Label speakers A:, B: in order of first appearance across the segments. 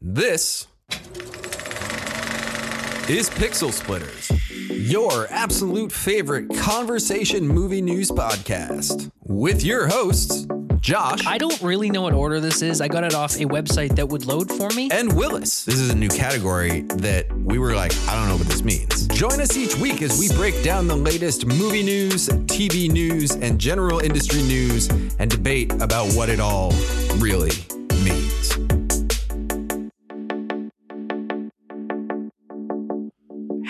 A: This is Pixel Splitters, your absolute favorite conversation movie news podcast, with your hosts, Josh
B: I don't really know what order this is. I got it off a website that would load for me.
A: and Willis. This is a new category that we were like, I don't know what this means. Join us each week as we break down the latest movie news, TV news, and general industry news and debate about what it all really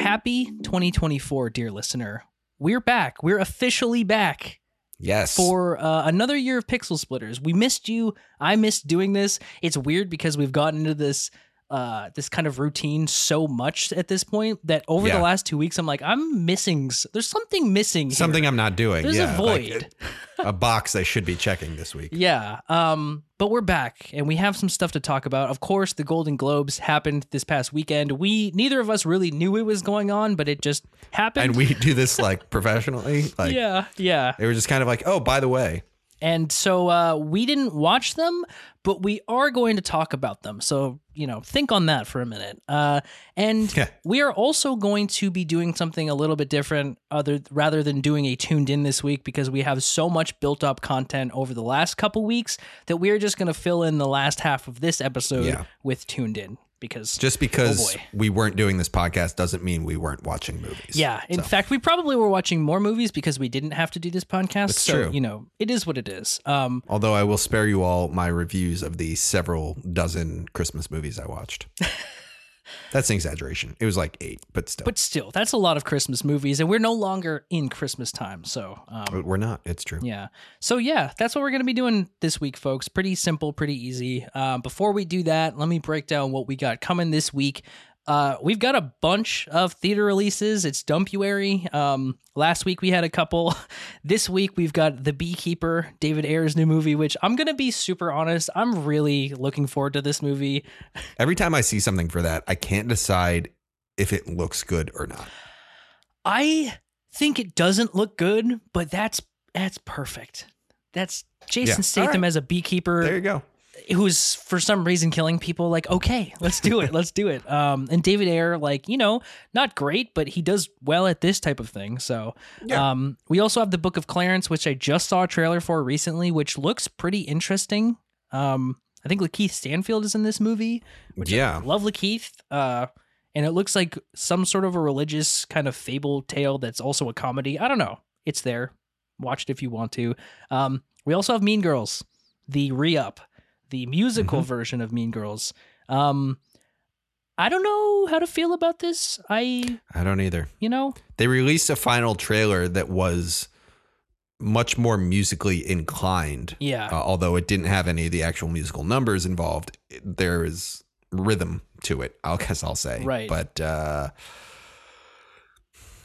B: Happy 2024, dear listener. We're back. We're officially back
A: Yes.
B: for uh, another year of Pixel Splitters. We missed you. I missed doing this. It's weird because we've gotten into this uh this kind of routine so much at this point that over
A: Yeah.
B: the last 2 weeks I'm like I'm missing there's something missing here.
A: Something I'm not doing.
B: There's
A: yeah,
B: a
A: like
B: void.
A: a box I should be checking this week.
B: Yeah. Um, but we're back and we have some stuff to talk about. Of course, the Golden Globes happened this past weekend. We neither of us really knew it was going on, but it just happened.
A: And we do this like professionally. Like
B: yeah, yeah.
A: they were just kind of like, oh, by the way.
B: And so uh, we didn't watch them, but we are going to talk about them. So, you know, think on that for a minute. Uh, and
A: Yeah.
B: we are also going to be doing something a little bit different other rather than doing a tuned in this week because we have so much built up content over the last couple weeks that we are just going to fill in the last half of this episode
A: Yeah.
B: with tuned in because
A: Just because
B: boy.
A: we weren't doing this podcast doesn't mean we weren't watching movies.
B: yeah, in
A: So,
B: fact, we probably were watching more movies because we didn't have to do this podcast.
A: That's
B: so,
A: true.
B: you know, it is what it is. Um,
A: although I will spare you all my reviews of the several dozen Christmas movies I watched. That's an exaggeration. It was like eight, but still.
B: But still, that's a lot of Christmas movies, and we're no longer in Christmas time. So, um,
A: we're not. It's true.
B: yeah. So, yeah, that's what we're going to be doing this week, folks. Pretty simple, pretty easy. Um, before we do that, let me break down what we got coming this week. Uh, we've got a bunch of theater releases. It's Dumpuary. Um, last week we had a couple. This week we've got The Beekeeper, David Ayer's new movie, which I'm going to be super honest. I'm really looking forward to this movie.
A: Every time I see something for that, I can't decide if it looks good or not.
B: I think it doesn't look good, but that's that's perfect. That's Jason
A: Yeah.
B: Statham
A: right.
B: as a beekeeper
A: There you go.
B: Who's for some reason killing people. Like, okay, let's do it. let's do it. Um, and David Ayer, like, you know, not great, but he does well at this type of thing. So,
A: Yeah.
B: um, we also have the Book of Clarence, which I just saw a trailer for recently, which looks pretty interesting. Um, I think LaKeith Stanfield is in this movie. Which
A: Yeah.
B: I love LaKeith. Uh, and it looks like some sort of a religious kind of fable tale that's also a comedy. I don't know. It's there. Watch it if you want to. Um, we also have Mean Girls, the re up, the musical
A: Mhm.
B: version of Mean Girls. Um, I don't know how to feel about this. I,
A: I don't either.
B: you know,
A: They released a final trailer that was much more musically inclined.
B: yeah.
A: Uh, although it didn't have any of the actual musical numbers involved, it- there is rhythm to it. I guess I'll say.
B: Right.
A: But uh,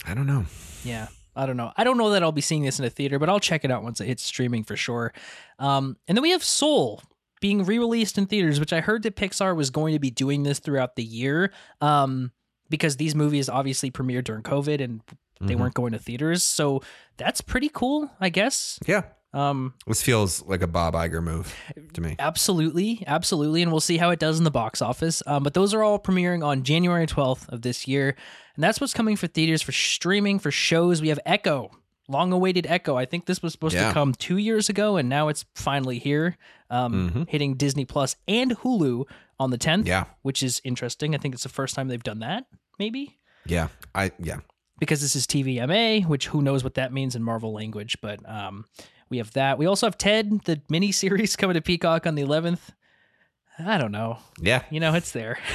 A: I don't know.
B: Yeah. I don't know. I don't know that I'll be seeing this in a theater, but I'll check it out once it hits streaming for sure. Um, and then we have Soul being re-released in theaters, which I heard that Pixar was going to be doing this throughout the year. Um, because these movies obviously premiered during COVID and they
A: Mhm.
B: weren't going to theaters. So that's pretty cool, I guess.
A: Yeah.
B: Um,
A: This feels like a Bob Iger move to me.
B: Absolutely, absolutely, and we'll see how it does in the box office. Um, but those are all premiering on January twelfth of this year, and that's what's coming for theaters for streaming for shows. We have Echo, long-awaited Echo. I think this was supposed
A: Yeah.
B: to come two years ago, and now it's finally here, um,
A: Mhm.
B: hitting Disney Plus and Hulu on the tenth.
A: Yeah.
B: which is interesting. I think it's the first time they've done that, maybe
A: Yeah. I yeah.
B: because this is TVMA, which who knows what that means in Marvel language. But um, we have that. We also have Ted, the miniseries coming to Peacock on the 11th. I don't know.
A: Yeah.
B: You know, it's there.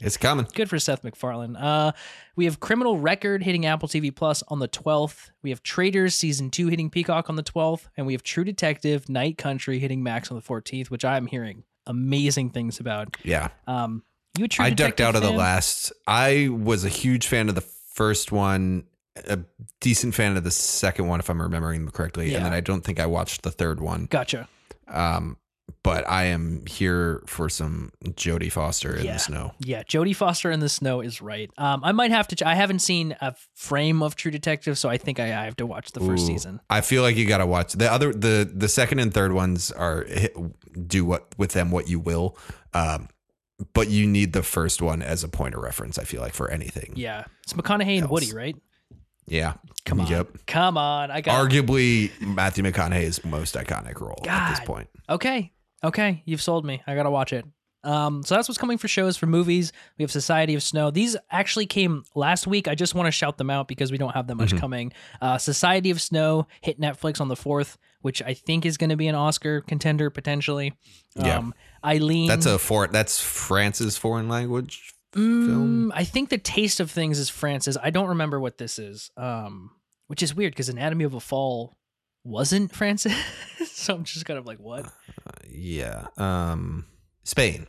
A: It's coming.
B: Good for Seth MacFarlane. Uh, we have Criminal Record hitting Apple TV Plus on the 12th. We have Traitors season two hitting Peacock on the 12th, and we have True Detective Night Country hitting Max on the 14th, which I'm hearing amazing things about.
A: Yeah.
B: Um, you a True
A: I ducked
B: Detective
A: out of the last. I was a huge fan of the first one, a decent fan of the second one, if I'm remembering correctly,
B: Yeah.
A: and then I don't think I watched the third one.
B: Gotcha.
A: Um, but I am here for some Jodie Foster in
B: Yeah.
A: the snow.
B: Yeah, Jodie Foster in the snow is right. Um, I might have to. Ch- I haven't seen a frame of True Detective, so I think I, I have to watch the first
A: Ooh.
B: season.
A: I feel like you got to watch the other the the second and third ones are hit, do what with them what you will. Um, but you need the first one as a point of reference. I feel like for anything.
B: Yeah, it's McConaughey and Woody, right?
A: Yeah.
B: Come on,
A: Yep.
B: come on. I got
A: Arguably Matthew McConaughey's most iconic role at this point.
B: Okay. Okay. You've sold me. I got to watch it. Um, so that's what's coming for shows for movies. We have Society of Snow. These actually came last week. I just want to shout them out because we don't have that much
A: Mhm.
B: coming. Uh, Society of Snow hit Netflix on the 4th, which I think is going to be an Oscar contender potentially.
A: Yeah.
B: Um, Eileen.
A: That's a for that's France's foreign language.
B: Mm,
A: film.
B: I think the taste of things is Francis. I don't remember what this is. Um, which is weird because Anatomy of a Fall wasn't Francis. so I'm just kind of like, what?
A: Uh, yeah. Um Spain.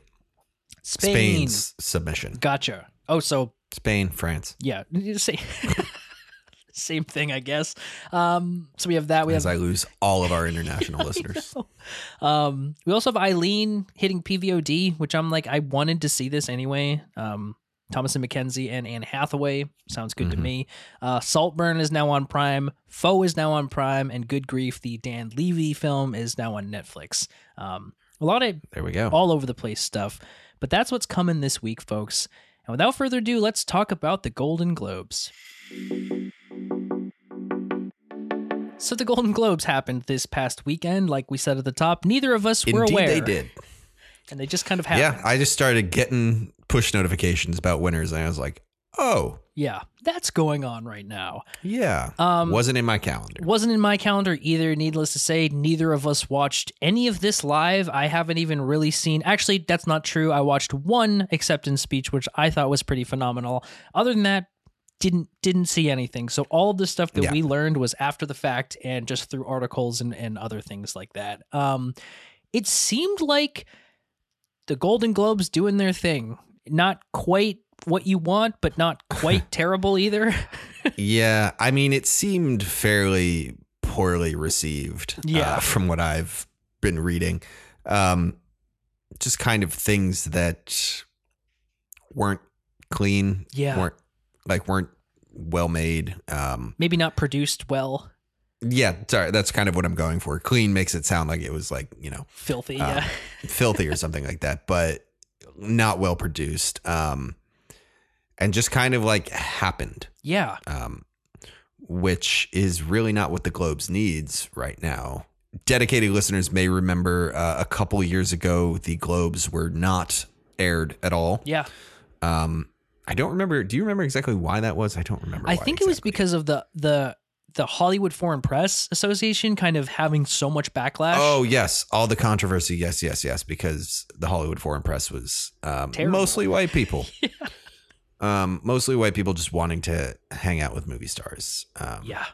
B: Spain.
A: Spain's submission.
B: Gotcha. Oh, so
A: Spain, France.
B: yeah, same, same thing, I guess. Um, so we have that. We
A: As
B: have
A: I lose all of our international listeners.
B: um, we also have Eileen hitting PVOD, which I'm like, I wanted to see this anyway. Um, Thomasin McKenzie and Anne Hathaway sounds good to
A: Mhm.
B: me. Uh, Saltburn is now on Prime. Foe is now on Prime, and Good Grief, the Dan Levy film, is now on Netflix. Um, a lot of
A: There we go.
B: all over the place stuff. But that's what's coming this week, folks. And without further ado, let's talk about the Golden Globes. So the Golden Globes happened this past weekend, like we said at the top. Neither of us were
A: Indeed,
B: aware,
A: they did.
B: And they just kind of happened.
A: Yeah, I just started getting push notifications about winners, and I was like, "Oh,
B: Yeah, that's going on right now.
A: yeah."
B: Um,
A: Wasn't in my calendar.
B: wasn't in my calendar either. Needless to say, neither of us watched any of this live. I haven't even really seen. Actually, that's not true. I watched one acceptance speech, which I thought was pretty phenomenal. Other than that, didn't didn't see anything. So all of the stuff that
A: Yeah.
B: we learned was after the fact and just through articles and, and other things like that. Um, it seemed like the Golden Globes doing their thing. Not quite what you want, but not quite terrible either.
A: Yeah, I mean, it seemed fairly poorly received. uh,
B: Yeah.
A: from what I've been reading, um, just kind of things that weren't clean.
B: Yeah.
A: weren't like weren't well made. Um,
B: Maybe not produced well.
A: Yeah, sorry, that's kind of what I'm going for. Clean makes it sound like it was like you know
B: Filthy,
A: Uh,
B: yeah.
A: filthy or something like that, but not well produced. Um, and just kind of like happened.
B: Yeah.
A: um, which is really not what the Globes needs right now. Dedicated listeners may remember uh, a couple years ago, the Globes were not aired at all.
B: Yeah.
A: Um, I don't remember. Do you remember exactly why that was? I don't remember.
B: I think it was because of the the the Hollywood Foreign Press Association kind of having so much backlash.
A: Oh yes, all the controversy. Yes, yes, yes. Because the Hollywood Foreign Press was um, mostly white people. yeah. Um, mostly white people just wanting to hang out with movie stars. Um,
B: yeah.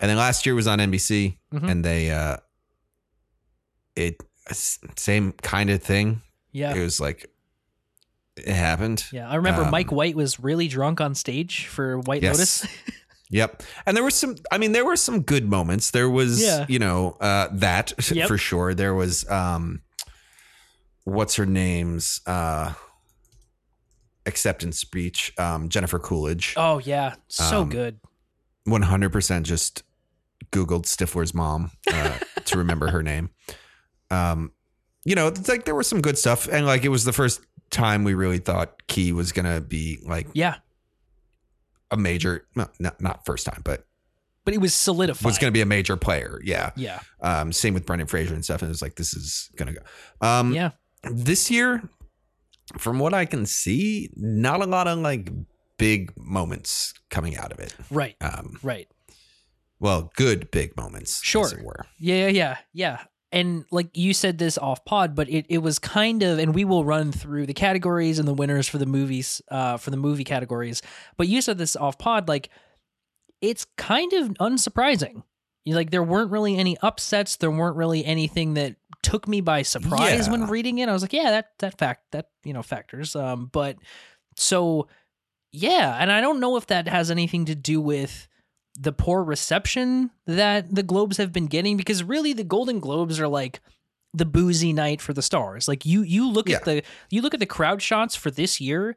A: And then last year was on NBC,
B: Mhm.
A: and they uh, it same kind of thing.
B: Yeah.
A: It was like it happened.
B: Yeah. I remember
A: Um,
B: Mike White was really drunk on stage for White
A: Yes.
B: Lotus.
A: Yep. And there were some. I mean, there were some good moments. There was,
B: Yeah.
A: you know, uh, that
B: Yep.
A: for sure. There was, um, what's her name's uh, acceptance speech, um, Jennifer Coolidge.
B: oh yeah. So
A: Um,
B: good.
A: One hundred percent just Googled Stifler's mom uh, to remember her name. Um, you know, it's like there was some good stuff, and like it was the first time we really thought Ke was gonna be like
B: Yeah.
A: A major, no, not not first time, but
B: But it was solidified.
A: was gonna be a major player. Yeah.
B: Yeah.
A: Um, same with Brendan Fraser and stuff, and it was like this is gonna go. Um,
B: Yeah.
A: this year, from what I can see, not a lot of like big moments coming out of it.
B: Right.
A: Um,
B: Right.
A: well, good big moments,
B: Sure.
A: as it were.
B: Yeah, yeah, yeah, yeah. And like you said this off pod, but it, it was kind of, and we will run through the categories and the winners for the movies, uh, for the movie categories. But you said this off pod, like it's kind of unsurprising. You like there weren't really any upsets. There weren't really anything that took me by surprise when reading it. I was like, yeah, that that fact that you know factors. Um, but so yeah, and I don't know if that has anything to do with the poor reception that the Globes have been getting because really the Golden Globes are like the boozy night for the stars. Like you you look
A: Yeah.
B: at the you look at the crowd shots for this year,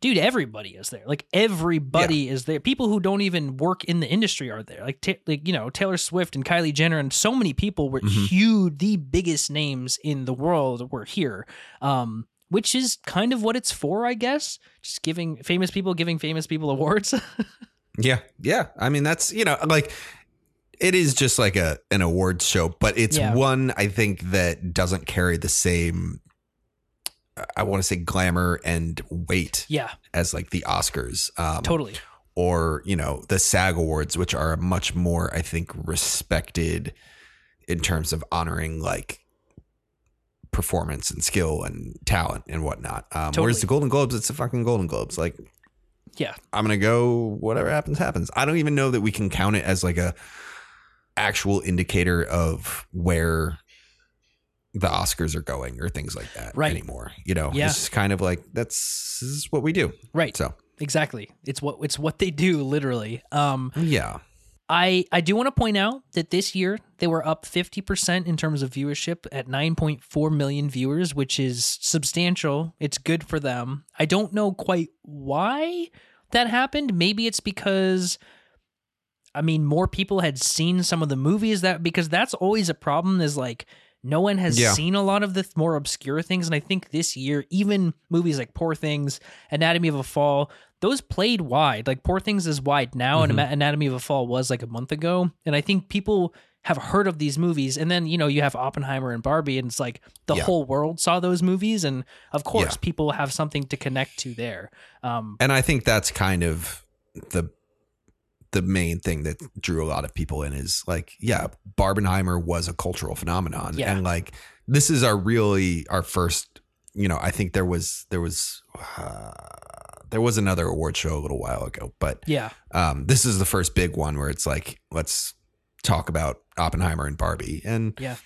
B: dude, everybody is there. Like everybody is there. People who don't even work in the industry are there. Like, ta- like you know, Taylor Swift and Kylie Jenner and so many people were
A: Mhm.
B: huge, the biggest names in the world were here. Um, which is kind of what it's for, I guess. Just giving famous people giving famous people awards.
A: Yeah, yeah. I mean, that's you know, like it is just like a an awards show, but it's
B: Yeah.
A: one I think that doesn't carry the same. I want to say glamour and weight
B: yeah,
A: as like the Oscars, um,
B: totally.
A: or you know the SAG Awards, which are much more I think respected in terms of honoring like performance and skill and talent and whatnot. Um,
B: Totally.
A: Whereas the Golden Globes, it's the fucking Golden Globes. Like
B: Yeah.
A: I'm gonna go whatever happens happens. I don't even know that we can count it as like a actual indicator of where the Oscars are going or things like that
B: Right.
A: anymore. You know,
B: Yeah.
A: it's kind of like that's this is what we do.
B: Right.
A: So
B: Exactly. It's what it's what they do literally. Um
A: yeah,
B: I I do want to point out that this year they were up 50% in terms of viewership at 9.4 million viewers, which is substantial. It's good for them. I don't know quite why that happened. Maybe it's because I mean more people had seen some of the movies that because that's always a problem is like no one has
A: Yeah.
B: seen a lot of the th- more obscure things and I think this year even movies like Poor Things, Anatomy of a Fall, those played wide. Like Poor Things is wide now, and
A: Mhm.
B: Ana- Anatomy of a Fall was like a month ago. And I think people have heard of these movies. And then, you know, you have Oppenheimer and Barbie, and it's like the
A: Yeah.
B: whole world saw those movies. And of course,
A: Yeah.
B: people have something to connect to there. Um,
A: and I think that's kind of the the main thing that drew a lot of people in is like yeah, Barbenheimer was a cultural phenomenon,
B: Yeah.
A: and like this is our really our first. You know, I think there was there was. Uh, there was another award show a little while ago, but
B: yeah.
A: um, this is the first big one where it's like let's talk about Oppenheimer and Barbie, and
B: Yeah.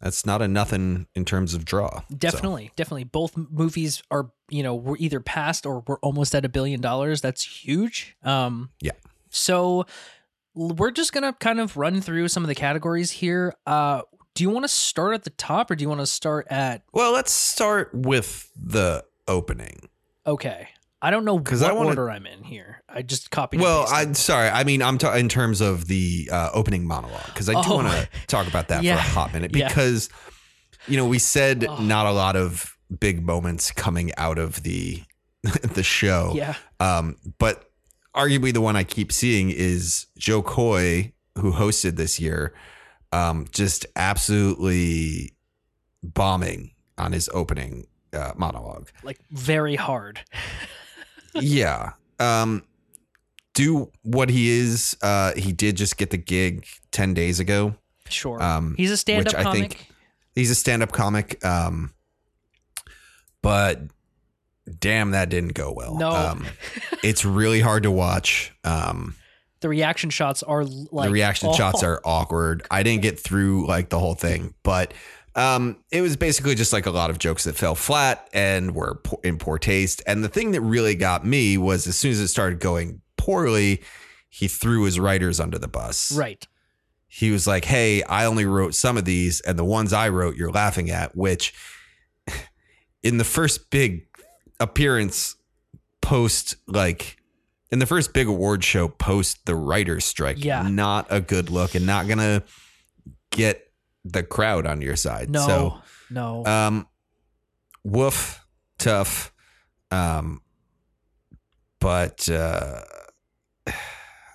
A: that's not a nothing in terms of draw. So,
B: Definitely, definitely. Both movies are, you know, were either past or we're almost at a billion dollars. That's huge. Um,
A: Yeah.
B: So we're just gonna kind of run through some of the categories here. Uh, do you want to start at the top or do you want to start at?
A: well, let's start with the opening.
B: Okay, I don't know what
A: I wanna-
B: order I'm in here. I just copied.
A: Well. I'm sorry. I mean, I'm ta- in terms of the uh, opening monologue because I do
B: Oh.
A: want to talk about that
B: Yeah.
A: for a hot minute
B: Yeah.
A: because you know we said
B: Oh.
A: not a lot of big moments coming out of the the show.
B: yeah,
A: Um, but arguably the one I keep seeing is Jo Koy, who hosted this year, um, just absolutely bombing on his opening uh, monologue.
B: like very hard.
A: yeah. Um, do what he is. Uh, he did just get the gig 10 days ago.
B: Sure,
A: Um,
B: he's a stand-up
A: which I think- He's a stand up comic. Um, but damn, that didn't go well.
B: No.
A: Um, it's really hard to watch. Um,
B: the reaction shots are like
A: the reaction
B: oh,
A: shots are awkward. I didn't get through like the whole thing, but um, it was basically just like a lot of jokes that fell flat and were in poor taste. And the thing that really got me was as soon as it started going poorly, he threw his writers under the bus.
B: right.
A: He was like, "Hey, I only wrote some of these, and the ones I wrote, you're laughing at." Which, in the first big appearance post, like in the first big award show post the writers' strike,
B: Yeah.
A: not a good look, and not gonna get the crowd on your side.
B: No,
A: So,
B: no.
A: um, woof, tough. Um, but uh,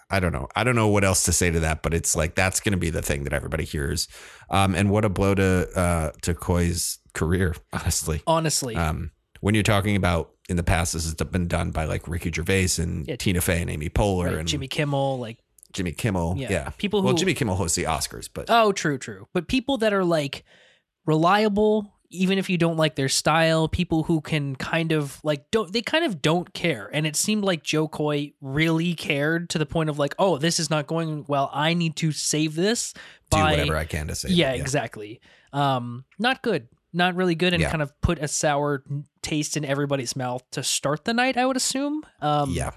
A: I don't know. I don't know what else to say to that. But it's like that's going to be the thing that everybody hears. Um, and what a blow to uh, to Koy's career, honestly.
B: Honestly,
A: Um, when you're talking about in the past, this has been done by like Ricky Gervais and
B: Yeah.
A: Tina Fey and Amy Poehler
B: right,
A: and
B: Jimmy Kimmel, like
A: Jimmy Kimmel.
B: Yeah.
A: Yeah.
B: People who
A: well, Jimmy Kimmel hosts the Oscars, but
B: Oh, true, true. But people that are like reliable, even if you don't like their style, people who can kind of like don't they kind of don't care. And it seemed like Jo Koy really cared to the point of like, oh, this is not going well. I need to save this
A: do
B: by
A: whatever I can to say.
B: yeah, exactly. Um, not good. Not really good, and
A: Yeah.
B: kind of put a sour taste in everybody's mouth to start the night. I would assume. Um,
A: Yeah.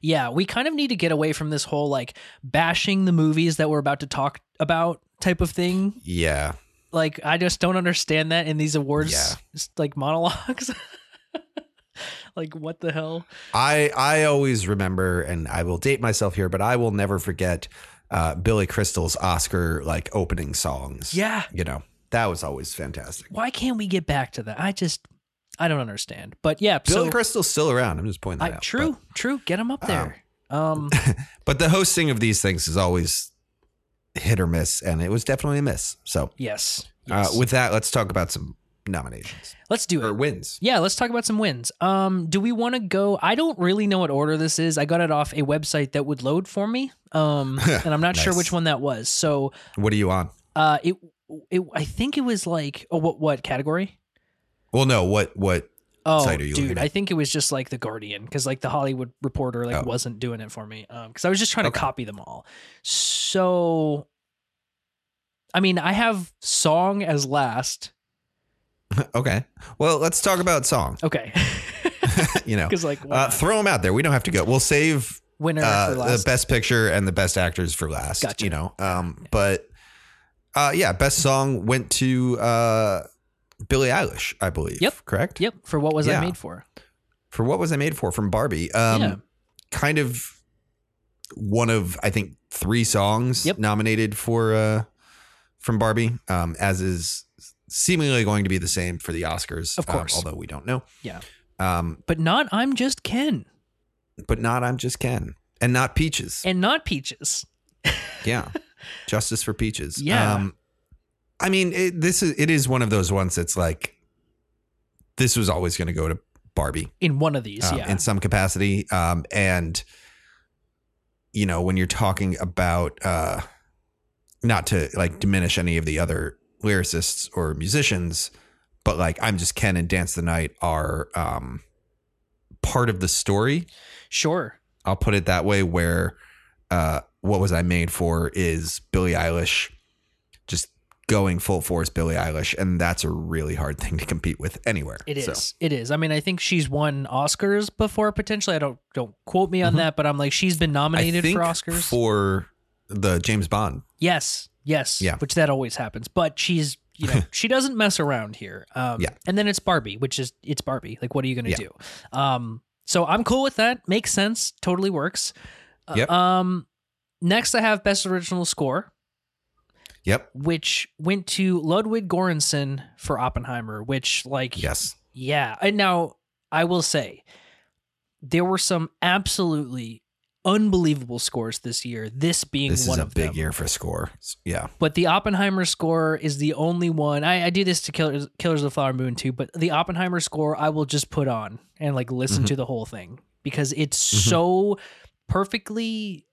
B: Yeah, we kind of need to get away from this whole like bashing the movies that we're about to talk about type of thing.
A: Yeah.
B: Like, I just don't understand that in these awards,
A: Yeah.
B: like monologues. like, what the hell?
A: I I always remember, and I will date myself here, but I will never forget uh, Billy Crystal's Oscar like opening songs.
B: Yeah.
A: you know that was always fantastic.
B: Why can't we get back to that? I just, I don't understand. But yeah,
A: Billy
B: so
A: Crystal's still around. I'm just pointing that
B: I,
A: out.
B: true, true. Get him up there. Um,
A: But, but the hosting of these things is always hit or miss, and it was definitely a miss. So
B: yes.
A: uh, with that, let's talk about some nominations
B: Let's do
A: or
B: it.
A: Or wins.
B: Yeah, let's talk about some wins. Um, do we want to go? I don't really know what order this is. I got it off a website that would load for me. Um, and I'm not sure which one that was. So,
A: What are you on?
B: uh, it, it, I think it was like, oh, what, what category?
A: Well, no. What what
B: Oh,
A: site are you
B: dude, I think it was just like the Guardian because like the Hollywood Reporter like
A: Oh.
B: wasn't doing it for me. Um, because I was just trying to
A: Okay.
B: copy them all. So, I mean, I have song as last.
A: okay. Well, let's talk about song.
B: Okay,
A: you know,
B: because like
A: uh, throw them out there. We don't have to go. We'll save
B: winner
A: uh, the best picture and the best actors for last.
B: Gotcha.
A: You know, um, but uh, yeah, best song went to uh, Billie Eilish, I believe.
B: Yep.
A: correct.
B: Yep. For what was I made for?
A: For what was I made for? From Barbie. Um,
B: Yeah.
A: kind of one of I think three songs
B: Yep.
A: nominated for uh, from Barbie, um, as is seemingly going to be the same for the Oscars.
B: Of
A: um,
B: course.
A: although we don't know.
B: Yeah.
A: Um,
B: But not I'm just Ken
A: but not I'm just Ken and not Peaches.
B: and not Peaches.
A: Yeah. Justice for Peaches.
B: Yeah.
A: Um, I mean, it, this is it is one of those ones that's like this was always going to go to Barbie
B: In one of these,
A: um,
B: yeah.
A: in some capacity. Um, and you know, when you're talking about uh, not to like diminish any of the other lyricists or musicians, but like I'm just Ken and Dance the Night are um, part of the story.
B: sure.
A: I'll put it that way. Where uh, what was I made for is Billie Eilish, just going full force Billie Eilish, and that's a really hard thing to compete with anywhere.
B: It is.
A: So,
B: It is. I mean, I think she's won Oscars before potentially. I don't don't quote me on
A: Mhm.
B: that, but I'm like she's been nominated for Oscars.
A: for the James Bond.
B: yes. Yes.
A: Yeah.
B: Which that always happens. But she's you know, she doesn't mess around here. Um
A: Yeah.
B: and then it's Barbie, which is it's Barbie. Like what are you gonna
A: Yeah.
B: do? Um so I'm cool with that. Makes sense. Totally works. Uh,
A: Yep.
B: Um next I have Best Original Score.
A: Yep.
B: which went to Ludwig Göransson for Oppenheimer, which like
A: Yes.
B: yeah. And now I will say there were some absolutely unbelievable scores this year. This being one.
A: This
B: one
A: is a
B: of
A: big
B: them.
A: year for score. Yeah.
B: But the Oppenheimer score is the only one. I, I do this to Killers, Killers of the Flower Moon too, but the Oppenheimer score I will just put on and like listen
A: Mhm.
B: to the whole thing because it's
A: Mhm.
B: so perfectly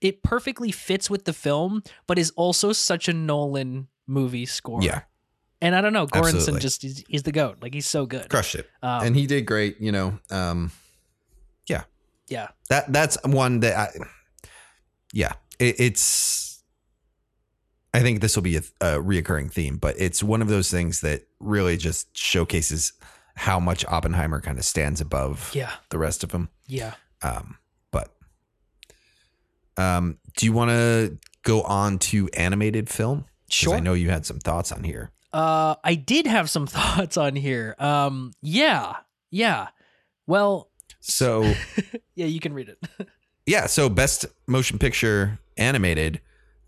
B: it perfectly fits with the film, but is also such a Nolan movie score.
A: Yeah.
B: And I don't know, Göransson
A: Absolutely.
B: just is, is the goat. Like he's so good.
A: Crushed it.
B: Um,
A: and he did great, you know. Um
B: yeah, Yeah.
A: that that's one that I yeah, it, it's I think this will be a, a reoccurring theme, but it's one of those things that really just showcases how much Oppenheimer kind of stands above
B: yeah,
A: the rest of them.
B: yeah.
A: Um, um, do you want to go on to animated film?
B: Sure.
A: I know you had some thoughts on here.
B: Uh, I did have some thoughts on here. Um, yeah, yeah. Well,
A: So
B: yeah, you can read it.
A: yeah, so best motion picture animated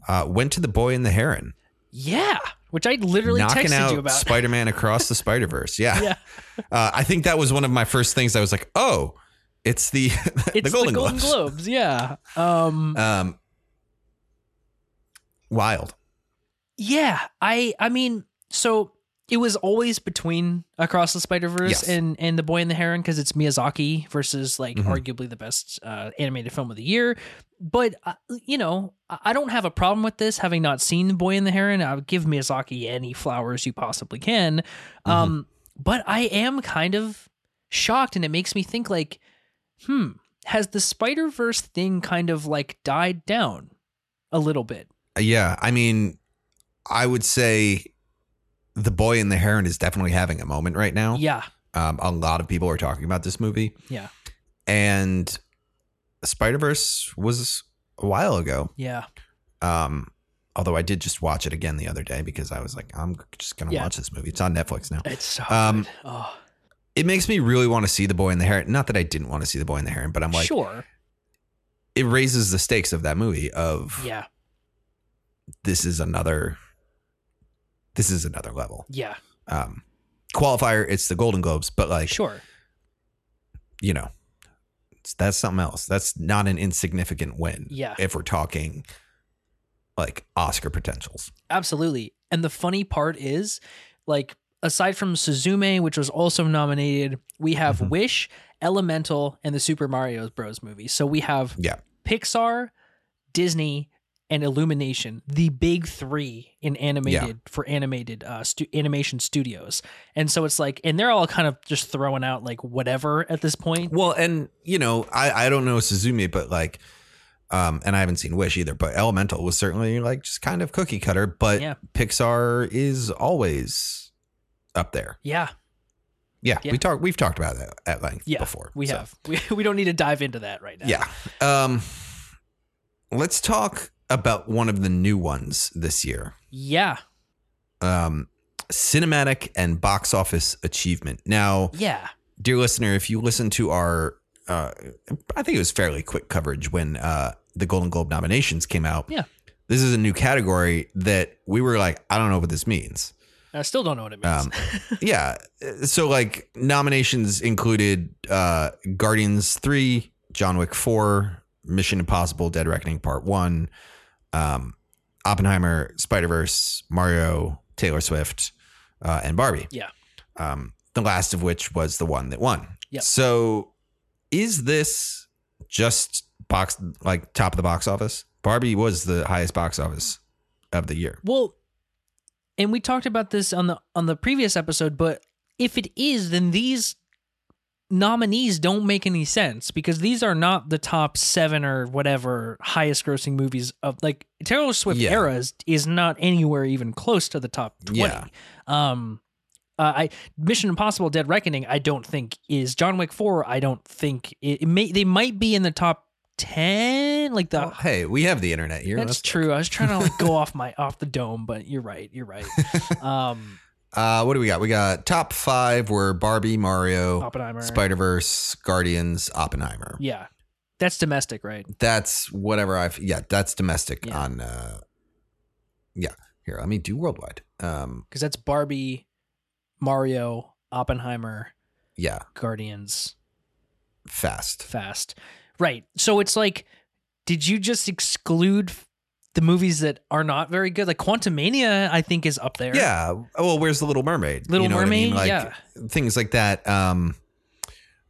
A: uh, went to the boy and the heron,
B: yeah, which I literally
A: knocking
B: texted
A: out
B: you about.
A: Spider-Man across the Spider-Verse. Yeah,
B: yeah,
A: Uh, I think that was one of my first things. I was like, oh, it's the
B: it's
A: the Golden,
B: Golden
A: Globes.
B: Globes. Yeah. Um.
A: Um, wild.
B: Yeah, I I mean, so it was always between Across the Spider Verse
A: Yes.
B: and and The Boy and the Heron because it's Miyazaki versus like
A: Mhm.
B: arguably the best uh, animated film of the year. But uh, you know, I I don't have a problem with this. Having not seen The Boy and the Heron, I would give Miyazaki any flowers you possibly can.
A: Mm-hmm.
B: Um, but I am kind of shocked, and it makes me think like, hmm, has the Spider Verse thing kind of like died down a little bit?
A: Yeah, I mean, I would say the boy and the heron is definitely having a moment right now.
B: Yeah,
A: Um, a lot of people are talking about this movie.
B: Yeah.
A: and Spider Verse was a while ago.
B: yeah.
A: Um, although I did just watch it again the other day because I was like, I'm just gonna
B: Yeah.
A: watch this movie. It's on Netflix now.
B: It's so
A: Um,
B: good. Oh,
A: It makes me really want to see the boy and the heron. Not that I didn't want to see the boy and the heron, but I'm like,
B: sure.
A: it raises the stakes of that movie. Of
B: Yeah.
A: this is another, this is another level.
B: Yeah.
A: Um, qualifier, it's the Golden Globes, but like
B: Sure.
A: you know, that's something else. That's not an insignificant win.
B: Yeah.
A: If we're talking like Oscar potentials.
B: Absolutely. And the funny part is, like, aside from Suzume, which was also nominated, we have
A: Mhm.
B: Wish, Elemental, and the Super Mario Bros. movie. So we have
A: Yeah.
B: Pixar, Disney, and Illumination, the big three in animated for animated uh, stu- animation studios. And so it's like, and they're all kind of just throwing out like whatever at this point.
A: Well, and you know, I I don't know Suzume, but like, um, and I haven't seen Wish either, but Elemental was certainly like just kind of cookie cutter. But
B: Yeah.
A: Pixar is always up there.
B: Yeah,
A: Yeah,
B: Yeah.
A: we talked. We've talked about that at length
B: yeah,
A: before.
B: we
A: so,
B: have. We we don't need to dive into that right now.
A: Yeah. Um, let's talk about one of the new ones this year.
B: yeah,
A: Um, cinematic and box office achievement. Now,
B: yeah.
A: dear listener, if you listen to our, uh, I think it was fairly quick coverage when uh, the Golden Globe nominations came out.
B: Yeah.
A: This is a new category that we were like, I don't know what this means.
B: I still don't know what it means.
A: Um, yeah. So like nominations included uh, Guardians 3, John Wick 4, Mission Impossible Dead Reckoning Part 1, um, Oppenheimer, Spider-Verse, Mario, Taylor Swift, uh, and Barbie.
B: Yeah.
A: Um, the last of which was the one that won.
B: Yep.
A: So is this just box like top of the box office? Barbie was the highest box office of the year.
B: Well, and we talked about this on the on the previous episode, but if it is, then these nominees don't make any sense because these are not the top seven or whatever highest grossing movies of like Taylor Swift
A: Yeah.
B: era is, is not anywhere even close to the top twenty.
A: Yeah.
B: Um, uh, I Mission Impossible: Dead Reckoning. I don't think is John Wick Four. I don't think it, it may. They might be in the top ten. Like the
A: Oh, hey, we have the internet here.
B: that's true. I was trying to like go off my off the dome, but you're right. You're right. Um,
A: Uh, what do we got? We got top five were Barbie, Mario,
B: Oppenheimer.
A: Spider Verse, Guardians, Oppenheimer.
B: Yeah, that's domestic, right?
A: That's whatever I've. Yeah, that's domestic
B: Yeah.
A: on. uh Yeah, here. Let me do worldwide. Um,
B: Because that's Barbie, Mario, Oppenheimer,
A: yeah,
B: Guardians,
A: fast.
B: Fast. Right. So it's like, did you just exclude the movies that are not very good? Like Quantumania, I think is up there.
A: Yeah. Well, where's the Little Mermaid?
B: Little
A: You know what I mean?
B: Mermaid,
A: Like,
B: yeah.
A: Things like that. Um,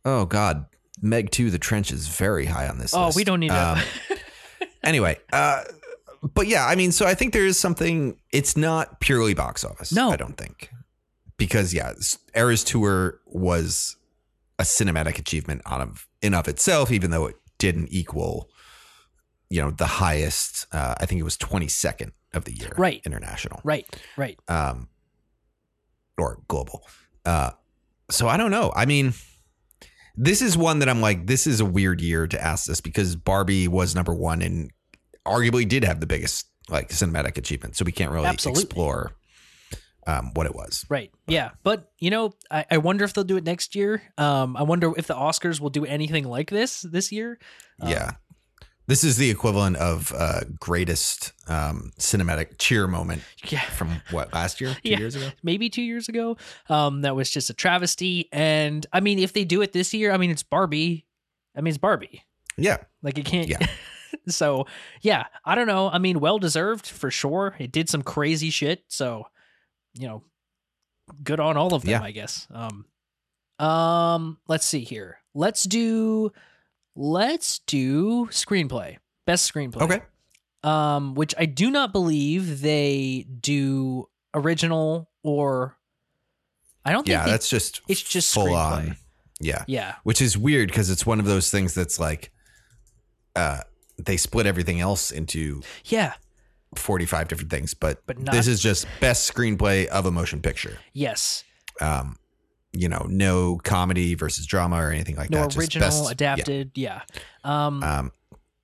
A: oh God, Meg Two: The Trench is very high on this.
B: Oh,
A: list.
B: we don't need to.
A: Um, anyway, uh, but yeah, I mean, so I think there is something. It's not purely box office.
B: No.
A: I don't think because yeah, Eras Tour was a cinematic achievement on of in of itself, even though it didn't equal, you know, the highest. Uh, I think it was twenty second of the year,
B: Right.
A: International,
B: right. Right.
A: um, or global. Uh, so I don't know. I mean. This is one that I'm like, this is a weird year to ask this because Barbie was number one and arguably did have the biggest like cinematic achievement. So we can't really
B: Absolutely.
A: explore um, what it was.
B: Right. Yeah. But, you know, I, I wonder if they'll do it next year. Um, I wonder if the Oscars will do anything like this this year. Um,
A: yeah. This is the equivalent of uh, greatest um, cinematic cheer moment
B: Yeah.
A: from what last year, two
B: Yeah.
A: years ago.
B: maybe two years ago. Um, that was just a travesty. And I mean, if they do it this year, I mean, it's Barbie. I mean, it's Barbie.
A: Yeah,
B: Like it can't.
A: Yeah.
B: so yeah, I don't know. I mean, well deserved for sure. It did some crazy shit. So, you know, good on all of them,
A: Yeah.
B: I guess. Um, um, let's see here. Let's do, let's do screenplay. Best screenplay.
A: Okay.
B: Um, which I do not believe they do original or. I don't think
A: yeah.
B: they-
A: That's just
B: it's just
A: full
B: screenplay.
A: on. Yeah,
B: Yeah.
A: which is weird because it's one of those things that's like, uh, they split everything else into
B: Yeah.
A: 45 different things, but,
B: But not-
A: this is just best screenplay of a motion picture.
B: Yes.
A: Um, you know, no comedy versus drama or anything like
B: No
A: that. just
B: original,
A: best-
B: adapted. Yeah. Um,
A: Um,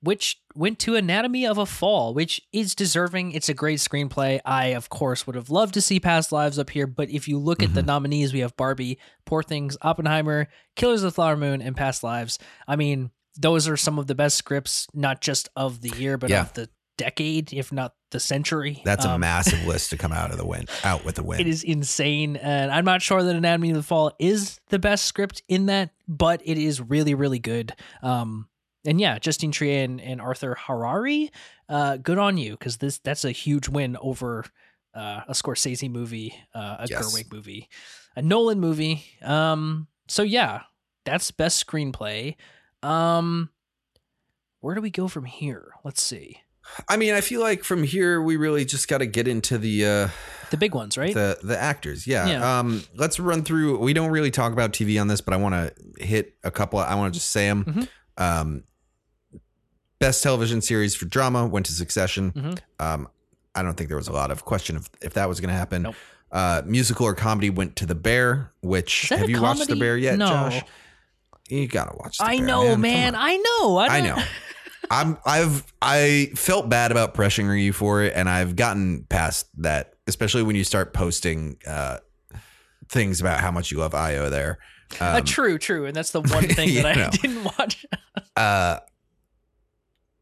B: which went to Anatomy of a Fall, which is deserving. It's a great screenplay. I, of course, would have loved to see Past Lives up here, but if you look at the
A: Mhm.
B: nominees, we have Barbie, Poor Things, Oppenheimer, Killers of the Flower Moon, and Past Lives. I mean, those are some of the best scripts, not just of the year, but
A: Yeah.
B: of the decade, if not the century.
A: That's a
B: Um,
A: massive list to come out of the win, out with the win.
B: It is insane, and I'm not sure that Anatomy of the Fall is the best script in that, but it is really, really good. Um, and yeah, Justine Triet and, and Arthur Harari, uh, good on you because this that's a huge win over uh, a Scorsese movie, uh, a
A: Yes.
B: Gerwig movie, a Nolan movie. Um, so yeah, that's best screenplay. Um, where do we go from here? Let's see
A: I mean, I feel like from here we really just got to get into the uh,
B: the big ones, right?
A: the the actors. Yeah.
B: Yeah.
A: Um, let's run through. We don't really talk about TV on this, but I want to hit a couple. I want to just say them.
B: Mhm.
A: Um, best television series for drama went to Succession.
B: Mhm.
A: Um, I don't think there was a lot of question of if that was going to happen.
B: Nope.
A: Uh, musical or comedy went to The Bear. Which have you watched The? Bear yet,
B: No.
A: Josh? You gotta watch. The
B: I
A: Bear,
B: know,
A: Come
B: man. I know. I,
A: I know. I'm I've I felt bad about pressuring you for it and I've gotten past that, especially when you start posting uh things about how much you love Ayo there.
B: Uh,
A: Um,
B: true, true, and that's the one thing that I
A: know.
B: didn't watch.
A: uh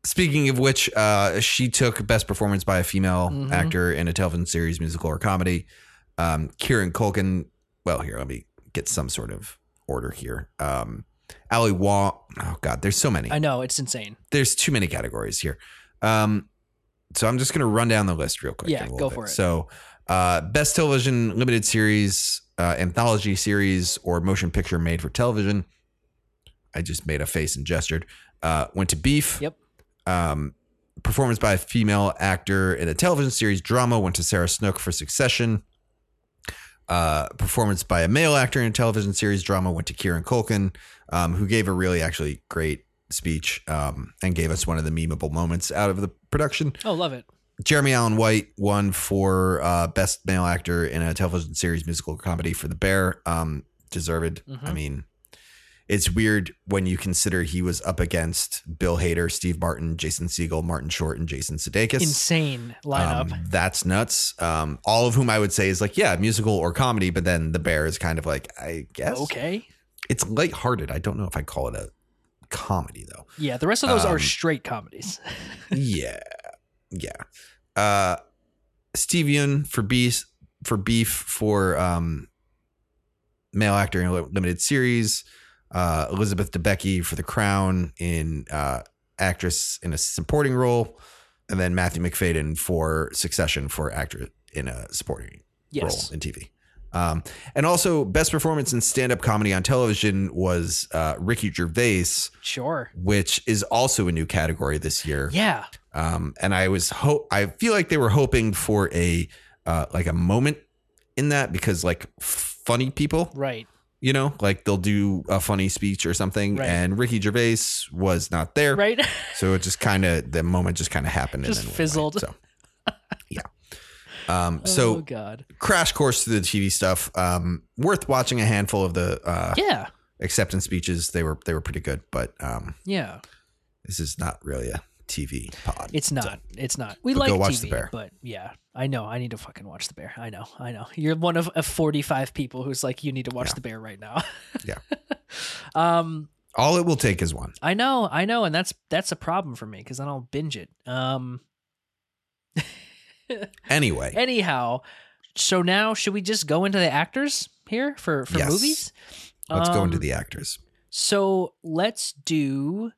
A: speaking of which, uh she took best performance by a female
B: Mhm.
A: actor in a television series, musical or comedy. Um Kieran Culkin, well here, let me get some sort of order here. Um Ali Wong, oh god, there's so many.
B: I know it's insane.
A: there's too many categories here. Um, so I'm just going to run down the list real quick.
B: Yeah, go
A: little
B: for it.
A: So, uh, best television limited series, uh, anthology series, or motion picture made for television. I just made a face and gestured. Uh, went to Beef.
B: Yep.
A: Um, performance by a female actor in a television series drama went to Sarah Snook for Succession. Uh, performance by a male actor in a television series drama went to Kieran Culkin, um, who gave a really actually great speech um, and gave us one of the memeable moments out of the production.
B: Oh, love it.
A: Jeremy Allen White won for uh, best male actor in a television series, musical, comedy for The Bear. Um, deserved.
B: Mhm.
A: I mean, it's weird when you consider he was up against Bill Hader, Steve Martin, Jason Segel, Martin Short, and Jason Sudeikis.
B: Insane lineup.
A: Um, that's nuts. Um, all of whom I would say is like, yeah, musical or comedy, but then The Bear is kind of like, I guess
B: okay.
A: It's lighthearted. I don't know if I call it a comedy though.
B: Yeah, the rest of those are
A: um,
B: straight comedies.
A: yeah, yeah. Uh, Steve Yeun for beef for beef for um, male actor in a limited series. Uh, Elizabeth Debicki for The Crown in uh, actress in a supporting role, and then Matthew Macfadyen for Succession for actor in a supporting
B: Yes.
A: role in TV. Um, and also, best performance in stand-up comedy on television was uh, Ricky Gervais,
B: Sure.
A: which is also a new category this year.
B: Yeah.
A: Um, and I was hope I feel like they were hoping for a uh, like a moment in that because like funny people,
B: Right.
A: you know, like they'll do a funny speech or something,
B: Right.
A: and Ricky Gervais was not there,
B: Right.
A: so it just kind of the moment just kind of happened
B: Just
A: and
B: fizzled.
A: away. So. Um,
B: oh
A: so
B: God.
A: crash course to the TV stuff. Um, worth watching a handful of the uh,
B: Yeah.
A: acceptance speeches. They were they were pretty good, but um,
B: Yeah.
A: this is not really a TV pod.
B: It's not. it's not. We
A: But
B: like
A: go watch
B: TV,
A: The Bear.
B: but yeah, I know. I need to fucking watch the bear. I know. I know. You're one of, of 45 people who's like, you need to watch
A: Yeah.
B: the bear right now.
A: Yeah.
B: um.
A: All it will take is one.
B: I know. I know, and that's that's a problem for me because then I'll binge it. Um.
A: Anyway,
B: Anyhow, so now should we just go into the actors here for for
A: Yes.
B: movies?
A: let's go into
B: Um,
A: the actors.
B: So let's do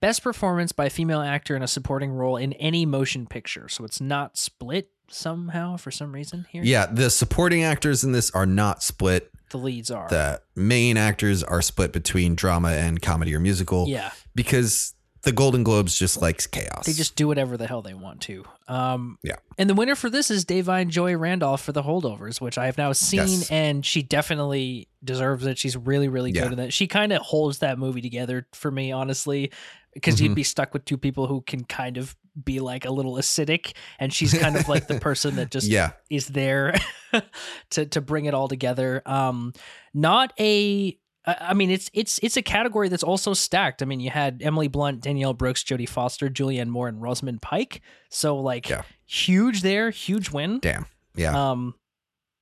B: best performance by a female actor in a supporting role in any motion picture. So it's not split somehow for some reason here.
A: Yeah, the supporting actors in this are not split.
B: The leads are.
A: The main actors are split between drama and comedy or musical
B: yeah.
A: because the Golden Globes just likes chaos.
B: They just do whatever the hell they want to. Um,
A: Yeah.
B: And the winner for this is Da'Vine Joy Randolph for The Holdovers, which I have now seen,
A: Yes.
B: and she definitely deserves it. She's really, really
A: Yeah.
B: good in that. She kind of holds that movie together for me, honestly, because
A: Mhm.
B: you'd be stuck with two people who can kind of be like a little acidic, and she's kind of like the person that just
A: yeah,
B: is there to to bring it all together. Um, not a. I I mean, it's it's it's a category that's also stacked. I mean, you had Emily Blunt, Danielle Brooks, Jodie Foster, Julianne Moore, and Rosamund Pike. So like,
A: Yeah.
B: huge there, huge win.
A: damn. Yeah.
B: Um,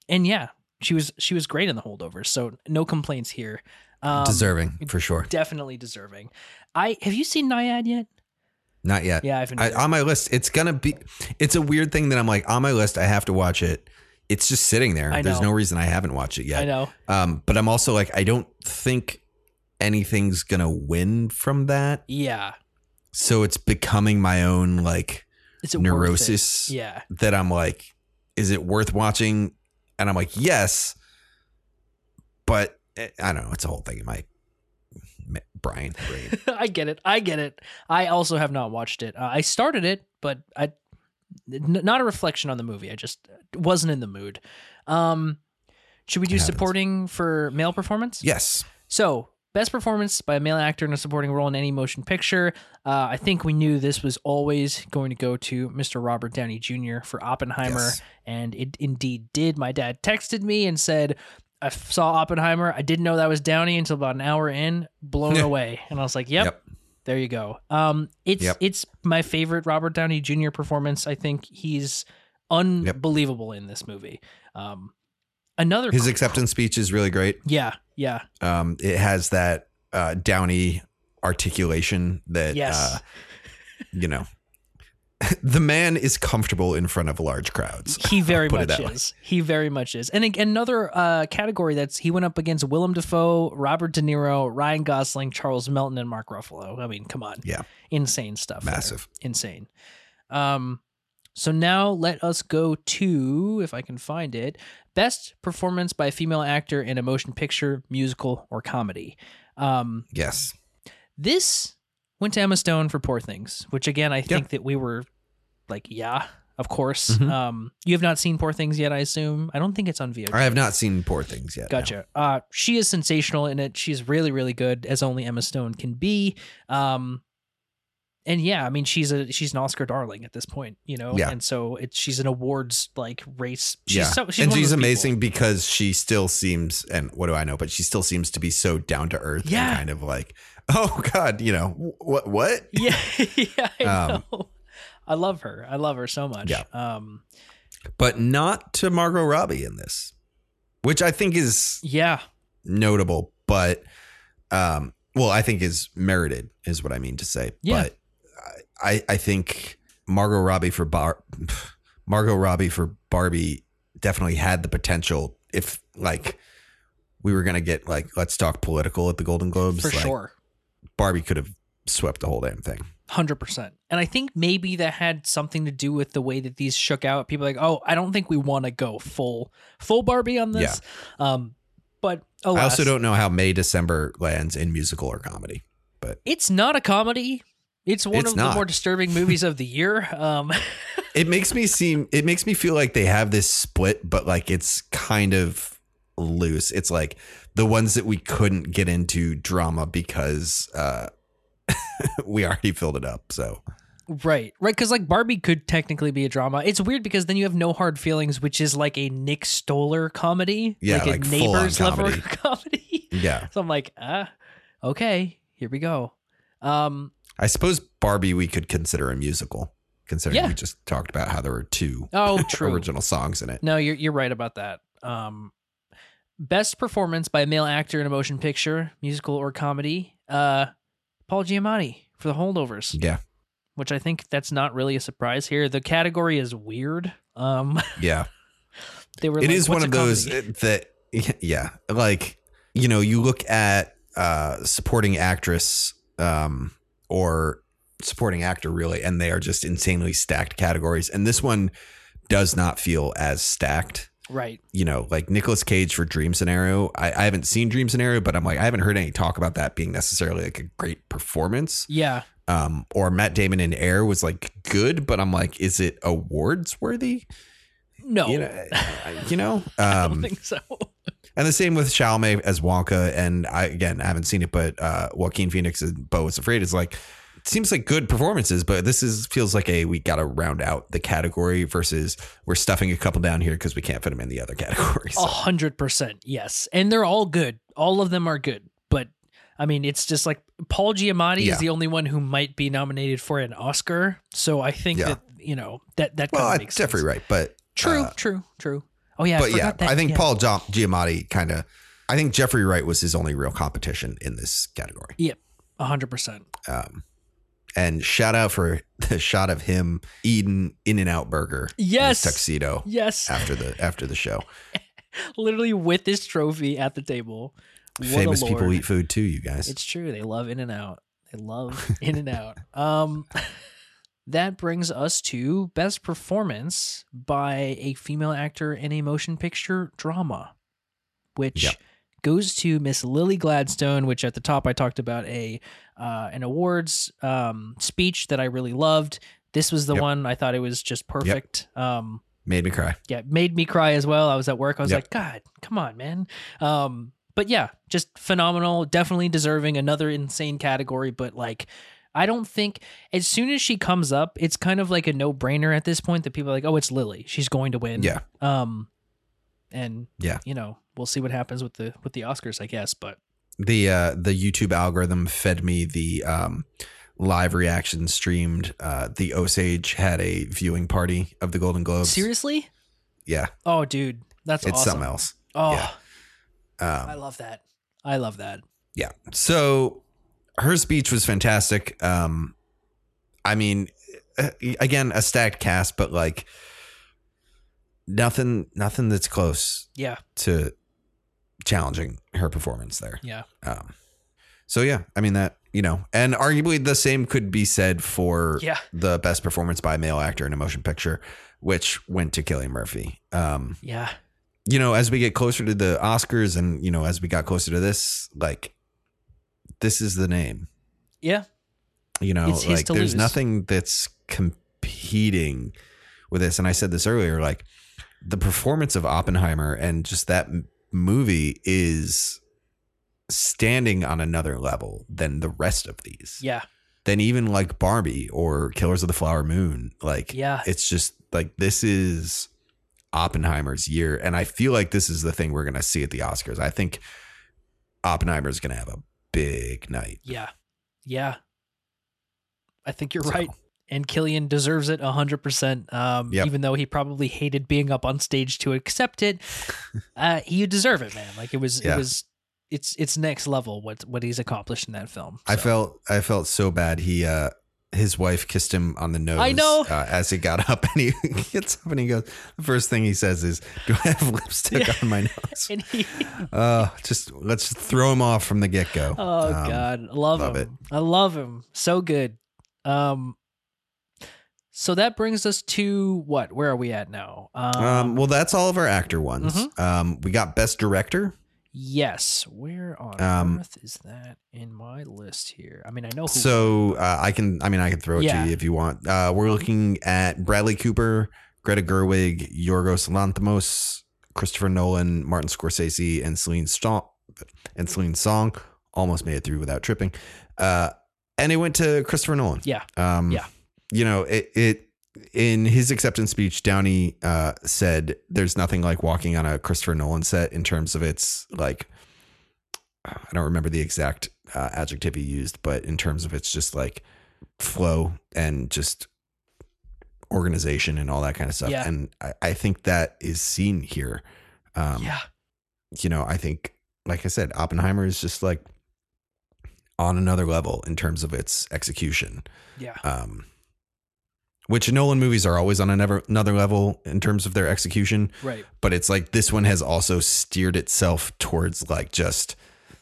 B: and yeah, she was she was great in the holdovers. So no complaints here. Um,
A: Deserving for sure.
B: definitely deserving. I have you seen Nyad yet?
A: Not yet.
B: Yeah, I haven't.
A: I, on my list, it's gonna be. It's a weird thing that I'm like on my list. I have to watch it. It's just sitting there. There's no reason I haven't watched it yet.
B: I know.
A: Um, but I'm also like, I don't think anything's gonna win from that.
B: Yeah.
A: So it's becoming my own like
B: it it?
A: neurosis
B: Yeah.
A: that I'm like, is it worth watching? And I'm like, yes, but eh, I don't know. It's a whole thing in my brain.
B: I get it. I get it. I also have not watched it. Uh, I started it, but I n- not a reflection on the movie. I just wasn't in the mood. Um, should we do supporting for male performance?
A: yes.
B: So, best performance by a male actor in a supporting role in any motion picture. Uh, I think we knew this was always going to go to Mr. Robert Downey Jr. for Oppenheimer,
A: Yes.
B: and it indeed did. My dad texted me and said, I saw Oppenheimer. I didn't know that was Downey until about an hour in. Blown away, and I was like, "Yep,
A: Yep.
B: There you go." Um, it's
A: Yep.
B: it's my favorite Robert Downey Jr. performance. I think he's unbelievable in this movie. Um, another
A: His acceptance speech is really great.
B: yeah, yeah,
A: Um, it has that uh, Downey articulation that,
B: yes.
A: uh, you know, the man is comfortable in front of large crowds.
B: He very much
A: that way.
B: is. He very much is. And another uh, category that's he went up against Willem Dafoe, Robert De Niro, Ryan Gosling, Charles Melton, and Mark Ruffalo. I mean, come on,
A: Yeah.
B: insane stuff. there.
A: Massive.
B: insane. Um, so now let us go to, if I can find it, best performance by a female actor in a motion picture, musical, or comedy. Um,
A: Yes.
B: this went to Emma Stone for Poor Things, which again I think that we were like, yeah, of course.
A: Mhm.
B: Um, you have not seen Poor Things yet, I assume. I don't think it's on VOD.
A: I have not seen Poor Things yet. no.
B: Gotcha. Uh, she is sensational in it. She's really, really good, as only Emma Stone can be. Um, and yeah, I mean, she's a she's an Oscar darling at this point, you know.
A: Yeah.
B: And so it's she's an awards like race. She's
A: yeah.
B: so she's
A: and she's
B: those people.
A: amazing because she still seems, and what do I know, but she still seems to be so down to earth
B: Yeah.
A: and kind of like, oh God, you know, what, what?
B: Yeah, yeah, I
A: Um,
B: know. I love her. I love her so much.
A: Yeah.
B: Um,
A: But not to Margot Robbie in this, which I think is
B: yeah.
A: notable, but um, well, I think is merited, is what I mean to say.
B: Yeah.
A: But I, I think Margot Robbie for Bar, Margot Robbie for Barbie definitely had the potential. If like we were gonna get like let's talk political at the Golden Globes,
B: For
A: like,
B: sure.
A: Barbie could have swept the whole damn thing.
B: Hundred percent, and I think maybe that had something to do with the way that these shook out. People are like, oh, I don't think we want to go full full Barbie on this. Um, but alas,
A: I also don't know how May December lands in musical or comedy.
B: But It's not a comedy. It's one
A: It's
B: of the more disturbing movies of the year. Um,
A: It makes me seem it makes me feel like they have this split, but like it's kind of loose. It's like the ones that we couldn't get into drama because uh we already filled it up. So
B: right, right, because like Barbie could technically be a drama. It's weird because then you have No Hard Feelings, which is like a Nick Stoller comedy,
A: Yeah,
B: like,
A: like
B: a neighbors level
A: comedy.
B: comedy.
A: yeah.
B: so I'm like, ah, okay, here we go. Um,
A: I suppose Barbie we could consider a musical, considering
B: Yeah.
A: we just talked about how there were two
B: oh, true.
A: original songs in it.
B: No, you're you're right about that. Um, best performance by a male actor in a motion picture, musical or comedy. Uh, Paul Giamatti for The Holdovers,
A: Yeah.
B: which I think that's not really a surprise here. The category is weird. Um,
A: Yeah.
B: they were.
A: It
B: like,
A: is one of those
B: comedy?"
A: that yeah like you know you look at uh supporting actress um or supporting actor really and they are just insanely stacked categories and this one does not feel as stacked
B: right.
A: you know like Nicolas Cage for Dream Scenario I, I haven't seen Dream Scenario but I'm like I haven't heard any talk about that being necessarily like a great performance
B: Yeah.
A: um or Matt Damon in Air was like good but I'm like is it awards worthy
B: No.
A: you know I- you know
B: I
A: um
B: don't think so.
A: and the same with Chalamet as Wonka. And I again I haven't seen it, but uh, Joaquin Phoenix as Beau is afraid is like seems like good performances, but this is feels like a we got to round out the category versus we're stuffing a couple down here because we can't fit them in the other categories.
B: A hundred percent, yes, and they're all good. All of them are good, but I mean, it's just like Paul Giamatti
A: Yeah.
B: is the only one who might be nominated for an Oscar. So I think
A: Yeah.
B: that you know that that
A: well,
B: kind
A: I-
B: of makes
A: Jeffrey
B: sense.
A: right, but
B: True,
A: uh,
B: true, true. Oh yeah, I
A: but yeah,
B: that-
A: I think
B: yeah.
A: Paul Gia- Giamatti kind of. I think Jeffrey Wright was his only real competition in this category. Yep.
B: A hundred percent.
A: And shout out for the shot of him eating In and Out Burger.
B: Yes.
A: tuxedo
B: Yes.
A: after the after the show.
B: Literally with this trophy at the table. What
A: Famous people eat food too, you guys.
B: It's true. They love In and Out. They love In and Out. Um, that brings us to best performance by a female actor in a motion picture drama, which
A: Yep.
B: Goes to Miss Lily Gladstone. Which at the top I talked about a uh, an awards um, speech that I really loved. This was the
A: Yep.
B: one I thought it was just perfect. Um,
A: Made me cry.
B: yeah, made me cry as well. I was at work. I was
A: Yep.
B: like, God, come on, man. Um, but yeah, just phenomenal. Definitely deserving another insane category. But like, I don't think as soon as she comes up, it's kind of like a no brainer at this point that people are like, oh, it's Lily. She's going to win.
A: Yeah.
B: Um, and
A: Yeah.
B: you know, we'll see what happens with the with the Oscars, I guess. But
A: The uh the YouTube algorithm fed me the um live reaction streamed. Uh the Osage had a viewing party of the Golden Globes.
B: seriously,
A: Yeah.
B: oh, dude, that's
A: it's
B: awesome.
A: something else.
B: Oh,
A: Yeah. Um
B: I love that. I love that.
A: Yeah. So her speech was fantastic. Um, I mean, uh, again, a stacked cast, but like nothing, nothing that's close
B: Yeah,
A: to challenging her performance there.
B: yeah,
A: Um, so yeah, I mean that you know, and arguably the same could be said for
B: yeah,
A: the best performance by a male actor in a motion picture, which went to Cillian Murphy. Um,
B: yeah.
A: you know, as we get closer to the Oscars and, you know, as we got closer to this, like, this is the name.
B: Yeah.
A: You know,
B: It's
A: like, there's
B: lose.
A: nothing that's competing with this. And I said this earlier, like, the performance of Oppenheimer and just that m- movie is standing on another level than the rest of these.
B: Yeah.
A: Than even like Barbie or Killers of the Flower Moon. Like,
B: Yeah.
A: it's just like this is Oppenheimer's year, and I feel like this is the thing we're gonna see at the Oscars. I think Oppenheimer's gonna have a big night.
B: Yeah. Yeah. I think you're
A: So,
B: right. And Cillian deserves it 100%. Um,
A: Yep.
B: Even though he probably hated being up on stage to accept it, uh, you deserve it, man. Like it was,
A: Yeah.
B: it was, it's it's next level what what he's accomplished in that film.
A: I felt I felt so bad. He uh his wife kissed him on the nose.
B: I know.
A: uh, as he got up, and he gets up and he goes. The first thing he says is, "Do I have lipstick
B: Yeah.
A: on my nose?"
B: And he,
A: Uh, just let's just throw him off from the get go.
B: oh god, I love,
A: love
B: him.
A: it.
B: I love him. So good. Um, so that brings us to what? Where are we at now?
A: Um, well, that's all of our actor ones.
B: Mm-hmm.
A: Um, we got best director.
B: Yes. Where on
A: Um,
B: earth is that in my list here? I mean, I know who.
A: So uh, I can, I mean, I can throw it
B: Yeah.
A: to you if you want. Uh, we're looking at Bradley Cooper, Greta Gerwig, Yorgos Lanthimos, Christopher Nolan, Martin Scorsese, and Celine Song. And Celine Song almost made it through without tripping. Uh, and it went to Christopher Nolan.
B: Yeah.
A: Um,
B: Yeah.
A: You know, it, it in his acceptance speech, Downey uh, said, "There's nothing like walking on a Christopher Nolan set in terms of its like." I don't remember the exact uh, adjective he used, but in terms of its just like flow and just organization and all that kind of stuff.
B: Yeah.
A: And I, I think that is seen here. Um,
B: yeah.
A: you know, I think, like I said, Oppenheimer is just like on another level in terms of its execution.
B: Yeah.
A: Um, which Nolan movies are always on another another level in terms of their execution,
B: Right.
A: but it's like this one has also steered itself towards like just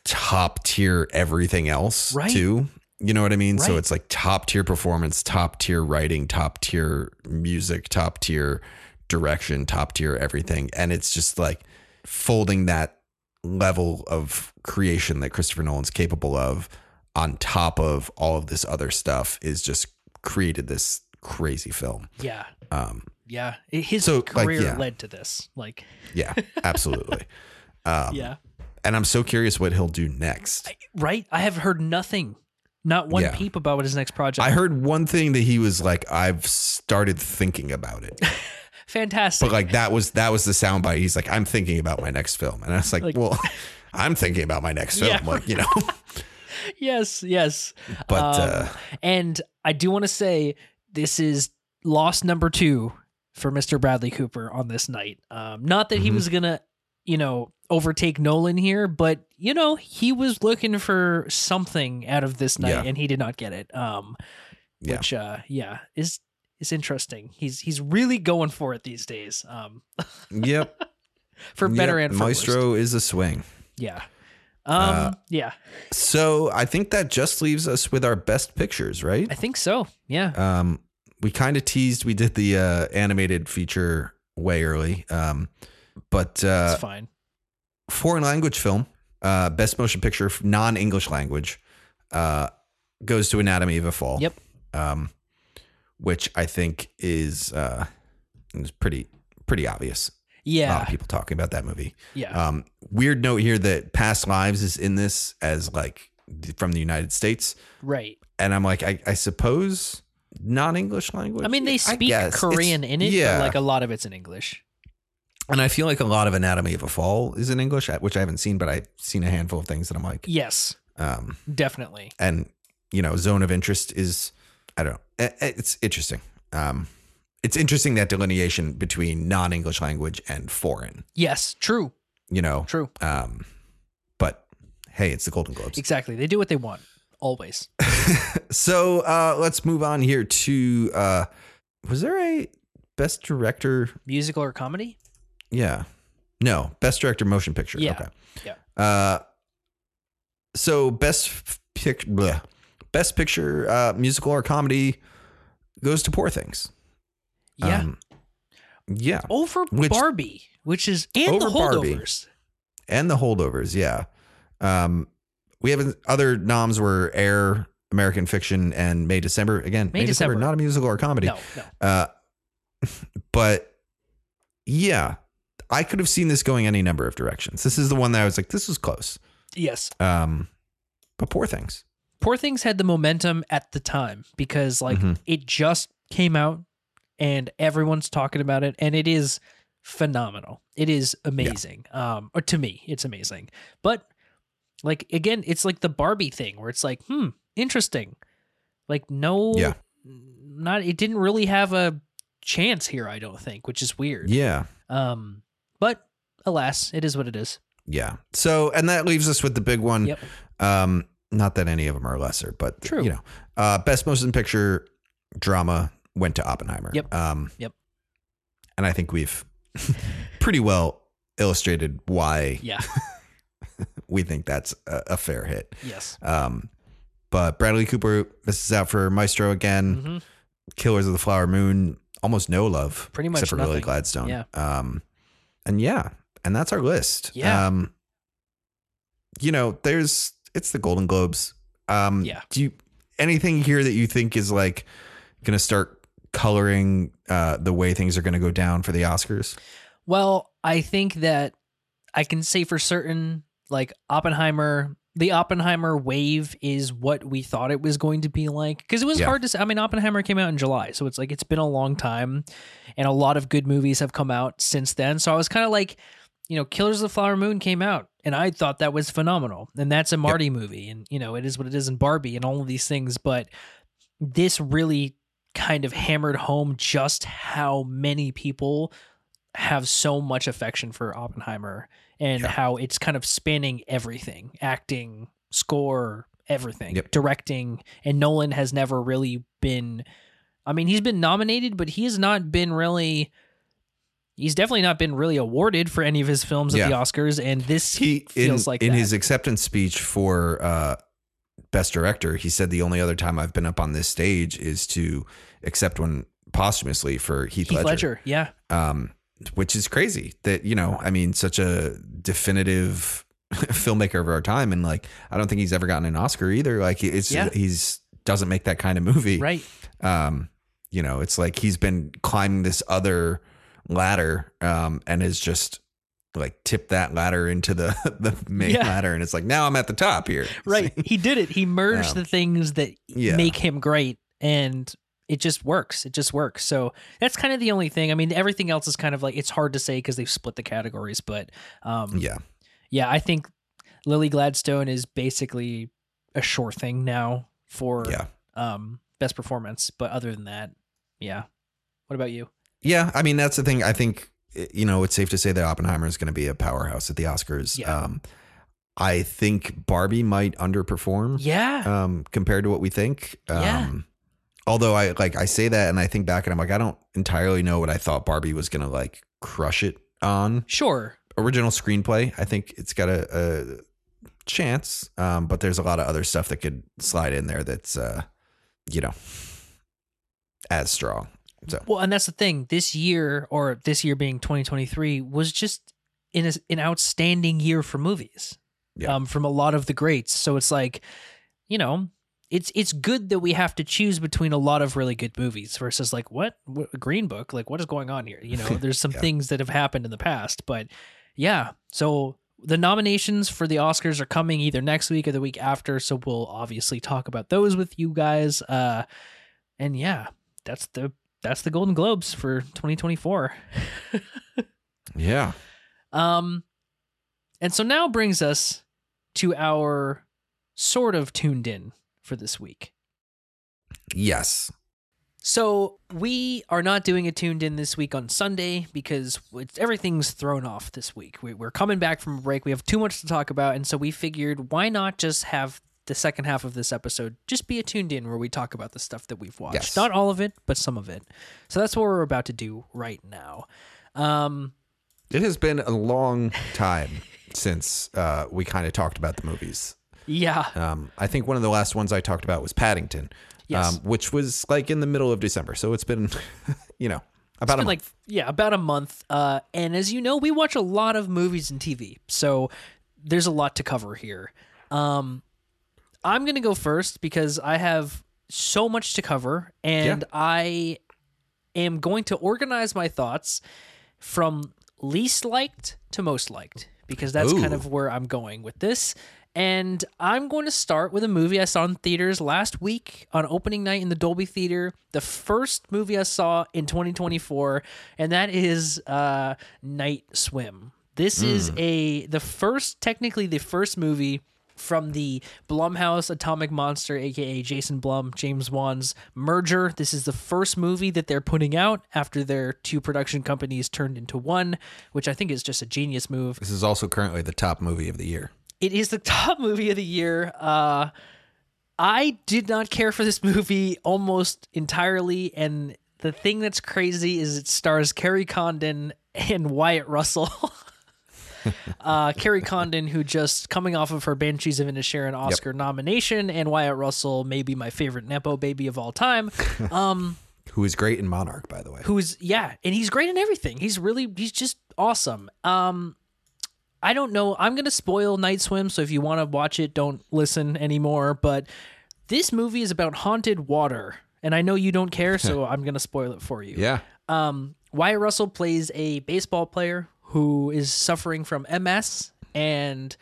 A: top tier everything else
B: Right.
A: too. You know what I mean? So it's like top tier performance, top tier writing, top tier music, top tier direction, top tier everything. And it's just like folding that level of creation that Christopher Nolan's capable of on top of all of this other stuff is just created this crazy film.
B: Yeah.
A: Um,
B: Yeah. His
A: So, like,
B: career
A: yeah.
B: led to this. Like,
A: yeah, absolutely. Um,
B: yeah.
A: And I'm so curious what he'll do next.
B: I- right. I have heard nothing, not one
A: Yeah.
B: peep about what his next project.
A: I heard one thing that he was like, I've started thinking about it.
B: Fantastic.
A: But like that was that was the soundbite. He's like, I'm thinking about my next film. And I was like,
B: Like-
A: well, I'm thinking about my next film.
B: Yeah.
A: Like, you know.
B: yes. Yes.
A: But
B: Um,
A: uh
B: And I do want to say this is loss number two for Mr. Bradley Cooper on this night. Um, not that he
A: Mhm.
B: was gonna, you know, overtake Nolan here, but you know, he was looking for something out of this night
A: Yeah.
B: and he did not get it. Um,
A: Yeah.
B: which uh yeah is is interesting. He's he's really going for it these days. Um,
A: Yep.
B: for better
A: Yep,
B: and for.
A: Maestro is a swing.
B: Yeah. Um.
A: Uh,
B: yeah.
A: So I think that just leaves us with our best pictures, right?
B: I think so. Yeah.
A: Um, we kind of teased we did the uh, animated feature way early, um, but uh,
B: it's fine.
A: foreign language film, uh, best motion picture, non English language, uh, goes to Anatomy of a Fall.
B: Yep.
A: Um, which I think is uh, is pretty pretty obvious. A lot
B: Yeah.
A: of people talking about that movie.
B: Yeah.
A: Um, weird note here that Past Lives is in this as like from the United States,
B: right.
A: and I'm like, I, I suppose non English language.
B: I mean, they speak. Korean
A: It's-
B: in it,
A: yeah.
B: but like a lot of it's in English.
A: and I feel like a lot of Anatomy of a Fall is in English, which I haven't seen, but I've seen a handful of things that I'm like,
B: Yes,
A: um,
B: definitely.
A: and you know, Zone of Interest is, I don't know, I- I- it's interesting. Um, it's interesting that delineation between non English language and foreign.
B: Yes, true,
A: You know,
B: true.
A: um, but hey, it's the Golden Globes.
B: Exactly. They do what they want always.
A: So uh, let's move on here to uh, was there a best director?
B: Musical or comedy?
A: Yeah, no, best director motion picture.
B: Yeah.
A: Okay.
B: Yeah.
A: Uh, so best pic, bleh. best picture, uh, musical or comedy goes to Poor Things.
B: Yeah.
A: Um, yeah,
B: Over
A: which-
B: Barbie, which is and the
A: Over Barbie.
B: holdovers.
A: and the holdovers. Yeah. Um, we have other noms were Air, American Fiction, and May December. Again,
B: May
A: May, December,
B: December.
A: not a musical or comedy.
B: No, no.
A: Uh, but yeah, I could have seen this going any number of directions. This is the one that I was like, this was close.
B: Yes.
A: Um, but poor things.
B: Poor Things had the momentum at the time because like
A: Mhm.
B: it just came out and everyone's talking about it and it is phenomenal. It is amazing. Um or to me, it's amazing. But like again, it's like the Barbie thing where it's like, hmm, interesting. Like no
A: Yeah.
B: not it didn't really have a chance here, I don't think, which is weird.
A: Yeah.
B: Um but alas, it is what it is.
A: Yeah. So, and that leaves us with the big one.
B: Yep.
A: Um, not that any of them are lesser, but
B: True.
A: you know, uh, best motion picture drama went to Oppenheimer.
B: Yep.
A: Um,
B: Yep.
A: And I think we've pretty well illustrated why
B: Yeah.
A: we think that's a, a fair hit.
B: yes.
A: Um, but Bradley Cooper, misses out for Maestro again.
B: hmm
A: Killers of the Flower Moon, almost no love,
B: Pretty much
A: except for Lily. Gladstone.
B: Yeah.
A: Um, and yeah, and that's our list.
B: Yeah.
A: Um, you know, there's it's the Golden Globes. Um,
B: Yeah.
A: Do you anything here that you think is like going to start coloring uh, the way things are going to go down for the Oscars?
B: Well, I think that I can say for certain, like Oppenheimer, the Oppenheimer wave is what we thought it was going to be like. Because it was
A: Yeah.
B: hard to say. I mean, Oppenheimer came out in July, so it's like it's been a long time, and a lot of good movies have come out since then. So I was kind of like, you know, Killers of the Flower Moon came out, and I thought that was phenomenal, and that's a Marty movie, and you know, it is what it is in Barbie, and all of these things. But this really kind of hammered home just how many people have so much affection for Oppenheimer and
A: Yeah.
B: how it's kind of spanning everything acting, score, everything,
A: Yep.
B: directing. And Nolan has never really been, I mean, he's been nominated, but he has not been really. He's definitely not been really awarded for any of his films
A: Yeah.
B: at the Oscars, and this
A: He in,
B: feels like
A: in
B: that.
A: his acceptance speech for uh, best director, he said the only other time I've been up on this stage is to accept one posthumously for Heath,
B: Heath
A: Ledger.
B: Ledger, yeah,
A: um, which is crazy that you know i mean such a definitive filmmaker of our time. And like i don't think he's ever gotten an oscar either. Like it's
B: Yeah.
A: he's doesn't make that kind of movie.
B: Right,
A: um you know it's like he's been climbing this other ladder um and is just like tip that ladder into the the main
B: Yeah.
A: ladder and it's like now i'm at the top here
B: right. he did it. He merged
A: Um,
B: the things that
A: yeah.
B: make him great, and it just works. It just works. So that's kind of the only thing. I mean, everything else is kind of like it's hard to say because they've split the categories, but um,
A: yeah
B: yeah, I think Lily Gladstone is basically a sure thing now for
A: yeah
B: um best performance. But other than that, yeah. What about you?
A: Yeah, I mean that's the thing. I think you know it's safe to say that Oppenheimer is going to be a powerhouse at the Oscars.
B: Yeah.
A: Um, I think Barbie might underperform
B: Yeah,
A: um, compared to what we think. Um,
B: Yeah.
A: although I like I say that and I think back and I'm like I don't entirely know what I thought Barbie was gonna like crush it on
B: Sure.
A: original screenplay. I think it's got a, a chance, um, but there's a lot of other stuff that could slide in there that's uh, you know as strong. So
B: Well, and that's the thing. This year, or this year being 2023, was just in a, an outstanding year for movies.
A: Yeah.
B: Um, from a lot of the greats. So it's like, you know, it's it's good that we have to choose between a lot of really good movies versus like what, what Green Book, like what is going on here? You know, there's some
A: Yeah.
B: things that have happened in the past, but yeah. So the nominations for the Oscars are coming either next week or the week after. So we'll obviously talk about those with you guys. Uh, and yeah, that's the that's the Golden Globes for 2024.
A: yeah,
B: Um, and so now brings us to our sort of tuned in for this week.
A: yes,
B: So we are not doing a tuned in this week on Sunday because it's, everything's thrown off this week. We, we're coming back from a break. We have too much to talk about, and so we figured why not just have the second half of this episode just be a tuned in where we talk about the stuff that we've watched.
A: Yes.
B: Not all of it, but some of it. So that's what we're about to do right now. Um,
A: it has been a long time since uh, we kind of talked about the movies.
B: yeah,
A: Um, I think one of the last ones I talked about was Paddington,
B: Yes.
A: um, which was like in the middle of December. So it's been, you know, about a
B: been
A: month.
B: like yeah about a month uh and as you know we watch a lot of movies and tv so there's a lot to cover here um i'm gonna go first because i have so much to cover and i am going to organize my thoughts from least liked to most liked because that's kind of where i'm going with this and I'm going to start with a movie I saw in theaters last week on opening night in the Dolby Theater. The first movie I saw in 2024, and that is uh, Night Swim. This is a the first, technically the first movie from the Blumhouse Atomic Monster, aka Jason Blum, James Wan's merger. This is the first movie that they're putting out after their two production companies turned into one, which I think is just a genius move.
A: This is also currently the top movie of the year.
B: It is the top movie of the year. Uh, I did not care for this movie almost entirely, and the thing that's crazy is it stars Kerry Condon and Wyatt Russell. uh, Kerry Condon, who just coming off of her Banshees of Inisherin Oscar nomination, and Wyatt Russell, maybe my favorite nepo baby of all time. Um,
A: Who is great in Monarch, by the way.
B: who's yeah, and he's great in everything. He's really he's just awesome. Um I don't know. I'm going to spoil Night Swim, so if you want to watch it, don't listen anymore, but this movie is about haunted water. And I know you don't care, so I'm going to spoil it for you.
A: Yeah.
B: Um, Wyatt Russell plays a baseball player who is suffering from MS, and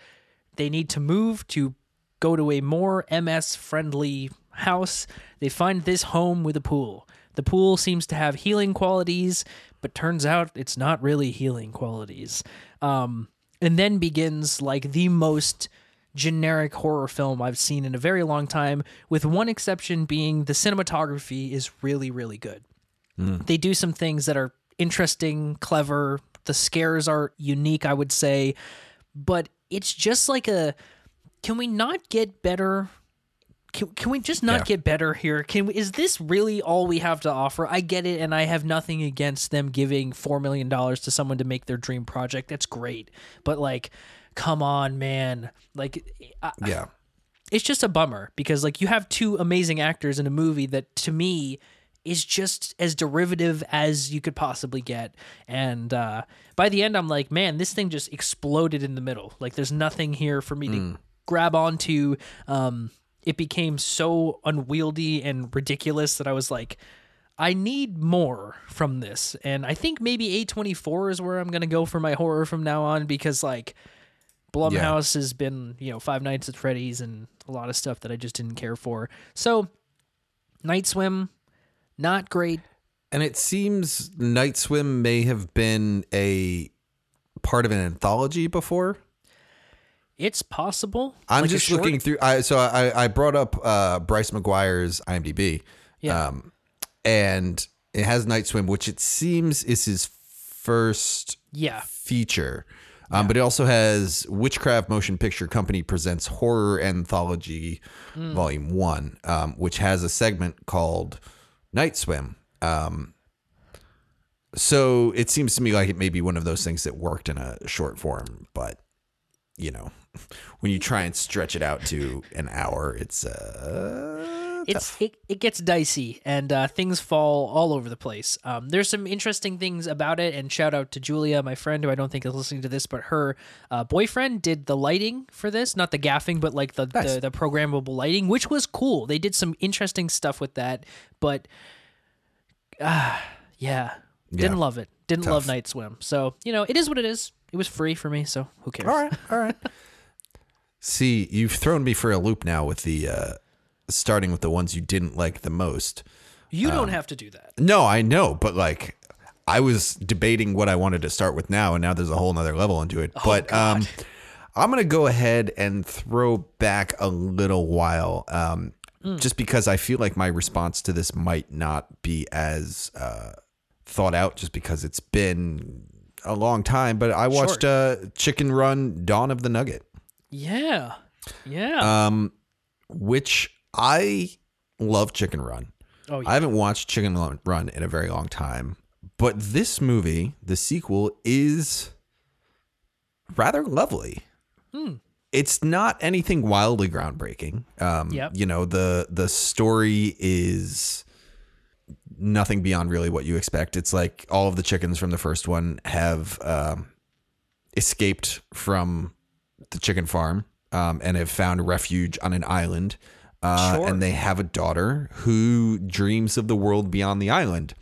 B: they need to move to go to a more MS friendly house. They find this home with a pool. The pool seems to have healing qualities, but turns out it's not really healing qualities. Um, and then begins like the most generic horror film I've seen in a very long time, with one exception being the cinematography is really, really good. They do some things that are interesting, clever. The scares are unique, I would say, but it's just like a can we not get better? Can, can we just not
A: Yeah.
B: get better here? Can we, is this really all we have to offer? I get it, and I have nothing against them giving four million dollars to someone to make their dream project. That's great, but like, come on, man! Like, I,
A: Yeah.
B: it's just a bummer because like you have two amazing actors in a movie that to me is just as derivative as you could possibly get. And uh by the end i'm like man this thing just exploded in the middle. Like there's nothing here for me to grab onto. Um it became so unwieldy and ridiculous that i was like I need more from this. And I think maybe A24 is where I'm going to go for my horror from now on because, like, Blumhouse has been, you know, Five Nights at Freddy's and a lot of stuff that I just didn't care for. So, Night Swim, not great.
A: And it seems Night Swim may have been a part of an anthology before.
B: It's possible.
A: I'm
B: Like
A: just looking through. I so I, I brought up uh, Bryce McGuire's IMDb.
B: Yeah.
A: Um, and it has Night Swim, which it seems is his first
B: Yeah.
A: feature. Um, But it also has Witchcraft Motion Picture Company presents Horror Anthology Volume One, um, which has a segment called Night Swim. Um, so it seems to me like it may be one of those things that worked in a short form, but you know, when you try and stretch it out to an hour, it's uh,
B: it's it, it gets dicey and uh, things fall all over the place. Um, there's some interesting things about it, and shout out to Julia, my friend, who I don't think is listening to this, but her uh, boyfriend did the lighting for this, not the gaffing, but like the,
A: Nice.
B: the the programmable lighting, which was cool. They did some interesting stuff with that, but uh, yeah, didn't
A: Yeah.
B: love it. Didn't love Night Swim. So you know, it is what it is. It was free for me, so who cares?
A: all right, all right. See, you've thrown me for a loop now with the uh, starting with the ones you didn't like the most.
B: You
A: Um,
B: don't have to do that.
A: No, I know, but like I was debating what I wanted to start with now, and now there's a whole nother level into it. but
B: God.
A: um, I'm gonna go ahead and throw back a little while, um, just because I feel like my response to this might not be as uh, thought out, just because it's been a long time. But I watched uh, Chicken Run: Dawn of the Nugget.
B: Yeah, yeah.
A: um, which I love Chicken Run.
B: oh yeah.
A: I haven't watched Chicken Run in a very long time, but this movie, the sequel, is rather lovely.
B: Hmm.
A: It's not anything wildly groundbreaking. Um,
B: Yep.
A: You know the the story is nothing beyond really what you expect. It's like all of the chickens from the first one have um, escaped from the chicken farm um, and have found refuge on an island. Uh,
B: Sure.
A: And they have a daughter who dreams of the world beyond the island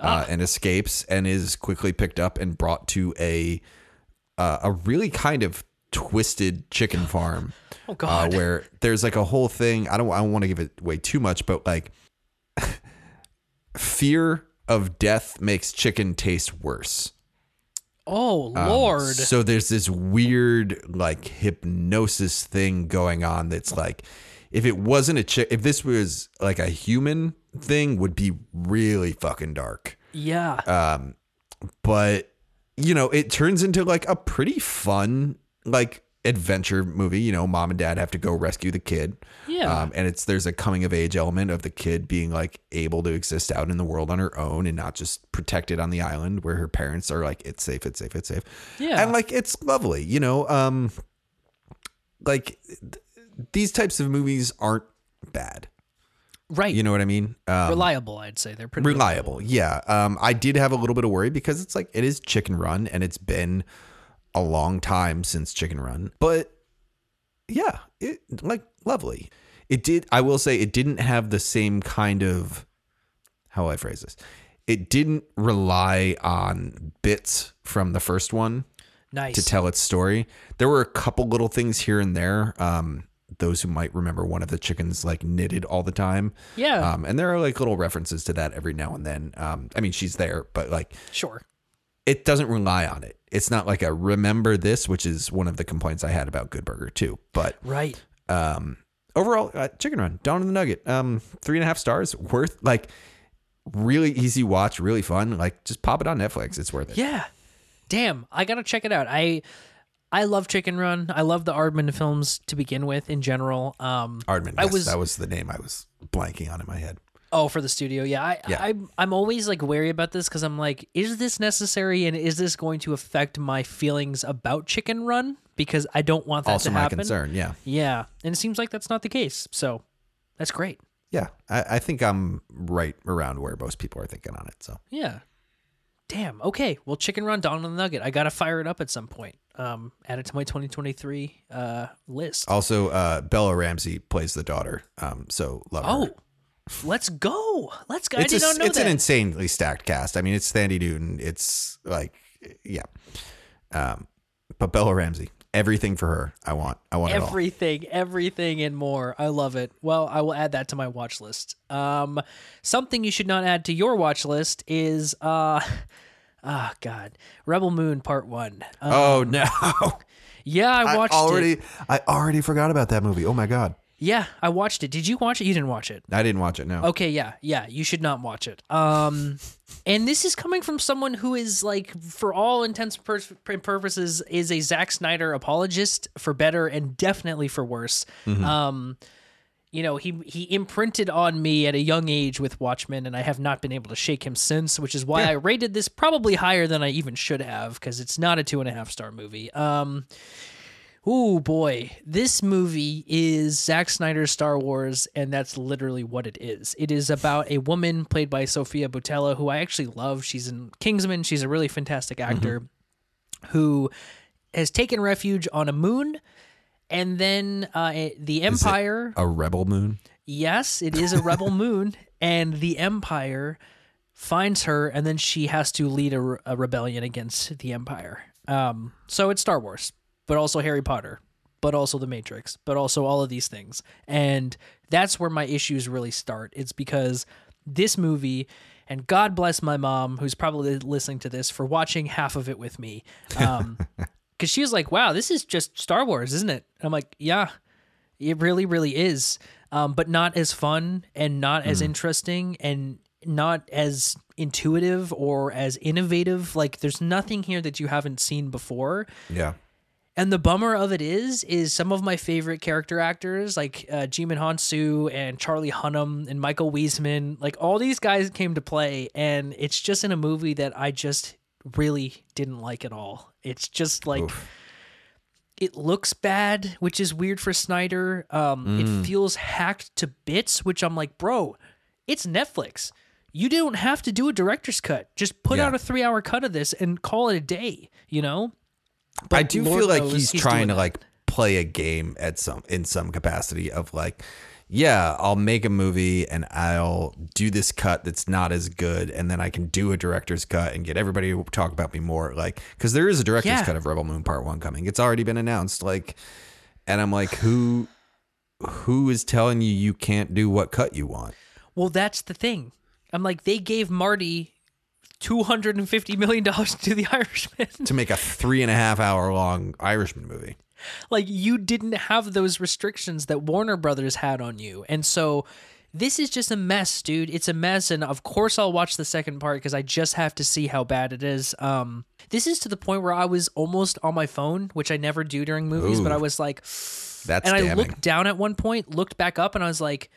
A: uh, and escapes and is quickly picked up and brought to a uh, a really kind of twisted chicken farm
B: oh
A: uh,
B: God.
A: where there's like a whole thing. I don't. I don't want to give it away too much, but like, fear of death makes chicken taste worse.
B: oh
A: Um,
B: Lord.
A: So there's this weird like hypnosis thing going on. That's like, if it wasn't a chick, if this was like a human thing, would be really fucking dark.
B: yeah.
A: Um, but you know, it turns into like a pretty fun like adventure movie. You know, mom and dad have to go rescue the kid.
B: Yeah.
A: Um, and it's there's a coming of age element of the kid being like able to exist out in the world on her own and not just protected on the island where her parents are like, it's safe, it's safe, it's safe.
B: Yeah.
A: And like it's lovely, you know. Um, like these types of movies aren't bad.
B: right.
A: You know what I mean? Um,
B: reliable, I'd say. They're pretty
A: reliable. Yeah. Um, I did have a little bit of worry because it's like it is Chicken Run and it's been a long time since Chicken Run, but yeah, it like lovely. It did. I will say it didn't have the same kind of how will I phrase this. It didn't rely on bits from the first one
B: Nice.
A: to tell its story. There were a couple little things here and there. Um, those who might remember one of the chickens like knitted all the time.
B: yeah.
A: Um, and there are like little references to that every now and then. Um, I mean, she's there, but like
B: sure.
A: it doesn't rely on it. It's not like a remember this, which is one of the complaints I had about Good Burger too. But
B: Right.
A: um, overall, uh, Chicken Run, Dawn of the Nugget, um, three and a half stars, worth like really easy watch, really fun. Like just pop it on Netflix. It's worth it.
B: Yeah. Damn, I gotta check it out. I I love Chicken Run. I love the Aardman films to begin with in general. Um
A: Aardman,
B: I
A: yes,
B: was-
A: that was the name I was blanking on in my head.
B: oh for the studio. Yeah. I,
A: Yeah.
B: I I'm always like wary about this because I'm like, is this necessary and is this going to affect my feelings about Chicken Run? Because I don't want that
A: Also,
B: to
A: my concern. Yeah,
B: Yeah. And it seems like that's not the case. So that's great.
A: yeah. I, I think I'm right around where most people are thinking on it. So
B: Yeah. Damn. Okay. Well, Chicken Run, of the Nugget. I gotta fire it up at some point. Um, add it to my 2023 uh list.
A: also, uh, Bella Ramsey plays the daughter. Um, so love her.
B: Oh, let's go. Let's go.
A: It's
B: did
A: a-
B: know
A: it's
B: that.
A: an insanely stacked cast. I mean, it's Thandie Newton. It's like, yeah. Um, but Bella Ramsey, everything for her. I want. I want it all.
B: everything, everything, and more. I love it. Well, I will add that to my watch list. Um, something you should not add to your watch list is uh, ah, God, Rebel Moon Part One. Um,
A: Oh no!
B: yeah, I
A: I
B: watched
A: already,
B: it.
A: I already forgot about that movie. Oh my god!
B: Yeah, I watched it. Did you watch it? You didn't watch it.
A: I didn't watch it. No.
B: Okay, yeah, yeah, you should not watch it. Um, and this is coming from someone who is like, for all intents and purposes, is a Zack Snyder apologist for better and definitely for worse. Um, you know, he he imprinted on me at a young age with Watchmen, and I have not been able to shake him since, which is why I rated this probably higher than I even should have because it's not a two and a half star movie. Um, Ooh boy, this movie is Zack Snyder's Star Wars, and that's literally what it is. It is about a woman played by Sofia Boutella, who I actually love. She's in Kingsman. She's a really fantastic actor who has taken refuge on a moon, and then uh, the Empire.
A: A rebel moon.
B: Yes, it is a rebel moon, and the Empire finds her, and then she has to lead a, re- a rebellion against the Empire. Um, so it's Star Wars, but also Harry Potter, but also The Matrix, but also all of these things, and that's where my issues really start. It's because this movie. And God bless my mom, who's probably listening to this, for watching half of it with me. Um, because she was like, "Wow, this is just Star Wars, isn't it?" And I'm like, "Yeah, it really, really is, um, but not as fun and not as interesting and not as intuitive or as innovative. Like, there's nothing here that you haven't seen before.
A: Yeah.
B: And the bummer of it is, is some of my favorite character actors like uh, Djimon Hounsou and Charlie Hunnam and Michael Huisman, like all these guys came to play, and it's just in a movie that I just really didn't like at all. It's just like it looks bad, which is weird for Snyder. Um, It feels hacked to bits, which I'm like, bro, it's Netflix. You don't have to do a director's cut. Just put
A: Yeah.
B: out a three hour cut of this and call it a day, you know? But
A: I do
B: Lord
A: feel like
B: knows
A: he's, trying to
B: that.
A: like play a game at some in some capacity of like, yeah, I'll make a movie and I'll do this cut that's not as good, and then I can do a director's cut and get everybody to talk about me more. Like, because there is a director's
B: Yeah.
A: cut of Rebel Moon Part One coming. It's already been announced. Like, and I'm like, who, who is telling you you can't do what cut you want?
B: Well, that's the thing. I'm like, they gave Marty $250 million to do the Irishman.
A: to make a three and a half hour long Irishman movie.
B: Like you didn't have those restrictions that Warner Brothers had on you. And so this is just a mess, dude. It's a mess and of course I'll watch the second part because I just have to see how bad it is. Um this is to the point where I was almost on my phone, which I never do during movies, but I was like
A: That's
B: and I looked down at one point, looked back up and I was like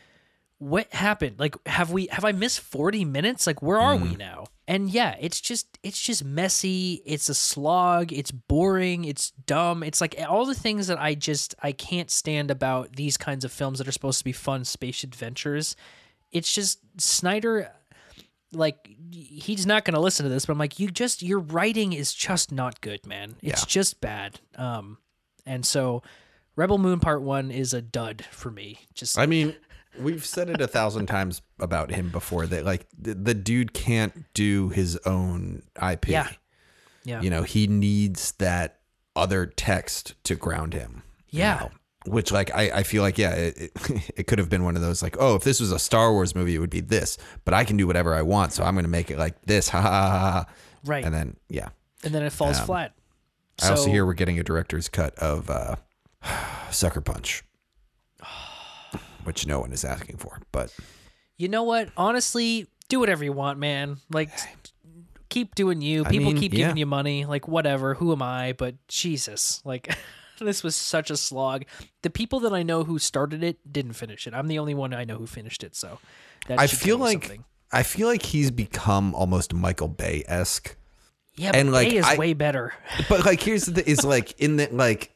B: what happened? Like have we have I missed 40 minutes? Like where are
A: Mm.
B: we now? And yeah, it's just it's just messy, it's a slog, it's boring, it's dumb. It's like all the things that I just I can't stand about these kinds of films that are supposed to be fun space adventures. It's just Snyder like he's not going to listen to this, but I'm like you just your writing is just not good, man. It's
A: Yeah.
B: just bad. Um and so Rebel Moon Part 1 is a dud for me. Just
A: I mean, we've said it a thousand times about him before that like the, the dude can't do his own IP.
B: Yeah. Yeah.
A: You know, he needs that other text to ground him. you
B: Yeah.
A: know? Which like I, I feel like yeah it, it, it could have been one of those like oh if this was a Star Wars movie it would be this but I can do whatever I want so I'm gonna make it like this ha ha ha, ha.
B: right.
A: and then yeah
B: and then it falls flat.
A: I also
B: So-
A: hear we're getting a director's cut of uh, Sucker Punch which no one is asking for but
B: You know what? Honestly, do whatever you want, man. Like keep doing you. People
A: mean,
B: keep giving
A: yeah.
B: you money. Like whatever. Who am I? But Jesus. Like this was such a slog. The people that I know who started it didn't finish it. I'm the only one I know who finished it, so that
A: I feel like
B: something.
A: I feel like he's become almost Michael Bay esque.
B: Yeah,
A: and,
B: but
A: like,
B: Bay is
A: I-
B: way better.
A: But like here's the thing, is like in that like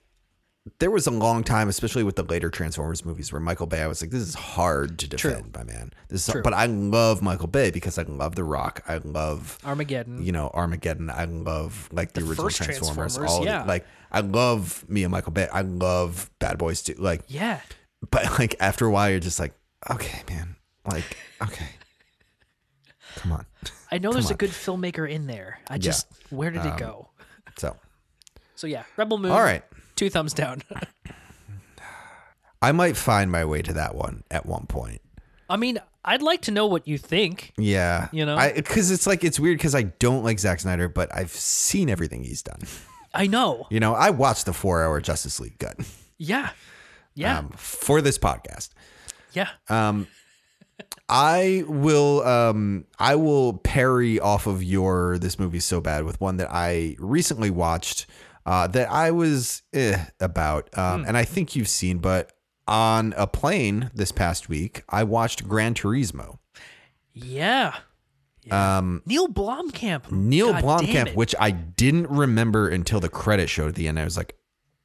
A: there was a long time, especially with the later Transformers movies, where Michael Bay, I was like, this is hard to defend, my man. This is,
B: True.
A: but I love Michael Bay because I love The Rock. I love
B: Armageddon.
A: you know Armageddon. I love like the,
B: The
A: original Transformers.
B: Transformers,
A: all
B: yeah.
A: like I love me and Michael Bay. I love Bad Boys too. Like,
B: Yeah.
A: but like after a while, you're just like, okay, man. Like, okay, come on.
B: I know there's
A: on.
B: a good filmmaker in there. I just where did it um, go?
A: So,
B: So yeah, Rebel Moon.
A: all right.
B: Two thumbs down.
A: I might find my way to that one at one point.
B: I mean, I'd like to know what you think.
A: Yeah,
B: You know?
A: because it's like it's weird because I don't like Zack Snyder, but I've seen everything he's done.
B: I know.
A: You know, I watched the four-hour Justice League cut.
B: Yeah. Yeah.
A: um, for this podcast.
B: Yeah.
A: Um, I will um I will parry off of your this movie's so bad with one that I recently watched uh that I was eh, about um and I think you've seen but on a plane this past week I watched Gran Turismo.
B: yeah.
A: Um
B: Neil Blomkamp.
A: Neil
B: God
A: Blomkamp which I didn't remember until the credit showed at the end I was like,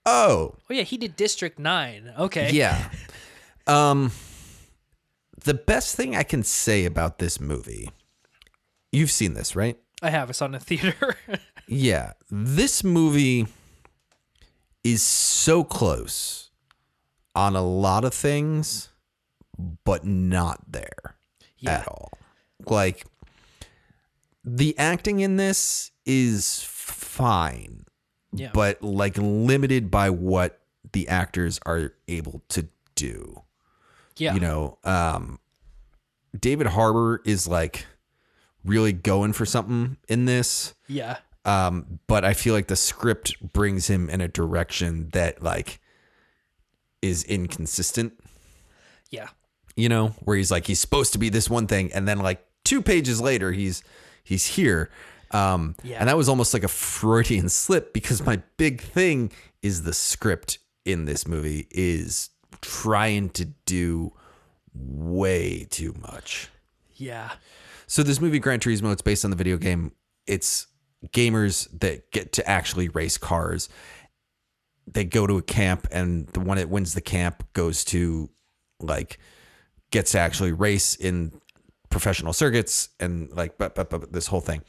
A: "Oh,
B: Oh yeah, he did District Nine. Okay.
A: Yeah. Um the best thing I can say about this movie. You've seen this, right?
B: I have. It's on a theater.
A: Yeah. This movie is so close on a lot of things but not there
B: Yeah.
A: at all. Like the acting in this is fine
B: yeah.
A: but like limited by what the actors are able to do.
B: yeah.
A: you know um david harbour is like really going for something in this
B: yeah.
A: Um but i feel like the script brings him in a direction that like is inconsistent
B: Yeah.
A: you know where he's like he's supposed to be this one thing and then like two pages later he's he's here um
B: Yeah.
A: and that was almost like a freudian slip because my big thing is the script in this movie is trying to do way too much
B: Yeah.
A: so this movie Gran Turismo, it's based on the video game. It's gamers that get to actually race cars. They go to a camp, and the one that wins the camp goes to like gets to actually race in professional circuits and like but, but, but this whole thing.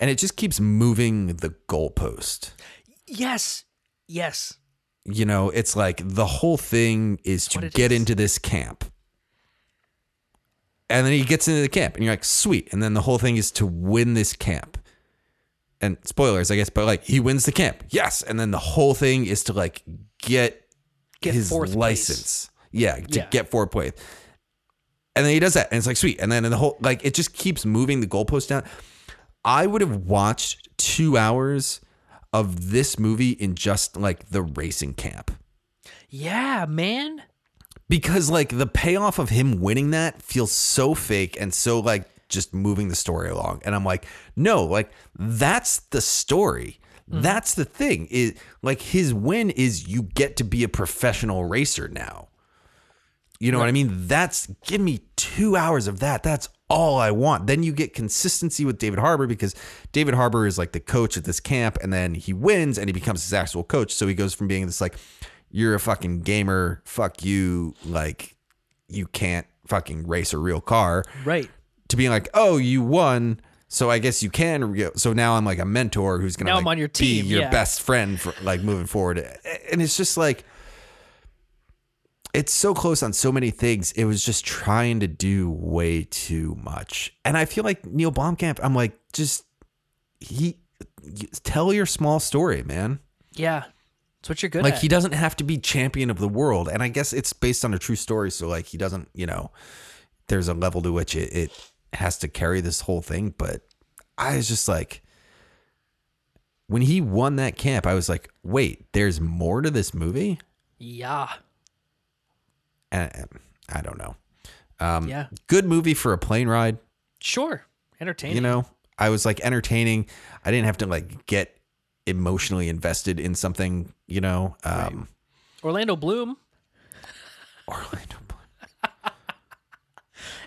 A: And it just keeps moving the goalpost.
B: Yes. Yes.
A: You know, it's like the whole thing is to get
B: is.
A: into this camp. And then he gets into the camp and you're like, sweet. And then the whole thing is to win this camp. And spoilers, I guess, but like he wins the camp. Yes. And then the whole thing is to like get,
B: Get
A: his
B: fourth place.
A: license. Yeah, to
B: Yeah.
A: get fourth place. And then he does that. And it's like, sweet. And then the whole like it just keeps moving the goalpost down. I would have watched two hours of this movie in just like the racing camp.
B: Yeah, man.
A: because like the payoff of him winning that feels so fake and so like just moving the story along. And i'm like no like that's the story. Mm-hmm. That's the thing. Is like his win is you get to be a professional racer now. You know what i mean? That's give me two hours of that. That's all i want. Then you get consistency with david harbour because david harbour is like the coach at this camp and then he wins and he becomes his actual coach. So he goes from being this like you're a fucking gamer. Fuck you. Like you can't fucking race a real car.
B: Right.
A: To being like oh you won so i guess you can re- so now i'm like a mentor who's gonna
B: Now
A: like,
B: I'm on your
A: be
B: team,
A: your
B: yeah.
A: best friend for like moving forward and it's just like it's so close on so many things it was just trying to do way too much and i feel like neil blomkamp i'm like just he tell your small story man
B: Yeah. That's what you're good at.
A: like
B: at.
A: he doesn't have to be champion of the world and i guess it's based on a true story so like he doesn't you know there's a level to which it, it has to carry this whole thing but i was just like when he won that camp i was like wait there's more to this movie
B: yeah.
A: and and I don't know. Um,
B: Yeah.
A: Good movie for a plane ride.
B: Sure. Entertaining.
A: You know, I was like entertaining. I didn't have to like get emotionally invested in something. You know, um,
B: Orlando Bloom
A: Orlando.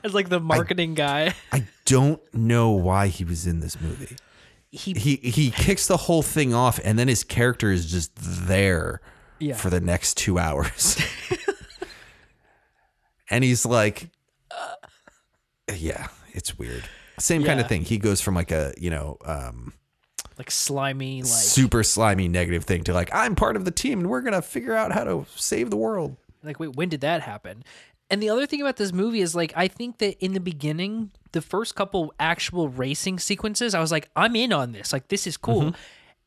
B: Is like the marketing guy.
A: I don't know why he was in this movie.
B: He
A: He he kicks the whole thing off, and then his character is just there
B: Yeah.
A: for the next two hours. and he's like, yeah, it's weird. Same kind of thing. He goes from like a you know um,
B: like slimy, like
A: super slimy negative thing to like I'm part of the team and we're gonna figure out how to save the world.
B: like wait, when did that happen? And the other thing about this movie is like I think that in the beginning, the first couple actual racing sequences, I was like, I'm in on this. Like this is cool.
A: Mm-hmm.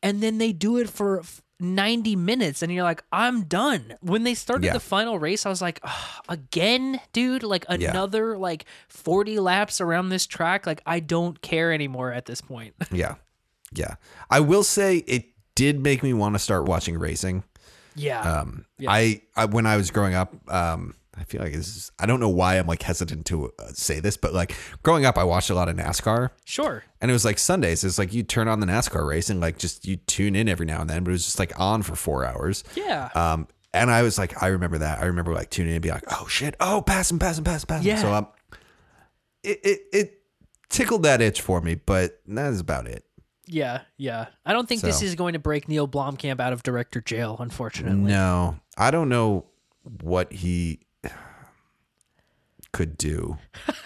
B: And then they do it for 90 minutes and you're like, I'm done. When they started
A: Yeah.
B: the final race, I was like, "Ugh, again, dude, like
A: Yeah.
B: another like 40 laps around this track. Like I don't care anymore at this point.
A: Yeah, yeah. I will say it did make me want to start watching racing.
B: Yeah.
A: Um,
B: Yeah.
A: I, I when I was growing up, um, I feel like this is, I don't know why I'm like hesitant to uh, say this, but like growing up, I watched a lot of NASCAR.
B: sure.
A: And it was like Sundays. It's like you turn on the NASCAR race and like just you tune in every now and then, but it was just like on for four hours.
B: Yeah.
A: Um, and I was like, I remember that. I remember like tuning in and be like, oh shit, oh pass him, pass him, pass him, pass him.
B: Yeah.
A: So um, it, it it tickled that itch for me, but that is about it.
B: yeah. Yeah. I don't think this is going to break Neil Blomkamp out of director jail, unfortunately.
A: No, I don't know what he could do.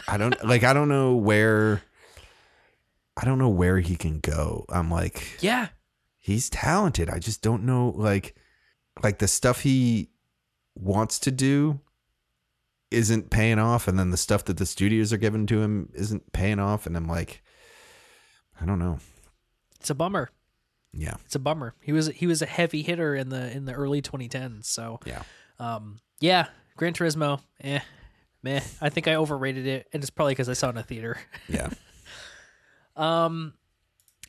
A: I don't like. I don't know where. I don't know where he can go. I'm like,
B: Yeah.
A: he's talented. I just don't know like like the stuff he wants to do isn't paying off and then the stuff that the studios are giving to him isn't paying off and I'm like I don't know.
B: It's a bummer.
A: Yeah.
B: It's a bummer. He was he was a heavy hitter in the in the early 2010s. So
A: Yeah.
B: um yeah, Gran Turismo, eh, meh. I think I overrated it, and it's probably because I saw it in a theater.
A: Yeah.
B: Um,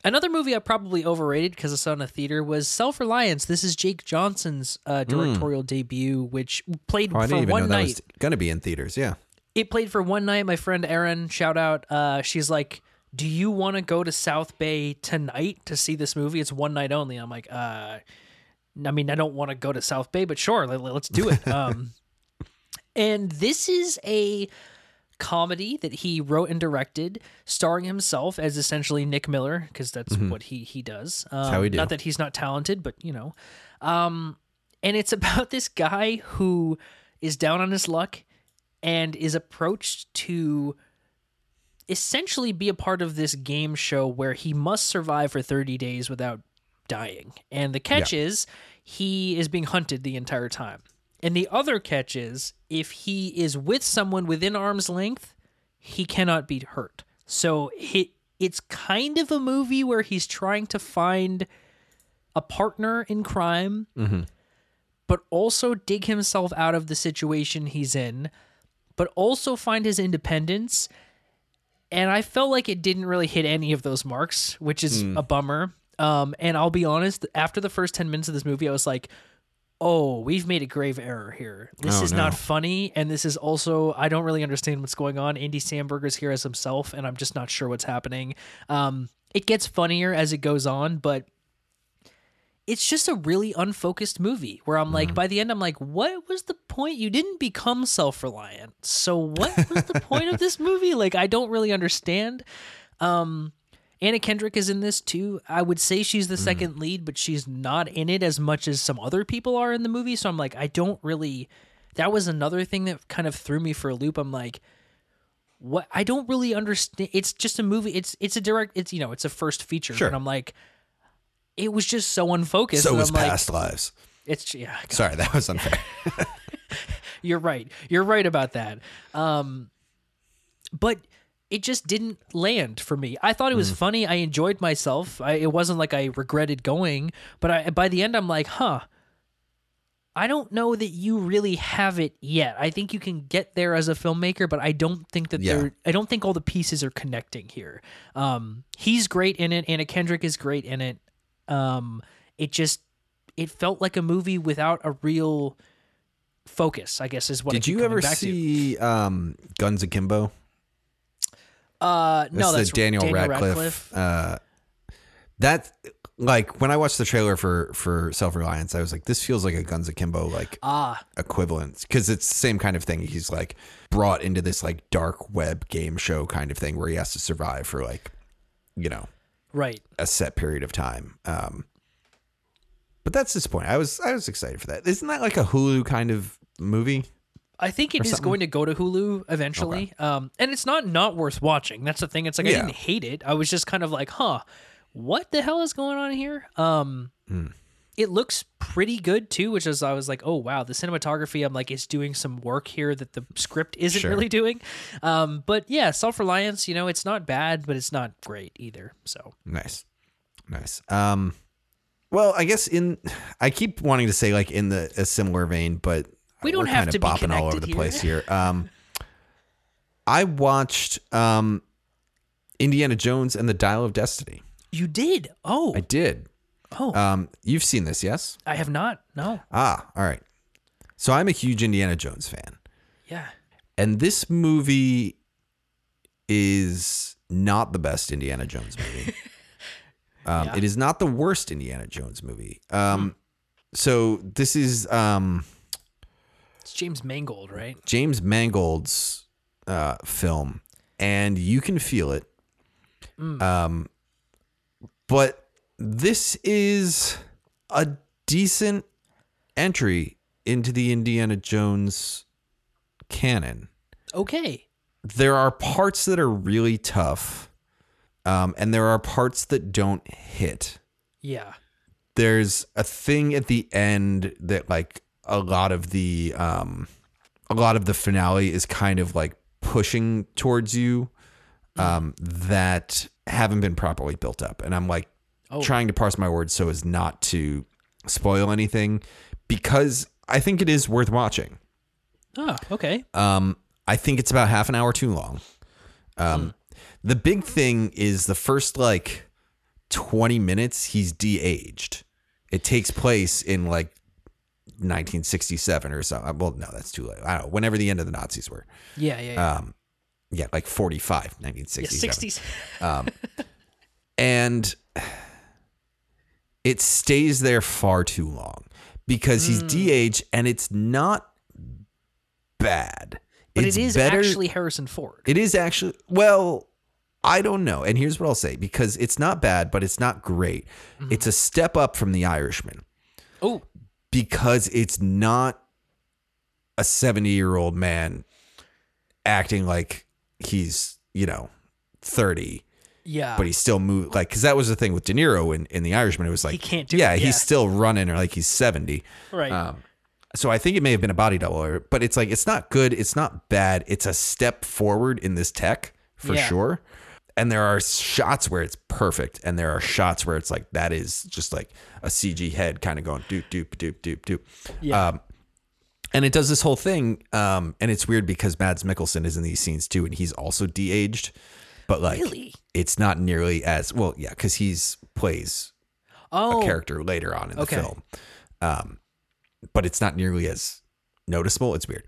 B: another movie I probably overrated because I saw it in a theater was Self Reliance. This is Jake Johnson's uh, directorial debut, which played
A: Hmm. Oh,
B: for one night.
A: was going to be in theaters. Yeah.
B: It played for one night. My friend Erin, shout out. Uh, she's like, "Do you want to go to South Bay tonight to see this movie? It's one night only." I'm like, uh, I mean, I don't want to go to South Bay, but sure, let, let's do it. Um, and this is a comedy that he wrote and directed, starring himself as essentially Nick Miller, because that's what he he does. Um,
A: Mm-hmm. how we do.
B: Not that he's not talented, but you know. Um, and it's about this guy who is down on his luck and is approached to essentially be a part of this game show where he must survive for 30 days without dying. And the catch is he is being hunted the entire time. And the other catch is if he is with someone within arm's length, he cannot be hurt. So he, it's kind of a movie where he's trying to find a partner in crime, but also dig himself out of the situation he's in, but also find his independence. And I felt like it didn't really hit any of those marks, which is a bummer. Um, and I'll be honest, after the first 10 minutes of this movie, I was like, oh, we've made a grave error here. This
A: Oh,
B: is
A: no.
B: not funny. And this is also, I don't really understand what's going on. Andy Samberg's here as himself, and I'm just not sure what's happening. Um, it gets funnier as it goes on, but it's just a really unfocused movie where I'm like, by the end, I'm like, what was the point? You didn't become self reliant. So, what was the point of this movie? Like, I don't really understand. Um, Anna Kendrick is in this too. I would say she's the second lead, but she's not in it as much as some other people are in the movie. So, I'm like, I don't really. That was another thing that kind of threw me for a loop. I'm like, what? I don't really understand. It's just a movie. It's it's a direct. It's you know, it's a first feature.
A: Sure.
B: And I'm like, it was just so unfocused.
A: So was
B: I'm like,
A: past lives.
B: it's yeah. God,
A: Sorry, that was unfair.
B: You're right. You're right about that. Um, but it just didn't land for me. I thought it was funny. I enjoyed myself. I, it wasn't like I regretted going, but I, by the end, I'm like, huh. I don't know that you really have it yet. I think you can get there as a filmmaker, but I don't think that
A: Yeah.
B: they're. I don't think all the pieces are connecting here. Um, he's great in it. Anna Kendrick is great in it. Um, it just it felt like a movie without a real focus. I guess is what.
A: Did you ever see um, Guns Akimbo?
B: Uh, no,
A: the
B: that's
A: Daniel, Radcliffe. Uh, that like when I watched the trailer for for Self Reliance, I was like, this feels like a Guns Akimbo like
B: Ah,
A: equivalent because it's the same kind of thing. He's like brought into this like dark web game show kind of thing where he has to survive for like you know
B: right.
A: a set period of time. Um, but that's disappointing. I was I was excited for that. Isn't that like a Hulu kind of movie?
B: I think it is
A: something?
B: going to go to Hulu eventually. Um, and it's not not worth watching. That's the thing. It's like I didn't hate it. I was just kind of like, huh, what the hell is going on here? Um,
A: Hmm.
B: it looks pretty good too, which is I was like, oh wow, the cinematography. I'm like, it's doing some work here that the script isn't
A: Sure.
B: really doing. Um, but yeah, self reliance. You know, it's not bad, but it's not great either. So
A: Nice, nice. Um, well, I guess in I keep wanting to say like in the a similar vein, but
B: We don't have
A: kinda
B: to be
A: bopping all over the place here. Um, I watched um, Indiana Jones and the Dial of Destiny.
B: you did. Oh,
A: I did.
B: Oh,
A: Um, you've seen this, yes?
B: I have not. No.
A: Ah, all right. So I'm a huge Indiana Jones fan.
B: Yeah.
A: And this movie is not the best Indiana Jones movie. um,
B: Yeah.
A: It is not the worst Indiana Jones movie. Um, So this is um,
B: It's James Mangold, right?
A: James Mangold's uh, film, and you can feel it. Um, but this is a decent entry into the Indiana Jones canon.
B: Okay.
A: there are parts that are really tough um, and there are parts that don't hit
B: Yeah.
A: there's a thing at the end that like a lot of the um, a lot of the finale is kind of like pushing towards you um, that haven't been properly built up and i'm like
B: Oh.
A: trying to parse my words so as not to spoil anything because i think it is worth watching
B: Oh, okay.
A: um, I think it's about half an hour too long. Um, The big thing is the first like 20 minutes, he's de aged. It takes place in like 1967 or something. Well, no, that's too late. I don't know. Whenever the end of the Nazis were.
B: Yeah, yeah, yeah.
A: Um, yeah, like 45,
B: yeah
A: 1967
B: 60s.
A: and it stays there far too long because he's de-aged and it's not bad.
B: But
A: it's
B: it is
A: better.
B: actually Harrison Ford.
A: It is actually well, I don't know. And here's what I'll say because it's not bad, but it's not great.
B: Mm-hmm.
A: It's a step up from The Irishman
B: oh,
A: because it's not a 70-year-old man acting like he's, you know, 30
B: yeah.
A: but he still moved like because that was the thing with De Niro in, in The Irishman. It was like
B: He can't do
A: yeah,
B: it, yeah.
A: he's still running or like he's seventy.
B: right.
A: Um, so I think it may have been a body double, or, but it's like it's not good. It's not bad. It's a step forward in this tech for
B: Yeah.
A: sure. And there are shots where it's perfect, and there are shots where it's like that is just like a CG head kind of going doop doop doop doop doop.
B: Yeah.
A: Um, and it does this whole thing, um, and it's weird because Mads Mikkelsen is in these scenes too, and he's also de-aged, but like
B: Really?
A: it's not nearly as well. Yeah, because he's plays
B: oh,
A: a character later on in the
B: okay.
A: film, um, but it's not nearly as noticeable. It's weird.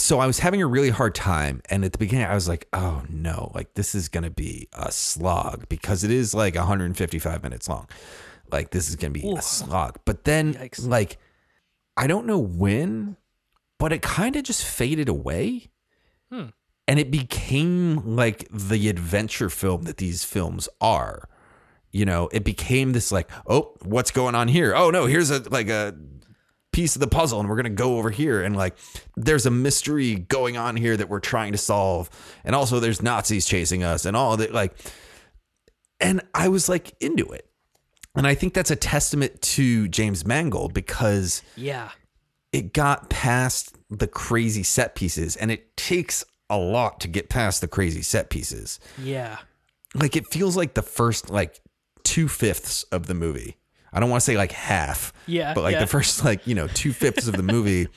A: So I was having a really hard time, and at the beginning, I was like, "Oh no, like this is gonna be a slog because it is like 155 minutes long. Like this is gonna be
B: Ooh.
A: a slog." But then,
B: Yikes.
A: like, I don't know when, but it kind of just faded away.
B: Hmm.
A: And it became like the adventure film that these films are. You know, it became this like, oh, what's going on here? Oh no, here's a like a piece of the puzzle and we're going to go over here and like there's a mystery going on here that we're trying to solve and also there's Nazis chasing us and all that like and I was like into it. And I think that's a testament to James Mangold because
B: yeah.
A: it got past the crazy set pieces and it takes a lot to get past the crazy set pieces.
B: Yeah.
A: Like it feels like the first like two fifths of the movie. I don't want to say like half.
B: Yeah,
A: But like
B: yeah.
A: the first like, you know, two fifths of the movie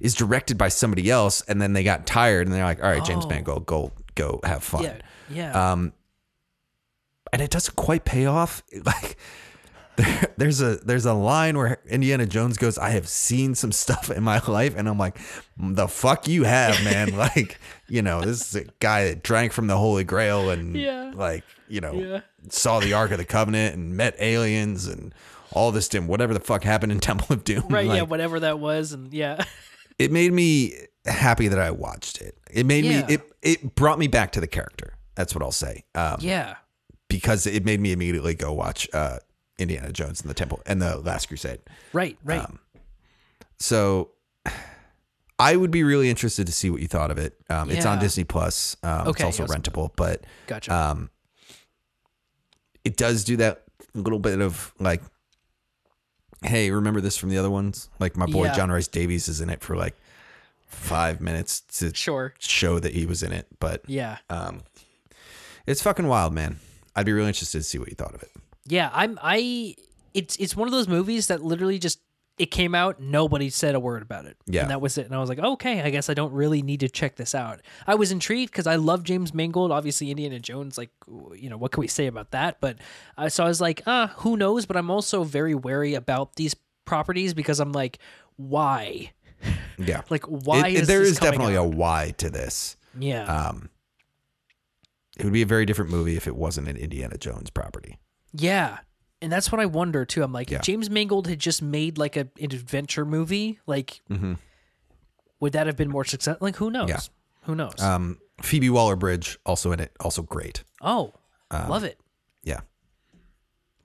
A: is directed by somebody else and then they got tired and they're like, all right, James
B: Oh.
A: Mangold, go go have fun.
B: Yeah. Yeah.
A: Um, and it doesn't quite pay off. Like there, there's a there's a line where Indiana Jones goes, "I have seen some stuff in my life," and I'm like, "The fuck you have, man!" like, you know, this is a guy that drank from the Holy Grail and
B: Yeah.
A: like, you know,
B: Yeah.
A: saw the Ark of the Covenant and met aliens and all this dim whatever the fuck happened in Temple of Doom.
B: right. yeah. Whatever that was. And yeah.
A: it made me happy that I watched it. It made
B: Yeah.
A: me it it brought me back to the character. That's what I'll say. Um,
B: yeah.
A: because it made me immediately go watch uh, Indiana Jones and the Temple and the Last Crusade.
B: Right. Right.
A: Um, So I would be really interested to see what you thought of it. Um, It's on Disney Plus. Um, it's
B: Okay,
A: also
B: yes.
A: rentable, but
B: gotcha.
A: um, it does do that little bit of like, hey, remember this from the other ones? Like my boy
B: Yeah.
A: John Rhys-Davies is in it for like five minutes to
B: sure.
A: show that he was in it, but
B: Yeah.
A: um, it's fucking wild, man. I'd be really interested to see what you thought of it.
B: Yeah, I'm I it's it's one of those movies that literally just it came out, nobody said a word about it.
A: Yeah.
B: And that was it. And I was like, okay, I guess I don't really need to check this out. I was intrigued because I love James Mangold. Obviously, Indiana Jones, like, you know, what can we say about that? But uh, so I was like, uh, who knows? But I'm also very wary about these properties because I'm like, why?
A: Yeah.
B: Like, why
A: It- it-
B: is
A: there is definitely
B: out?
A: a why to this.
B: Yeah.
A: Um, it would be a very different movie if it wasn't an Indiana Jones property.
B: Yeah. And that's what I wonder too. I'm like,
A: Yeah.
B: if James Mangold had just made like a, an adventure movie, like,
A: Mhm.
B: would that have been more success? Like, who knows?
A: Yeah.
B: Who knows?
A: Um, Phoebe Waller Bridge also in it, also great.
B: oh,
A: um,
B: love it.
A: Yeah.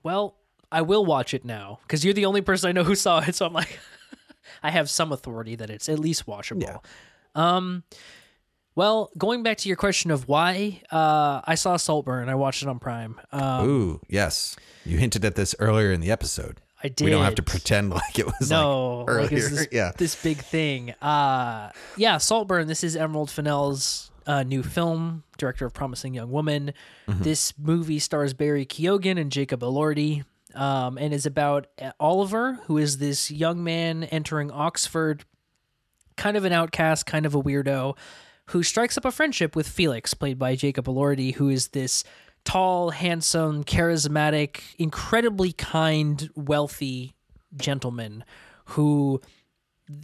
B: Well, I will watch it now because you're the only person I know who saw it. So I'm like, I have some authority that it's at least watchable. Um, well, going back to your question of why, uh, I saw Saltburn. I watched it on Prime. Um,
A: Ooh, yes. You hinted at this earlier in the episode.
B: I did.
A: We don't have to pretend like it was
B: no,
A: like
B: like,
A: earlier.
B: it's this,
A: yeah.
B: this big thing. Uh, yeah, Saltburn. This is Emerald Fennell's uh, new film, director of Promising Young Woman.
A: Mm-hmm.
B: This movie stars Barry Keoghan and Jacob Elordi, um, and is about Oliver, who is this young man entering Oxford, kind of an outcast, kind of a weirdo, who strikes up a friendship with Felix, played by Jacob Elordi, who is this tall, handsome, charismatic, incredibly kind, wealthy gentleman who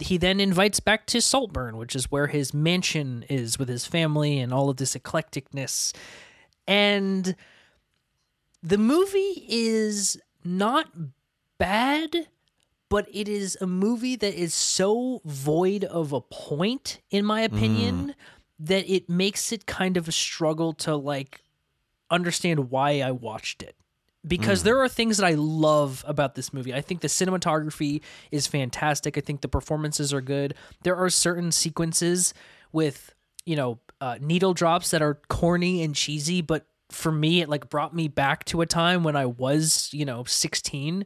B: he then invites back to Saltburn, which is where his mansion is with his family and all of this eclecticness. And the movie is not bad, but it is a movie that is so void of a point, in my opinion, mm. That it makes it kind of a struggle to like understand why I watched it. Because there are things that I love about this movie. I think the cinematography is fantastic. I think the performances are good. There are certain sequences with, you know, uh, needle drops that are corny and cheesy, but for me, it like brought me back to a time when I was, you know, 16.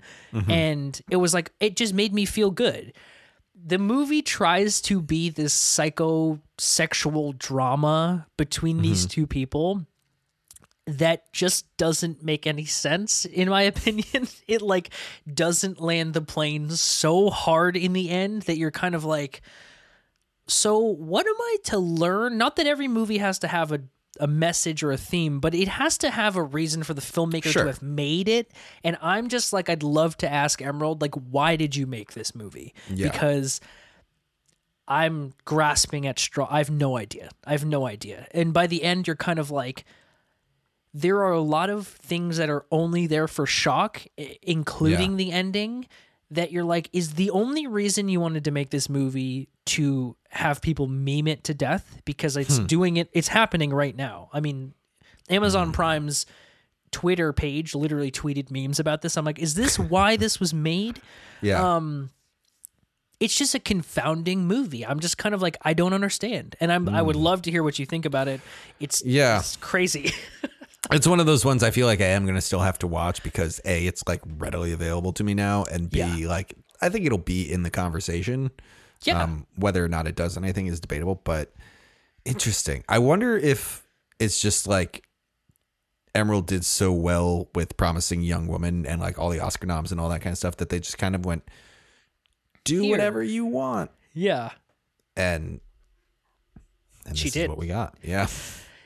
B: And it was like, it just made me feel good the movie tries to be this psychosexual drama between mm-hmm. these two people that just doesn't make any sense in my opinion. It like doesn't land the plane so hard in the end that you're kind of like so what am i to learn? Not that every movie has to have a a message or a theme, but it has to have a reason for the filmmaker
A: Sure.
B: to have made it. And I'm just like, I'd love to ask Emerald, like, why did you make this movie?
A: Yeah.
B: Because I'm grasping at straw. I have no idea. I have no idea. And by the end, you're kind of like, there are a lot of things that are only there for shock, including the ending. That you're like, is the only reason you wanted to make this movie to have people meme it to death because it's hmm. doing it, it's happening right now. I mean, Amazon hmm. Prime's Twitter page literally tweeted memes about this. I'm like, is this why this was made?
A: Yeah.
B: Um, it's just a confounding movie. I'm just kind of like, I don't understand, and I'm I would hmm. love to hear what you think about it. It's
A: Yeah.
B: it's crazy.
A: It's one of those ones I feel like I am going to still have to watch because A, it's like readily available to me now, and B,
B: Yeah.
A: like I think it'll be in the conversation.
B: Yeah.
A: Um, whether or not it does anything is debatable, but interesting. I wonder if it's just like Emerald did so well with Promising Young Woman and like all the Oscar noms and all that kind of stuff that they just kind of went, do
B: Here.
A: whatever you want.
B: yeah,
A: And, and
B: She
A: this
B: did.
A: is what we got. Yeah.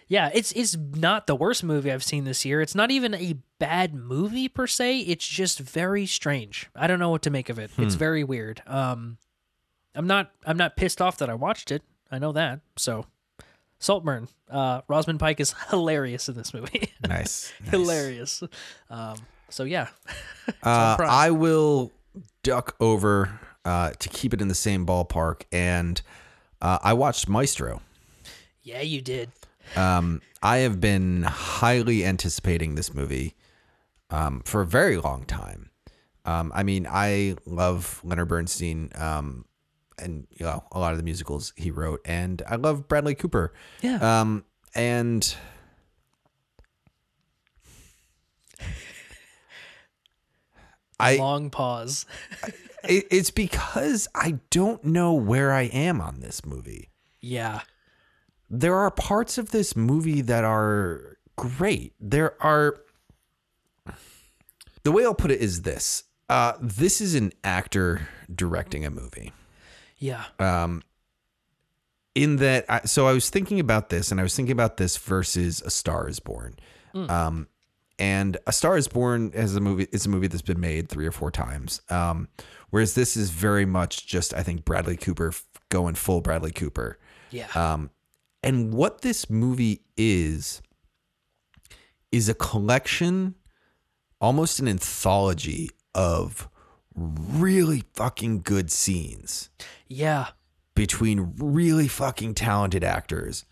B: Yeah. It's it's not the worst movie I've seen this year. It's not even a bad movie per se. It's just very strange. I don't know what to make of it. It's very weird. Um, I'm not I'm not pissed off that I watched it. I know that. So, Saltburn. Uh, Rosamund Pike is hilarious in this movie.
A: Nice. nice.
B: hilarious. Um, so yeah,
A: Uh, I will duck over uh, to keep it in the same ballpark, and uh, I watched Maestro.
B: yeah, you did.
A: Um, I have been highly anticipating this movie um, for a very long time. Um, I mean, I love Leonard Bernstein um, and you know a lot of the musicals he wrote, and I love Bradley Cooper.
B: Yeah.
A: Um, and I
B: Long pause.
A: it, it's because I don't know where I am on this movie.
B: Yeah.
A: There are parts of this movie that are great. There are. The way I'll put it is this Uh, this is an actor directing a movie.
B: Yeah.
A: Um, in that I, so I was thinking about this and I was thinking about this versus A Star is Born. Um and A Star is Born as a movie is a movie that's been made 3 or 4 times. Um whereas this is very much just I think Bradley Cooper going full Bradley Cooper.
B: yeah.
A: Um and what this movie is is a collection almost an anthology of really fucking good scenes
B: yeah.
A: between really fucking talented actors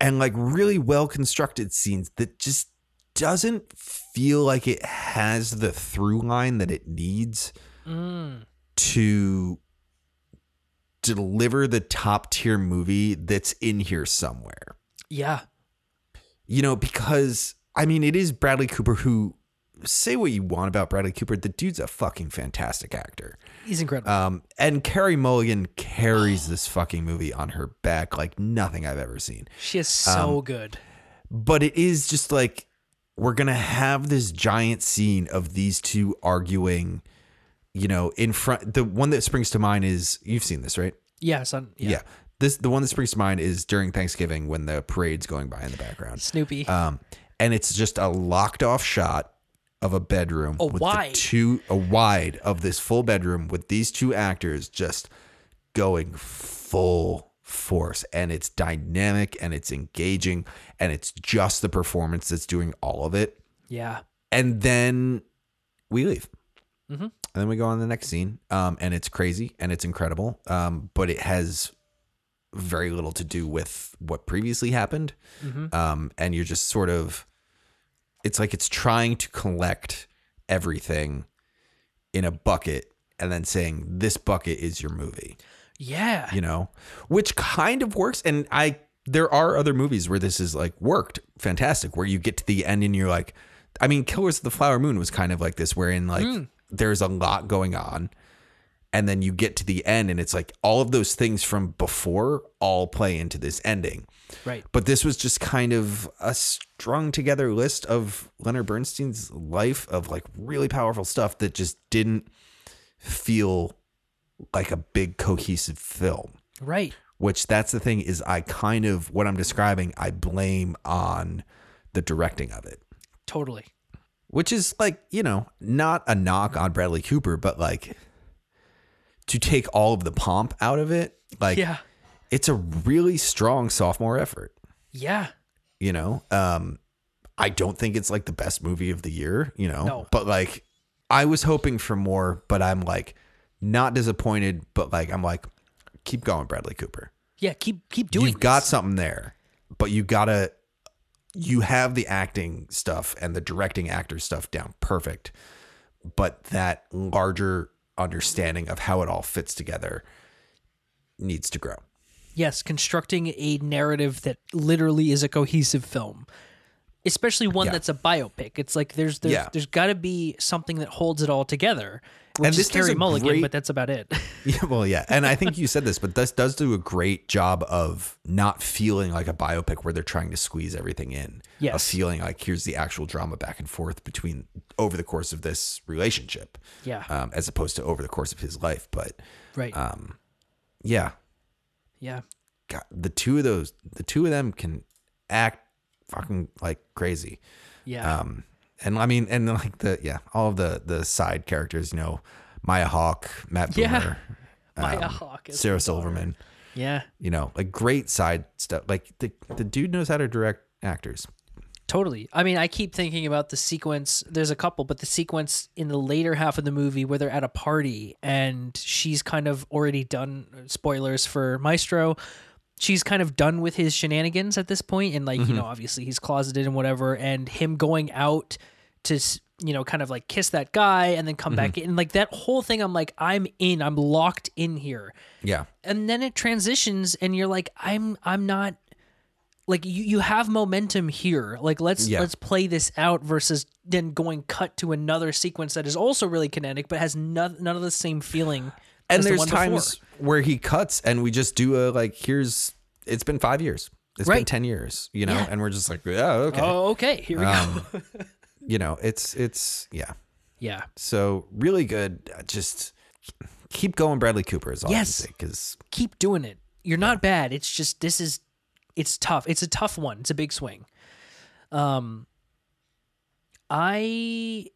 A: and like really well constructed scenes that just doesn't feel like it has the through line that it needs
B: Mm.
A: to deliver the top tier movie that's in here somewhere.
B: Yeah.
A: You know, because I mean, it is Bradley Cooper who say what you want about Bradley Cooper. The dude's a fucking fantastic actor.
B: He's incredible.
A: Um, and Carey Mulligan carries this fucking movie on her back like nothing I've ever seen.
B: she is so
A: um,
B: good.
A: But it is just like we're gonna have this giant scene of these two arguing. You know, in front. The one that springs to mind is you've seen this, right?
B: Yeah, son. Yeah.
A: Yeah. This the one that springs to mind is during Thanksgiving when the parade's going by in the background.
B: Snoopy.
A: Um, and it's just a locked off shot of a bedroom
B: A
A: with
B: wide.
A: two a wide of this full bedroom with these two actors just going full force and it's dynamic and it's engaging and it's just the performance that's doing all of it
B: yeah.
A: and then we leave
B: Mhm.
A: And then we go on the next scene um, and it's crazy and it's incredible um, but it has very little to do with what previously happened
B: Mhm.
A: um, and you're just sort of it's like it's trying to collect everything in a bucket and then saying this bucket is your movie
B: Yeah.
A: you know which kind of works and i there are other movies where this is like worked fantastic where you get to the end and you're like i mean killers of the flower moon was kind of like this wherein like there's a lot going on and then you get to the end and it's like all of those things from before all play into this ending
B: Right.
A: but this was just kind of a strung together list of Leonard Bernstein's life of like really powerful stuff that just didn't feel like a big cohesive film.
B: Right.
A: Which that's the thing is I kind of what I'm describing I blame on the directing of it.
B: Totally.
A: Which is like, you know, not a knock on Bradley Cooper, but like to take all of the pomp out of it, like
B: yeah.
A: it's a really strong sophomore effort.
B: Yeah.
A: you know um i don't think it's like the best movie of the year you know
B: No.
A: but like i was hoping for more but i'm like not disappointed but like i'm like keep going bradley cooper
B: Yeah. Keep keep doing.
A: you've got something there but you gotta you have the acting stuff and the directing actor stuff down perfect but that larger understanding of how it all fits together needs to grow
B: Yes, constructing a narrative that literally is a cohesive film. Especially one
A: Yeah.
B: that's a biopic. It's like there's there's,
A: Yeah.
B: there's got to be something that holds it all together. Which
A: And this
B: Carey
A: a
B: Mulligan,
A: great-
B: but that's about it.
A: Yeah, well, yeah, and I think you said this, but this does do a great job of not feeling like a biopic where they're trying to squeeze everything in.
B: Yes.
A: of feeling like here's the actual drama back and forth between over the course of this relationship,
B: yeah.
A: um, as opposed to over the course of his life. But
B: right.
A: um, yeah,
B: yeah.
A: God, the two of those, the two of them can act fucking like crazy.
B: Yeah.
A: Um, and I mean, and like the yeah, all of the the side characters, you know, Maya Hawke, Matt
B: Yeah. Maya
A: um,
B: Hawke is
A: Sarah Silverman.
B: yeah.
A: you know, like great side stuff. Like the the dude knows how to direct actors.
B: Totally. I mean, I keep thinking about the sequence. There's a couple, but the sequence in the later half of the movie where they're at a party and she's kind of already done. Spoilers for Maestro. She's kind of done with his shenanigans at this point, and like you mm-hmm. know, obviously he's closeted and whatever. And him going out to you know, kind of like kiss that guy and then come back mm-hmm. in, like that whole thing. I'm like, I'm in. I'm locked in here
A: Yeah,
B: and then it transitions and you're like i'm i'm not like you, you have momentum here like let's
A: Yeah.
B: let's play this out versus then going cut to another sequence that is also really kinetic but has none, none of the same feeling
A: and
B: as the
A: there's
B: one before.
A: times where he cuts, and we just do a like. Here's it's been five years. It's been ten years. You know,
B: Yeah.
A: and we're just like, yeah, okay.
B: oh okay here we
A: Um,
B: go
A: you know, it's it's yeah.
B: Yeah.
A: So really good. Uh, Just keep going, Bradley Cooper is all
B: Yes.
A: I can say because
B: Keep doing it. You're not bad. It's just this is it's tough. It's a tough one. It's a big swing. Um I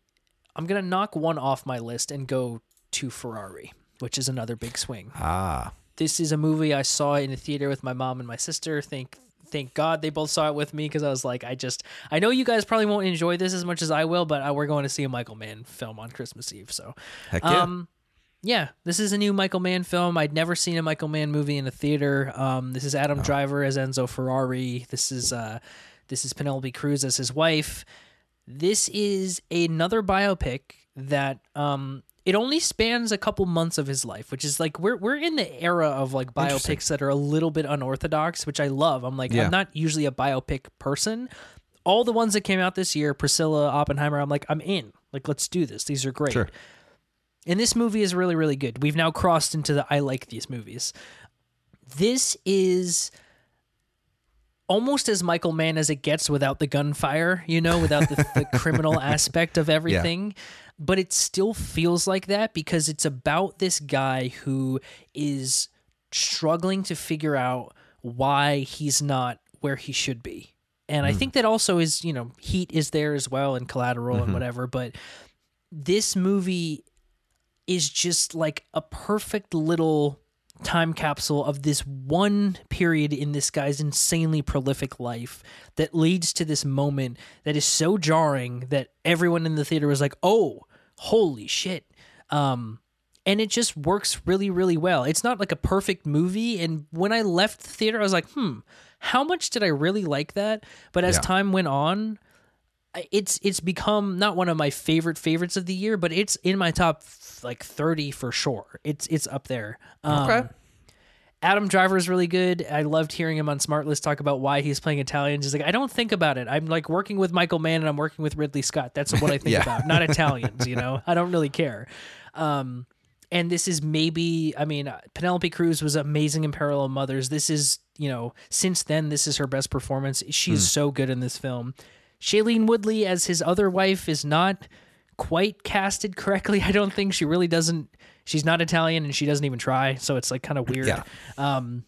B: I'm going to knock one off my list and go to Ferrari, which is another big swing.
A: ah
B: This is a movie I saw in the theater with my mom and my sister. Thank thank God they both saw it with me because I was like, I just I know you guys probably won't enjoy this as much as I will, but uh, we're going to see a Michael Mann film on Christmas Eve, so
A: heck yeah.
B: um, yeah, this is a new Michael Mann film. I'd never seen a Michael Mann movie in a theater. Um, this is Adam Driver as Enzo Ferrari. This is uh, this is Penelope Cruz as his wife. This is another biopic that um, it only spans a couple months of his life, which is like we're we're in the era of like biopics that are a little bit unorthodox, which I love. I'm like
A: Yeah.
B: I'm not usually a biopic person. All the ones that came out this year, Priscilla, Oppenheimer, I'm like I'm in. Like let's do this. These are great.
A: Sure.
B: And this movie is really, really good. We've now crossed into the I like these movies. This is almost as Michael Mann as it gets without the gunfire, you know, without the, the criminal aspect of everything. But it still feels like that because it's about this guy who is struggling to figure out why he's not where he should be. And I hmm. think that also is, you know, Heat is there as well and Collateral and mm-hmm. whatever. But this movie is just like a perfect little time capsule of this one period in this guy's insanely prolific life that leads to this moment that is so jarring that everyone in the theater was like, "Oh, holy shit." Um and it just works really really well. It's not like a perfect movie and when I left the theater I was like, "Hmm, how much did I really like that?" But as
A: Yeah.
B: time went on, it's it's become not one of my favorite favorites of the year, but it's in my top like 30 for sure. It's it's up there. Um,
A: Okay.
B: Adam Driver is really good. I loved hearing him on SmartLess talk about why he's playing Italians. He's like, I don't think about it. I'm like working with Michael Mann and I'm working with Ridley Scott. That's what I think
A: Yeah.
B: about, not Italians. You know, I don't really care. Um, and this is maybe, I mean, Penelope Cruz was amazing in Parallel Mothers. This is, you know, since then, this is her best performance. She is so good in this film. Shailene Woodley as his other wife is not quite casted correctly. I don't think she really doesn't. She's not Italian and she doesn't even try. So it's like kind of weird.
A: Yeah.
B: Um,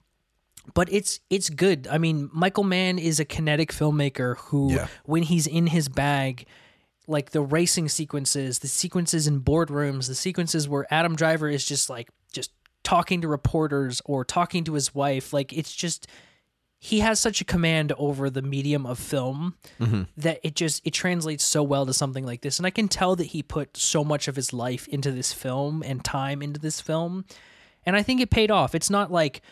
B: but it's it's good. I mean, Michael Mann is a kinetic filmmaker who,
A: Yeah.
B: when he's in his bag, like the racing sequences, the sequences in boardrooms, the sequences where Adam Driver is just like just talking to reporters or talking to his wife, like it's just he has such a command over the medium of film mm-hmm. that it just it translates so well to something like this. And i can tell that he put so much of his life into this film and time into this film. And i think it paid off. It's not like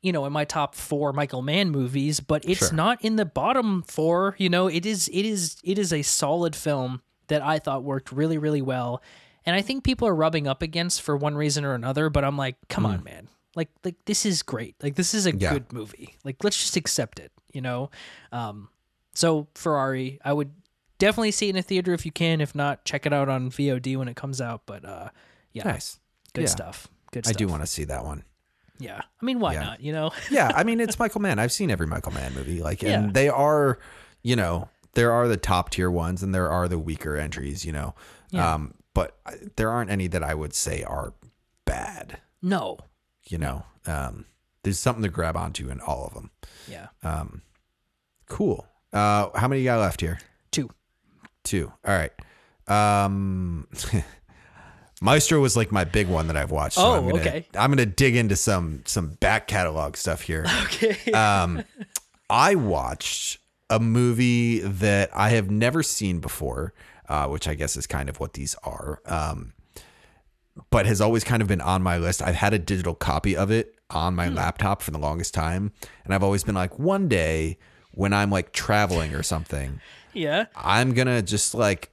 B: you know in my top four michael mann movies but it's
A: Sure.
B: not in the bottom four you know? It is it is it is a solid film that i thought worked really really well. And i think people are rubbing up against for one reason or another but i'm like come mm-hmm. on man like like this is great like this is a
A: Yeah.
B: good movie like let's just accept it you know um so ferrari i would definitely see it in a theater if you can if not check it out on vod when it comes out but uh yeah
A: Nice.
B: good
A: Yeah.
B: stuff good stuff.
A: I do want to see that one.
B: yeah i mean why
A: Yeah.
B: not you know
A: yeah, I mean it's Michael Mann. I've seen every Michael Mann movie. Like and they are, you know, there are the top tier ones and there are the weaker entries, you know. Um but there aren't any that I would say are bad,
B: no
A: you know. Um there's something to grab onto in all of them.
B: yeah
A: Um cool. Uh how many you got left here?
B: two
A: Two. All right. Um Maestro was like my big one that I've watched.
B: Oh,
A: I'm gonna,
B: okay.
A: I'm gonna dig into some some back catalog stuff here.
B: okay
A: um, I watched a movie that I have never seen before, uh, which I guess is kind of what these are, um, but has always kind of been on my list. I've had a digital copy of it on my laptop for the longest time, and I've always been like, one day when I'm like traveling or something,
B: yeah
A: I'm gonna just like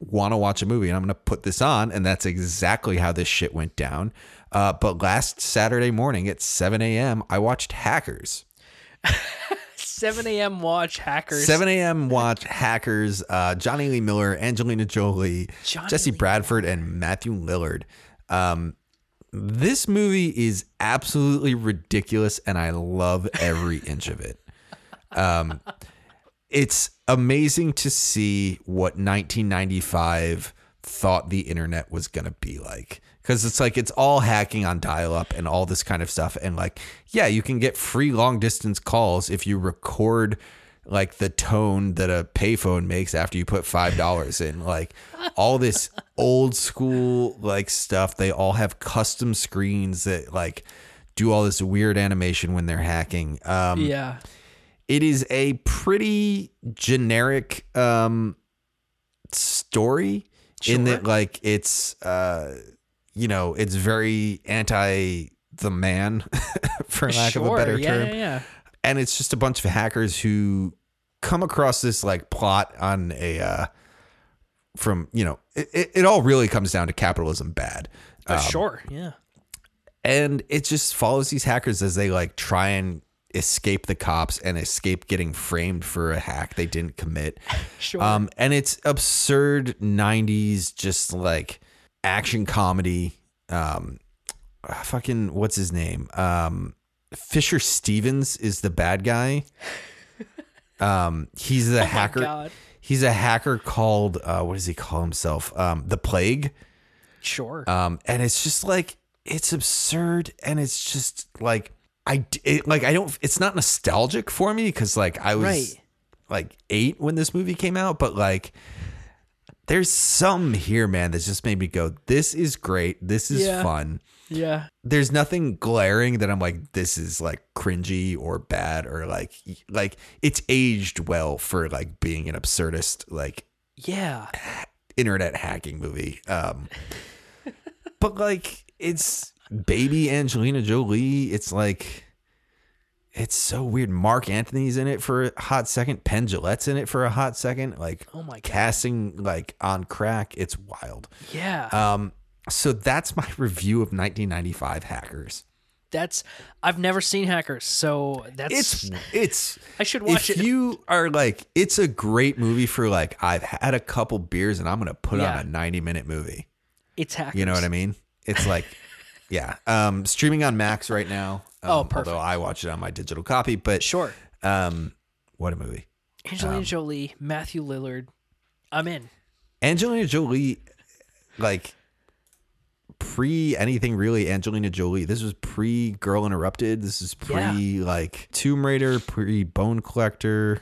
A: want to watch a movie and I'm gonna put this on, and that's exactly how this shit went down. Uh, but last Saturday morning at 7 a.m., I watched Hackers.
B: 7 a.m watch hackers
A: 7 a.m. watch Hackers, uh, Jonny Lee Miller, Angelina Jolie,
B: Johnny
A: Jesse
B: Lee
A: Bradford, and Matthew Lillard. Um, this movie is absolutely ridiculous, and I love every inch of it. Um, it's amazing to see what 1995 thought the internet was going to be like because it's like it's all hacking on dial up and all this kind of stuff. And like yeah you can get free long distance calls if you record like the tone that a payphone makes after you put five dollars in. Like all this old school like stuff they all have custom screens that like do all this weird animation when they're hacking. Um
B: Yeah.
A: it is a pretty generic um story in that like it's uh you know it's very anti the man for lack of a better
B: yeah,
A: term
B: Yeah, yeah.
A: and it's just a bunch of hackers who come across this like plot on a uh from you know it, it, all really comes down to capitalism bad
B: Uh,
A: Um,
B: sure. Yeah.
A: and it just follows these hackers as they like try and escape the cops and escape getting framed for a hack they didn't commit
B: Sure.
A: um and it's absurd 90s just like action comedy um ah, fucking what's his name um fisher stevens is the bad guy um he's the
B: oh
A: hacker he's a hacker called uh what does he call himself um the plague
B: Sure.
A: um, and it's just like it's absurd, and it's just like I it, like I don't. It's not nostalgic for me because like I was
B: Right.
A: like eight when this movie came out, but like there's some here, man, that's just made me go, "This is great. This is
B: Yeah.
A: fun."
B: yeah.
A: There's nothing glaring that I'm like, "This is like cringy or bad or like like it's aged well for like being an absurdist like
B: Yeah.
A: internet hacking movie. Um, but like it's baby Angelina Jolie. It's like it's so weird. Marc Anthony's in it for a hot second. Penn Jillette's in it for a hot second. Like
B: Oh my God.
A: casting like on crack. It's wild.
B: Yeah.
A: Um, so that's my review of 1995 Hackers.
B: that's I've never seen Hackers, so that's
A: It's it's
B: I should watch
A: if
B: it.
A: you are like it's a great movie for like I've had a couple beers and I'm gonna put
B: Yeah.
A: on a 90 minute movie.
B: it's Hackers.
A: You know what I mean? It's like, yeah. Um, streaming on Max right now. Um,
B: Oh, perfect.
A: Although I watch it on my digital copy, but
B: Sure.
A: um, what a movie!
B: Angelina
A: Um,
B: Jolie, Matthew Lillard. I'm in.
A: Angelina Jolie, like pre anything really. Angelina Jolie. This was pre Girl Interrupted. This is pre like Tomb Raider, pre Bone Collector,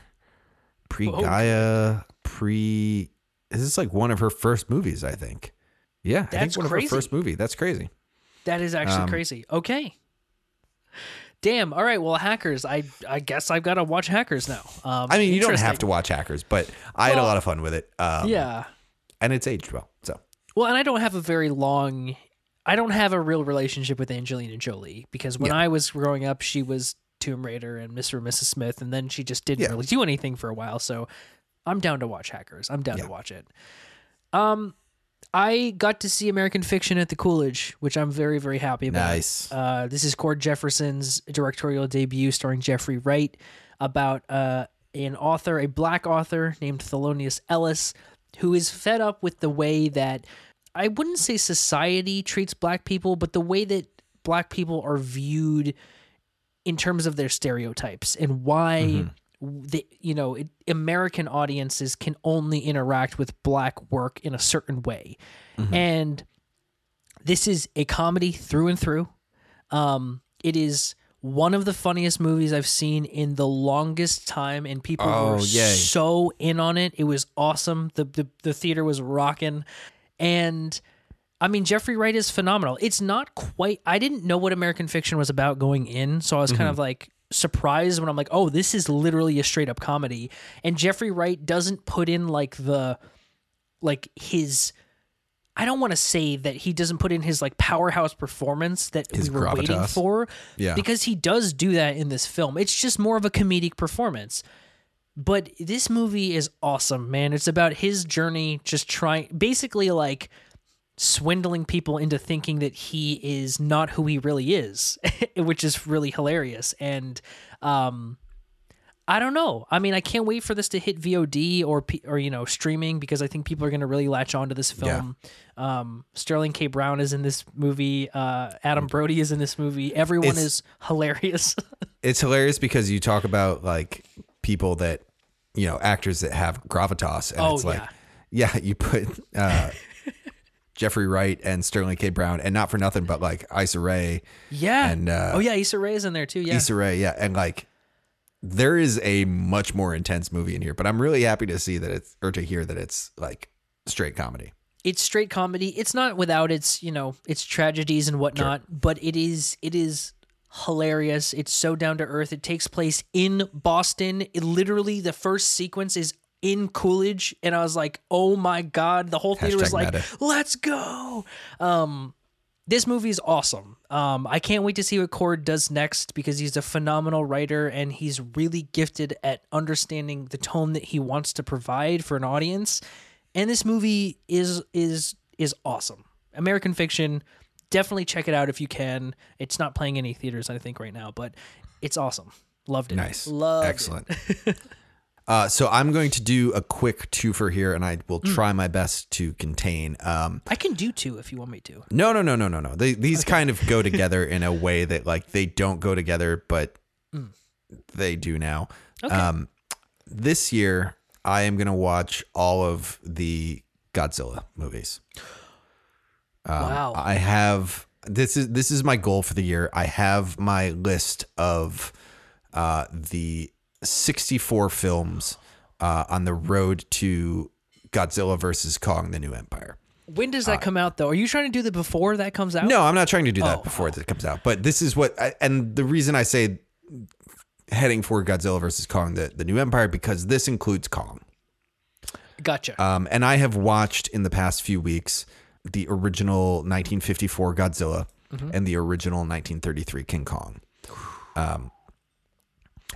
A: pre
B: Bone
A: Gaia, pre. This is like one of her first movies, I think. Yeah, I think
B: That's
A: one of her first movie. That's crazy.
B: That is actually
A: Um,
B: crazy. Okay. Damn. All right. Well, Hackers. I I guess I've got to watch Hackers now. Um,
A: I mean, you don't have to watch Hackers, but I had a lot of fun with it. Um,
B: Yeah.
A: and it's aged well. So
B: Well, and I don't have a very long. I don't have a real relationship with Angelina Jolie because when
A: Yeah.
B: I was growing up, she was Tomb Raider and Mr. and Mrs. Smith, and then she just didn't
A: Yeah.
B: really do anything for a while. So I'm down to watch Hackers. I'm down
A: Yeah.
B: to watch it. Um, I got to see American Fiction at the Coolidge, which I'm very very happy about.
A: nice.
B: Uh, this is Cord Jefferson's directorial debut, starring Jeffrey Wright, about uh, an author, a black author named Thelonious Ellis, who is fed up with the way that I wouldn't say society treats black people, but the way that black people are viewed in terms of their stereotypes and why the you know it, American audiences can only interact with black work in a certain way, and this is a comedy through and through. Um, it is one of the funniest movies I've seen in the longest time, and people
A: Oh,
B: were
A: yay.
B: so in on it. It was awesome. The the, the theater was rocking, and I mean Jeffrey Wright is phenomenal. It's not quite. I didn't know what American Fiction was about going in, so I was kind of like surprised when I'm like, oh, this is literally a straight up comedy. And Jeffrey Wright doesn't put in like the like his I don't want to say that he doesn't put in his like powerhouse performance that
A: His
B: we were waiting for
A: Yeah.
B: because he does do that in this film. It's just more of a comedic performance. But this movie is awesome, man. It's about his journey just trying basically like swindling people into thinking that he is not who he really is, which is really hilarious. And um I don't know. I mean, I can't wait for this to hit VOD or or you know streaming because I think people are going to really latch onto this film. Um, Sterling K. Brown is in this movie. Uh, Adam Brody is in this movie. Everyone
A: It's-
B: is hilarious.
A: It's hilarious because you talk about like people that you know actors that have gravitas, and
B: Oh,
A: it's like,
B: yeah.
A: yeah, you put uh, Jeffrey Wright and Sterling K. Brown, and not for nothing, but like Issa Rae,
B: Yeah.
A: And, uh,
B: oh yeah, Issa Rae is in there too. Yeah.
A: Issa Rae, yeah, and like there is a much more intense movie in here, but I'm really happy to see that it's or to hear that it's like straight comedy.
B: it's straight comedy. It's not without its, you know, its tragedies and whatnot, but it is it is hilarious. It's so down to earth. It takes place in Boston. It literally the first sequence is in Coolidge and I was like, "Oh my god." The whole theater was like,
A: meta.
B: "Let's go." Um this movie is awesome. Um, I can't wait to see what Cord does next because he's a phenomenal writer and he's really gifted at understanding the tone that he wants to provide for an audience. And this movie is is is awesome. American Fiction. Definitely check it out if you can. It's not playing any theaters, I think, right now, but it's awesome. Loved it.
A: Nice,
B: Loved it.
A: Uh, so I'm going to do a quick twofer here, and I will try my best to contain. Um,
B: I can do two if you want me to.
A: no, no, no, no, no, no. They, these kind of go together in a way that like they don't go together, but they do now.
B: Okay.
A: Um, this year, I am going to watch all of the Godzilla movies. Um,
B: Wow.
A: I have this is this is my goal for the year. I have my list of uh, the 64 films uh, on the road to Godzilla versus Kong: The New Empire.
B: When does that come out though? Are you trying to do that before that comes out?
A: No, I'm not trying to do that
B: Oh.
A: before it comes out. But this is what, I, and the reason I say heading for Godzilla versus Kong: The, the New Empire because this includes Kong.
B: Gotcha.
A: Um, and I have watched in the past few weeks the original 1954 Godzilla and the original 1933 King Kong. Um,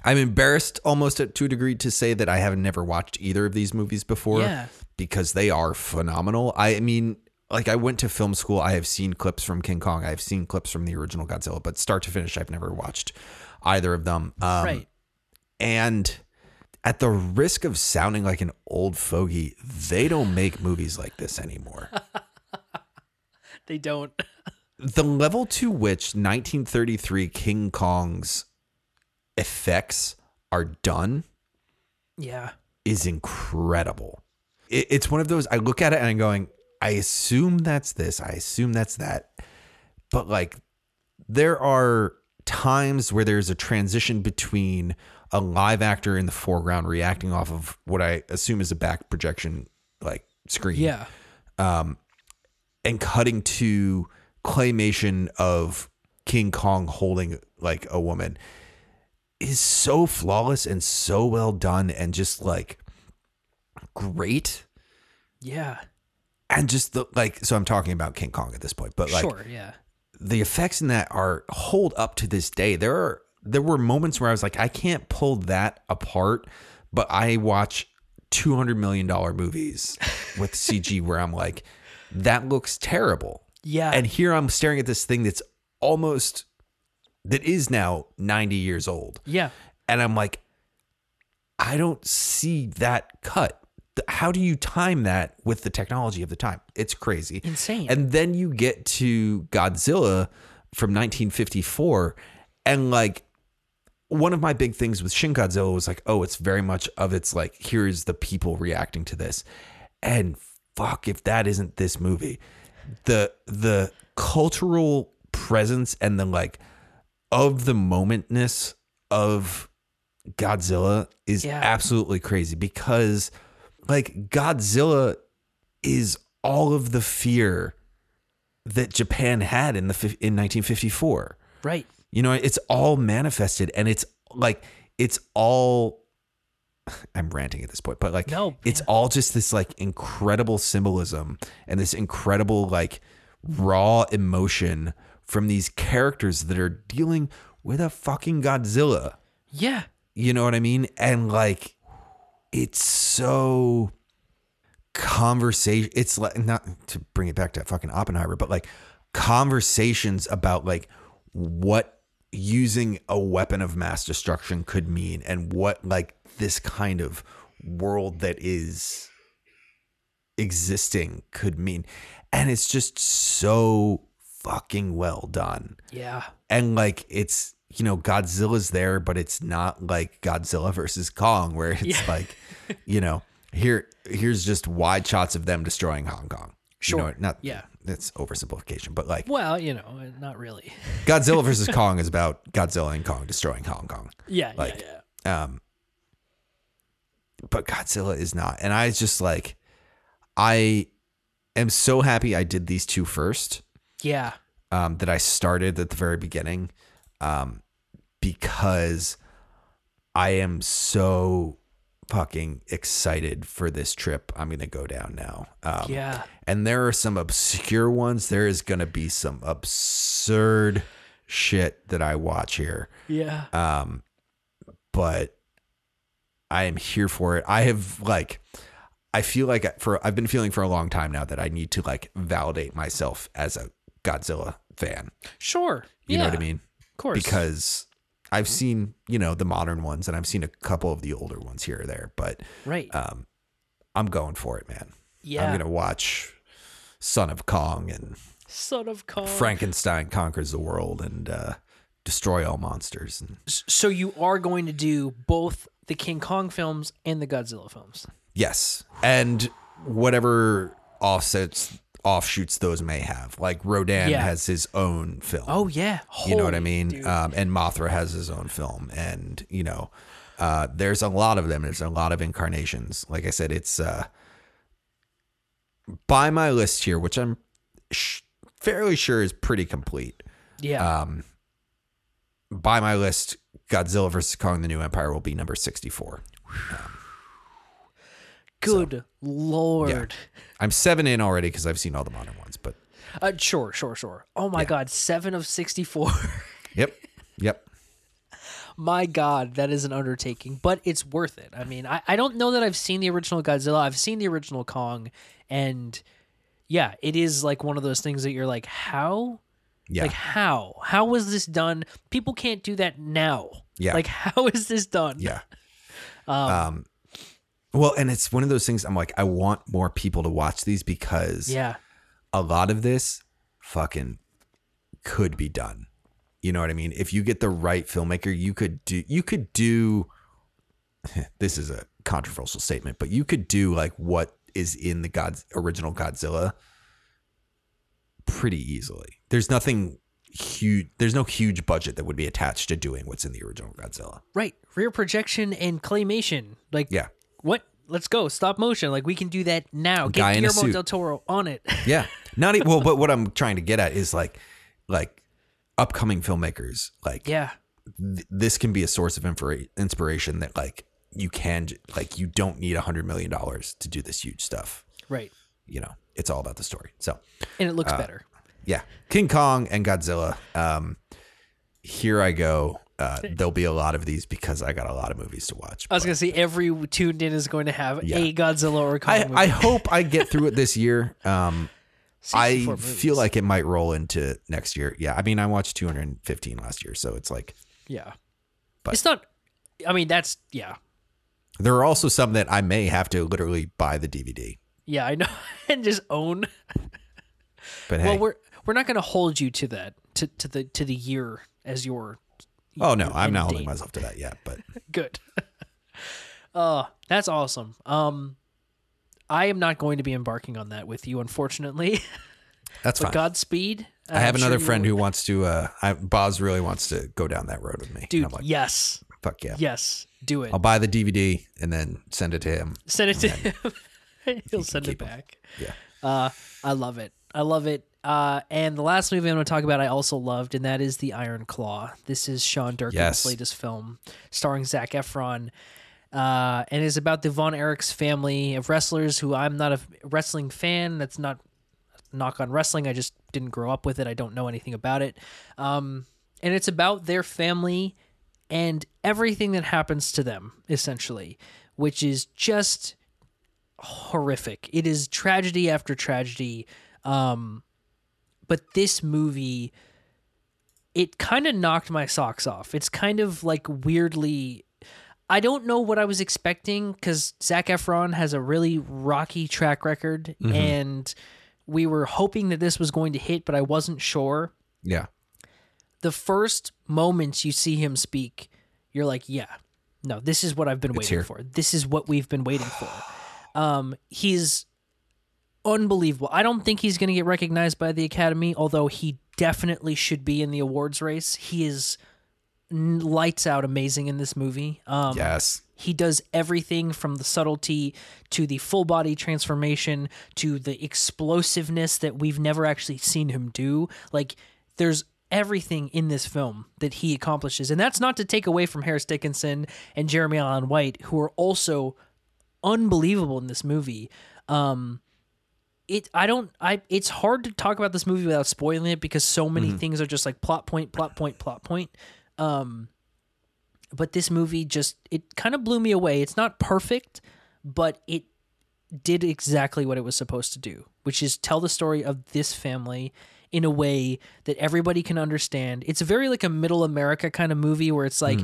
A: I'm embarrassed almost to to a degree to say that I have never watched either of these movies before
B: Yeah.
A: because they are phenomenal. I mean, like I went to film school. I have seen clips from King Kong. I've seen clips from the original Godzilla, but start to finish, I've never watched either of them. Um,
B: right.
A: and at the risk of sounding like an old fogey, they don't make movies like this anymore.
B: They don't.
A: the level to which 1933 King Kong's effects are done
B: Yeah.
A: is incredible. It, it's one of those, I look at it and I'm going, I assume that's this, I assume that's that. But like, there are times where there's a transition between a live actor in the foreground reacting off of what I assume is a back projection like screen.
B: Yeah.
A: Um and cutting to claymation of King Kong holding like a woman is so flawless and so well done and just like great
B: Yeah.
A: and just the like so I'm talking about King Kong at this point but like
B: sure. Yeah.
A: the effects in that are hold up to this day there are there were moments where I was like I can't pull that apart but I watch 200 million dollar movies with CG where I'm like that looks terrible
B: Yeah.
A: and here I'm staring at this thing that's almost that is now 90 years old.
B: yeah.
A: And I'm like, I don't see that cut. How do you time that with the technology of the time? It's crazy.
B: Insane.
A: And then you get to Godzilla from 1954 and like one of my big things with Shin Godzilla was like, oh, it's very much of it's like, here's the people reacting to this. And fuck if that isn't this movie. The the cultural presence and the like of the momentness of Godzilla is
B: Yeah.
A: absolutely crazy because like Godzilla is all of the fear that Japan had in the in 1954.
B: Right.
A: You know, it's all manifested and it's like it's all I'm ranting at this point, but like
B: No,
A: it's all just this like incredible symbolism and this incredible like raw emotion from these characters that are dealing with a fucking Godzilla.
B: Yeah.
A: You know what I mean? And like it's so conversation it's like not to bring it back to fucking Oppenheimer, but like conversations about like what using a weapon of mass destruction could mean and what like this kind of world that is existing could mean. And it's just so fucking well done
B: Yeah.
A: and like it's you know Godzilla's there, but it's not like Godzilla versus Kong, where it's
B: Yeah.
A: like, you know, here here's just wide shots of them destroying Hong Kong. You
B: Sure.
A: know, not
B: Yeah.
A: it's oversimplification, but like
B: Well, you know, not really.
A: Godzilla versus Kong is about Godzilla and Kong destroying Hong Kong.
B: Yeah,
A: Like-
B: yeah, yeah.
A: Um, but Godzilla is not. And I just like, I am so happy I did these two first.
B: Yeah.
A: Um, that I started at the very beginning, um, because I am so fucking excited for this trip I'm gonna go down now. Um,
B: Yeah.
A: and there are some obscure ones. There is gonna be some absurd shit that I watch here.
B: Yeah.
A: Um, but I am here for it. I have like, I feel like for I've been feeling for a long time now that I need to like validate myself as a Godzilla fan.
B: Sure.
A: You know what I mean?
B: Of course.
A: Because I've seen you know the modern ones and I've seen a couple of the older ones here or there, but
B: right.
A: um, I'm going for it, man.
B: yeah.
A: I'm gonna watch Son of Kong and
B: Son of Kong.
A: Frankenstein conquers the world and uh, destroy all monsters. And
B: So you are going to do both the King Kong films and the Godzilla films.
A: yes, and whatever offsets offshoots those may have. Like Rodan
B: Yeah.
A: has his own film.
B: Oh yeah.
A: you know what I mean? Um, and Mothra has his own film, and you know, uh, there's a lot of them. There's a lot of incarnations. Like I said, it's uh, by my list here, which I'm sh- fairly sure is pretty complete.
B: yeah.
A: Um, by my list, Godzilla vs Kong: The New Empire will be number 64.
B: Good lord.
A: I'm seven in already because I've seen all the modern ones. But
B: Uh, sure, sure, sure. Oh my
A: Yeah.
B: god, seven of sixty-four.
A: yep, yep.
B: my god, that is an undertaking, but it's worth it. I mean, I, I don't know that I've seen the original Godzilla. I've seen the original Kong, and yeah, it is like one of those things that you're like, how?
A: Yeah,
B: Like how? How was this done? People can't do that now.
A: Yeah.
B: Like how is this done?
A: Yeah. Um, well, and it's one of those things I'm like, I want more people to watch these because
B: Yeah.
A: a lot of this fucking could be done. You know what I mean? If you get the right filmmaker, you could do you could do this is a controversial statement, but you could do like what is in the God's original Godzilla pretty easily. There's nothing huge there's no huge budget that would be attached to doing what's in the original Godzilla.
B: Right. Rear projection and claymation. Like
A: Yeah.
B: What? Let's go. Stop motion. Like we can do that now. Get
A: Guy in a
B: Guillermo
A: suit.
B: del Toro on it.
A: Yeah. Not even, well, but what I'm trying to get at is like like upcoming filmmakers like
B: yeah.
A: th- this can be a source of infor- inspiration that like you can like you don't need a hundred million dollars to do this huge stuff
B: Right.
A: you know it's all about the story so
B: And it
A: Uh,
B: looks better.
A: yeah king kong and godzilla um here i go uh there'll be a lot of these because i got a lot of movies to watch
B: I was
A: but
B: gonna say every tuned in is going to have
A: Yeah.
B: a Godzilla or Kong
A: I,
B: movie.
A: I hope i get through it this year um I
B: 64
A: feel like it might roll into next year. Yeah, I mean, I watched 215 last year, so it's like
B: yeah,
A: but-
B: it's not. I mean, that's yeah,
A: there are also some that I may have to literally buy the DVD.
B: yeah. I know, and just own.
A: But hey,
B: Well, we're we're not going to hold you to that to to the to the year as your
A: oh no, I'm not holding myself to that yet. But
B: good. oh, that's awesome. Um, I am not going to be embarking on that with you, unfortunately.
A: that's
B: but
A: fine.
B: Godspeed.
A: I have another friend who wants to. uh I, Boz really wants to go down that road with me.
B: Dude.
A: Like,
B: yes,
A: fuck yeah.
B: yes, do it.
A: I'll buy the DVD and then send it to him.
B: Send it to him. He'll send it back.
A: Yeah.
B: Uh, I love it. I love it. Uh, and the last movie I'm going to talk about, I also loved, and that is The Iron Claw. This is Sean Durkin's
A: Yes.
B: latest film, starring Zac Efron, uh, and is about the Von Erichs family of wrestlers. Who I'm not a wrestling fan. That's not knock on wrestling. I just didn't grow up with it. I don't know anything about it. Um, and it's about their family and everything that happens to them, essentially, which is just horrific. It is tragedy after tragedy. Um, but this movie, it kind of knocked my socks off. It's kind of like weirdly. I don't know what I was expecting because Zac Efron has a really rocky track record, and we were hoping that this was going to hit, but I wasn't sure.
A: Yeah.
B: The first moments you see him speak, you're like, yeah, no, this is what I've been waiting
A: here.
B: for. This is what we've been waiting for. Um, he's unbelievable. I don't think he's going to get recognized by the Academy, although he definitely should be in the awards race. He is lights out amazing in this movie. Um,
A: Yes.
B: He does everything from the subtlety to the full body transformation to the explosiveness that we've never actually seen him do. Like, there's everything in this film that he accomplishes. And that's not to take away from Harris Dickinson and Jeremy Allen White, who are also unbelievable in this movie. Um, it I don't I it's hard to talk about this movie without spoiling it because so many things are just like plot point, plot point, plot point. Um, but this movie just it kind of blew me away. It's not perfect, but it did exactly what it was supposed to do, which is tell the story of this family in a way that everybody can understand. It's very like a middle America kind of movie where it's like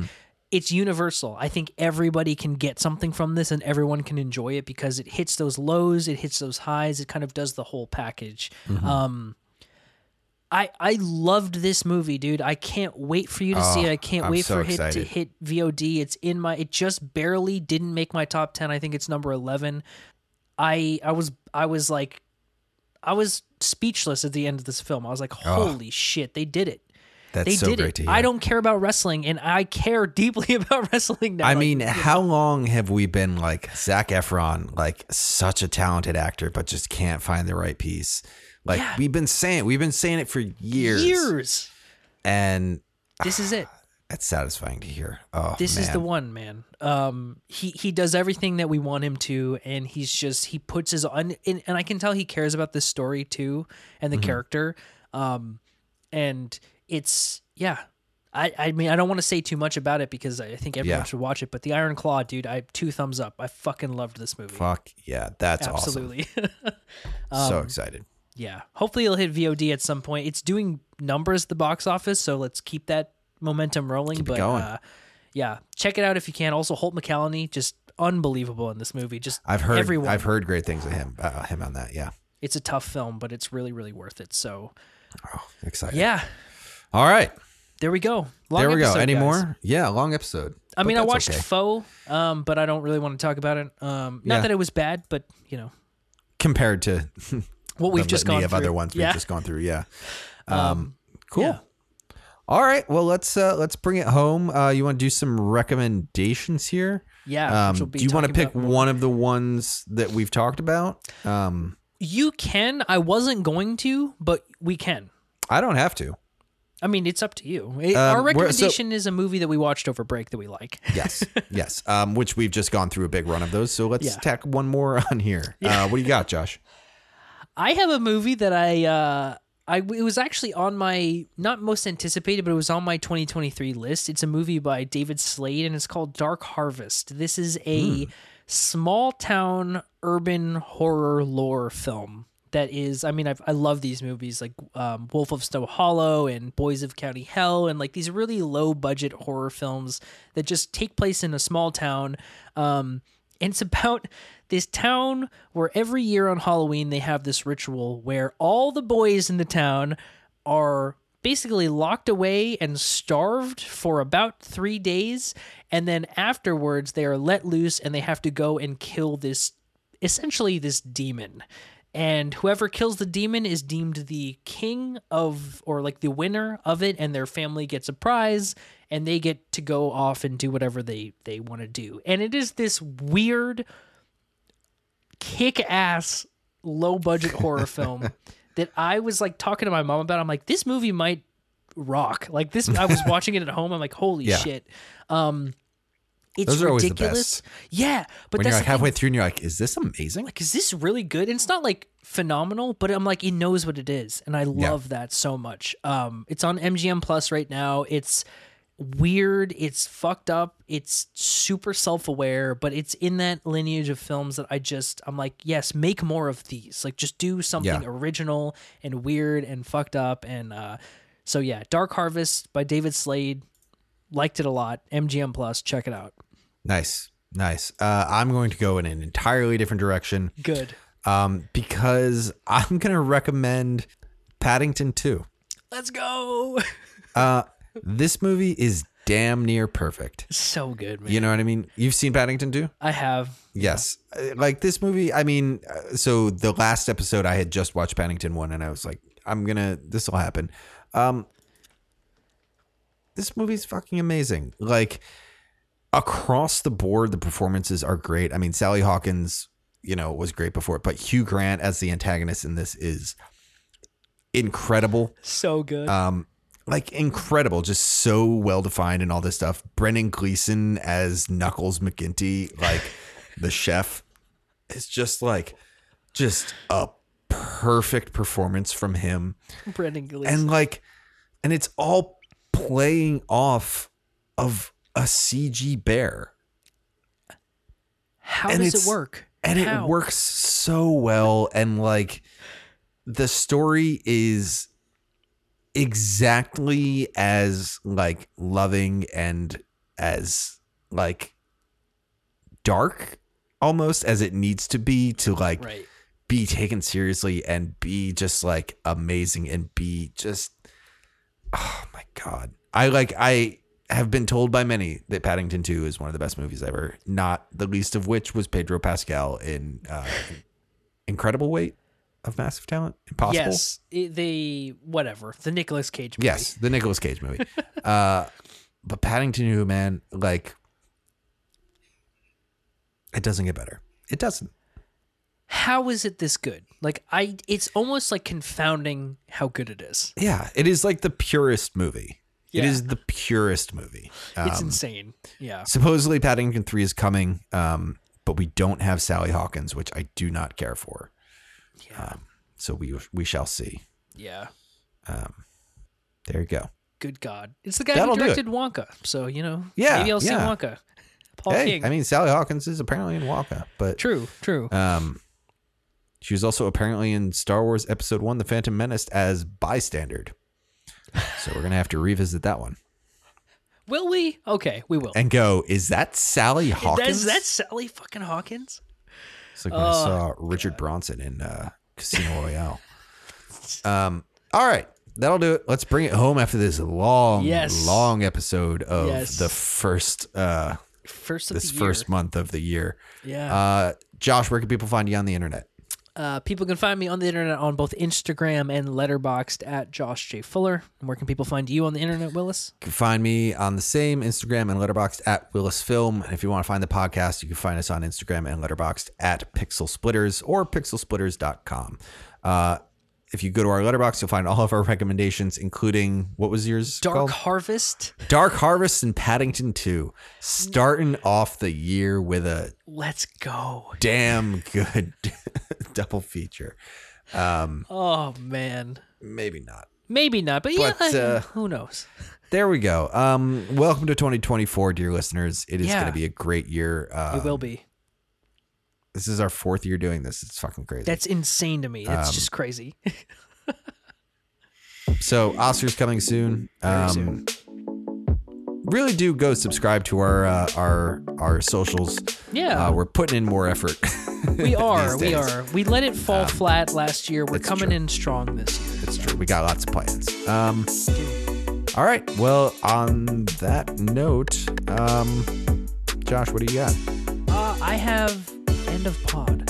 B: it's universal. I think everybody can get something from this and everyone can enjoy it because it hits those lows, it hits those highs, it kind of does the whole package. Mm-hmm. Um I I loved this movie, dude. I can't wait for you to see
A: Oh,
B: it. Ah, I can't
A: I'm
B: wait
A: so
B: for it to hit VOD. It's in my it just barely didn't make my top 10. I think it's number 11. I I was I was like I was speechless at the end of this film. I was like, ah. "Holy shit, they did it."
A: That's
B: They
A: so
B: did
A: great
B: it.
A: to hear.
B: I don't care about wrestling and I care deeply about wrestling now.
A: I
B: Like,
A: mean, how long have we been like Zac Efron, like such a talented actor, but just can't find the right piece? Like
B: Yeah.
A: we've been saying, we've been saying it for years,
B: years.
A: and
B: This is it.
A: it's satisfying to hear. Oh,
B: This is the one, man. Um, he he does everything that we want him to, and he's just he puts his on, and, and I can tell he cares about this story too and the
A: Mm-hmm.
B: character. Um, and it's yeah. I, I mean I don't want to say too much about it because I think everyone
A: Yeah.
B: should watch it. But the Iron Claw, dude, I two thumbs up. I fucking loved this movie.
A: Fuck yeah, that's
B: Absolutely.
A: awesome. so
B: Um,
A: excited.
B: yeah. Hopefully it'll hit VOD at some point. It's doing numbers at the box office, so let's keep that momentum rolling.
A: Keep it
B: but
A: going.
B: Uh, yeah, check it out if you can. Also, Holt McCallany, just unbelievable in this movie. Just
A: I've heard,
B: everyone.
A: I've heard great things of him, uh, him on that. Yeah,
B: It's a tough film, but it's really, really worth it. So
A: oh, excited.
B: yeah,
A: All right,
B: there we go. Long
A: there we go. Any
B: guys.
A: more? Yeah, long episode.
B: I mean, I watched
A: okay.
B: Foe, um, but I don't really want to talk about it. Um, not
A: Yeah.
B: that it was bad, but you know
A: compared to
B: what we've just gone
A: of
B: through.
A: other ones
B: yeah.
A: we've just gone through. Yeah. Um,
B: Um,
A: cool.
B: yeah.
A: All right. Well, let's uh, let's bring it home. Uh, you want to do some recommendations here?
B: yeah.
A: Um,
B: which we'll be
A: do you want to pick one of the ones that we've talked about? Um,
B: You can. I wasn't going to, but we can.
A: I don't have to.
B: I mean, it's up to you. It-
A: Um,
B: Our
A: we're- so-
B: recommendation is a movie that we watched over break that we like.
A: Yes, yes. Um, which we've just gone through a big run of those. So let's
B: Yeah.
A: tack one more on here. Uh, what do you got, Josh?
B: I have a movie that I, uh, I it was actually on my not most anticipated, but it was on my 2023 list. It's a movie by David Slade, and it's called Dark Harvest. This is a small town urban horror lore film. That is, I mean, I've, I love these movies like um, Wolf of Snow Hollow and Boys of County Hell, and like these really low budget horror films that just take place in a small town. Um, and it's about this town where every year on Halloween they have this ritual where all the boys in the town are basically locked away and starved for about three days. And then afterwards, they are let loose and they have to go and kill this essentially this demon. And whoever kills the demon is deemed the king of, or like the winner of it, and their family gets a prize, and they get to go off and do whatever they they want to do. And it is this weird, kick ass, low budget horror film that I was like talking to my mom about. I'm like, this movie might rock. Like this, I was watching it at home. I'm like, holy
A: Yeah.
B: shit. Um, it's
A: Those are always the
B: ridiculous.
A: best.
B: Yeah, but
A: when
B: that's
A: you're
B: the
A: like
B: thing.
A: halfway through and you're like, is this amazing?
B: like is this really good? And it's not like phenomenal but i'm like it knows what it is and i love that so much. Um it's on mgm plus right now. It's weird. It's fucked up. It's super self-aware but it's in that lineage of films that i just i'm like yes make more of these. Like just do something
A: Yeah.
B: original and weird and fucked up and uh so yeah. Dark harvest by david slade liked it a lot mgm plus check it out
A: Nice, nice. Uh, I'm going to go in an entirely different direction
B: good
A: um, because I'm going to recommend Paddington 2.
B: let's go
A: Uh, this movie is damn near perfect.
B: So good, man.
A: You know what I mean? You've seen Paddington 2?
B: I have.
A: Yes. Uh, Like this movie, I mean, uh, so the last episode I had just watched Paddington 1 and I was like, I'm going to this will happen. Um this movie's fucking amazing. Like across the board the performances are great. I mean, Sally Hawkins, you know, was great before, but Hugh Grant as the antagonist in this is incredible.
B: So good.
A: Um, like incredible, just so well defined and all this stuff. Brendan Gleeson as Knuckles McGinty, like the chef, is just like just a perfect performance from him,
B: Brendan Gleeson.
A: and like, and it's all playing off of a CG bear,
B: How
A: and
B: does it work?
A: and
B: How?
A: it works so well, and like, the story is exactly as like loving and as like dark almost as it needs to be to like
B: Right.
A: be taken seriously and be just like amazing and be just oh my god i like i have been told by many that paddington 2 is one of the best movies ever not the least of which was pedro pascal in uh incredible weight of massive talent impossible
B: Yes. The whatever. The Nicolas Cage movie.
A: Yes, the Nicolas Cage movie. uh, but Paddington 2, man, like, it doesn't get better. It doesn't.
B: How is it this good? Like I it's almost like confounding how good it is.
A: Yeah, it is like the purest movie. It
B: Yeah.
A: is the purest movie.
B: It's
A: Um,
B: insane. Yeah.
A: supposedly, Paddington 3 is coming, um, but we don't have Sally Hawkins, which I do not care for.
B: Yeah.
A: Um, so we we shall see.
B: yeah.
A: Um, there you go.
B: Good God. It's the guy
A: That'll
B: who directed Wonka. So, you know,
A: Yeah,
B: maybe I'll see
A: yeah.
B: Wonka. Paul
A: hey,
B: King.
A: I mean, Sally Hawkins is apparently in Wonka, but
B: true, true.
A: Um, she was also apparently in Star Wars Episode One: The Phantom Menace as bystander. So we're gonna have to revisit that one
B: Will we? Okay, we will.
A: and go. Is that Sally Hawkins?
B: Is that Sally fucking Hawkins?
A: It's like when I saw Richard Branson in uh, Casino Royale. Um. All right, that'll do it. Let's bring it home after this long,
B: Yes.
A: long episode of
B: Yes.
A: the first, uh,
B: First of
A: this
B: the year.
A: first month of the year.
B: Yeah.
A: Uh, Josh, where can people find you on the internet?
B: Uh, people can find me on the internet on both Instagram and Letterboxd at Josh J Fuller. Where can people find you on the internet, Willis?
A: You can find me on the same Instagram and Letterboxd at Willis Film. And if you want to find the podcast, you can find us on Instagram and Letterboxd at Pixel Splitters or pixelsplitters.com. Uh, if you go to our Letterboxd, you'll find all of our recommendations, including what was yours
B: Dark
A: called?
B: Harvest.
A: Dark Harvest and Paddington 2. Starting off the year with a
B: Let's go.
A: damn good double feature. Um,
B: Oh man.
A: maybe not.
B: Maybe not, but yeah,
A: But, uh,
B: who knows?
A: There we go. Um, welcome to 2024, dear listeners. It is
B: Yeah.
A: going to be a great year. Uh,
B: it will be.
A: This is our fourth year doing this. It's fucking crazy.
B: That's insane to me. That's
A: um,
B: just crazy.
A: so Oscars coming soon. Um,
B: soon.
A: Really do go subscribe to our uh, our our socials.
B: Yeah.
A: Uh, we're putting in more effort.
B: We are. We are. We let it fall flat last year. We're coming
A: true.
B: in strong this year.
A: It's true. We got lots of plans. Um, all right. Well, on that note, um, Josh, what do you got?
B: Uh, I have end of pod.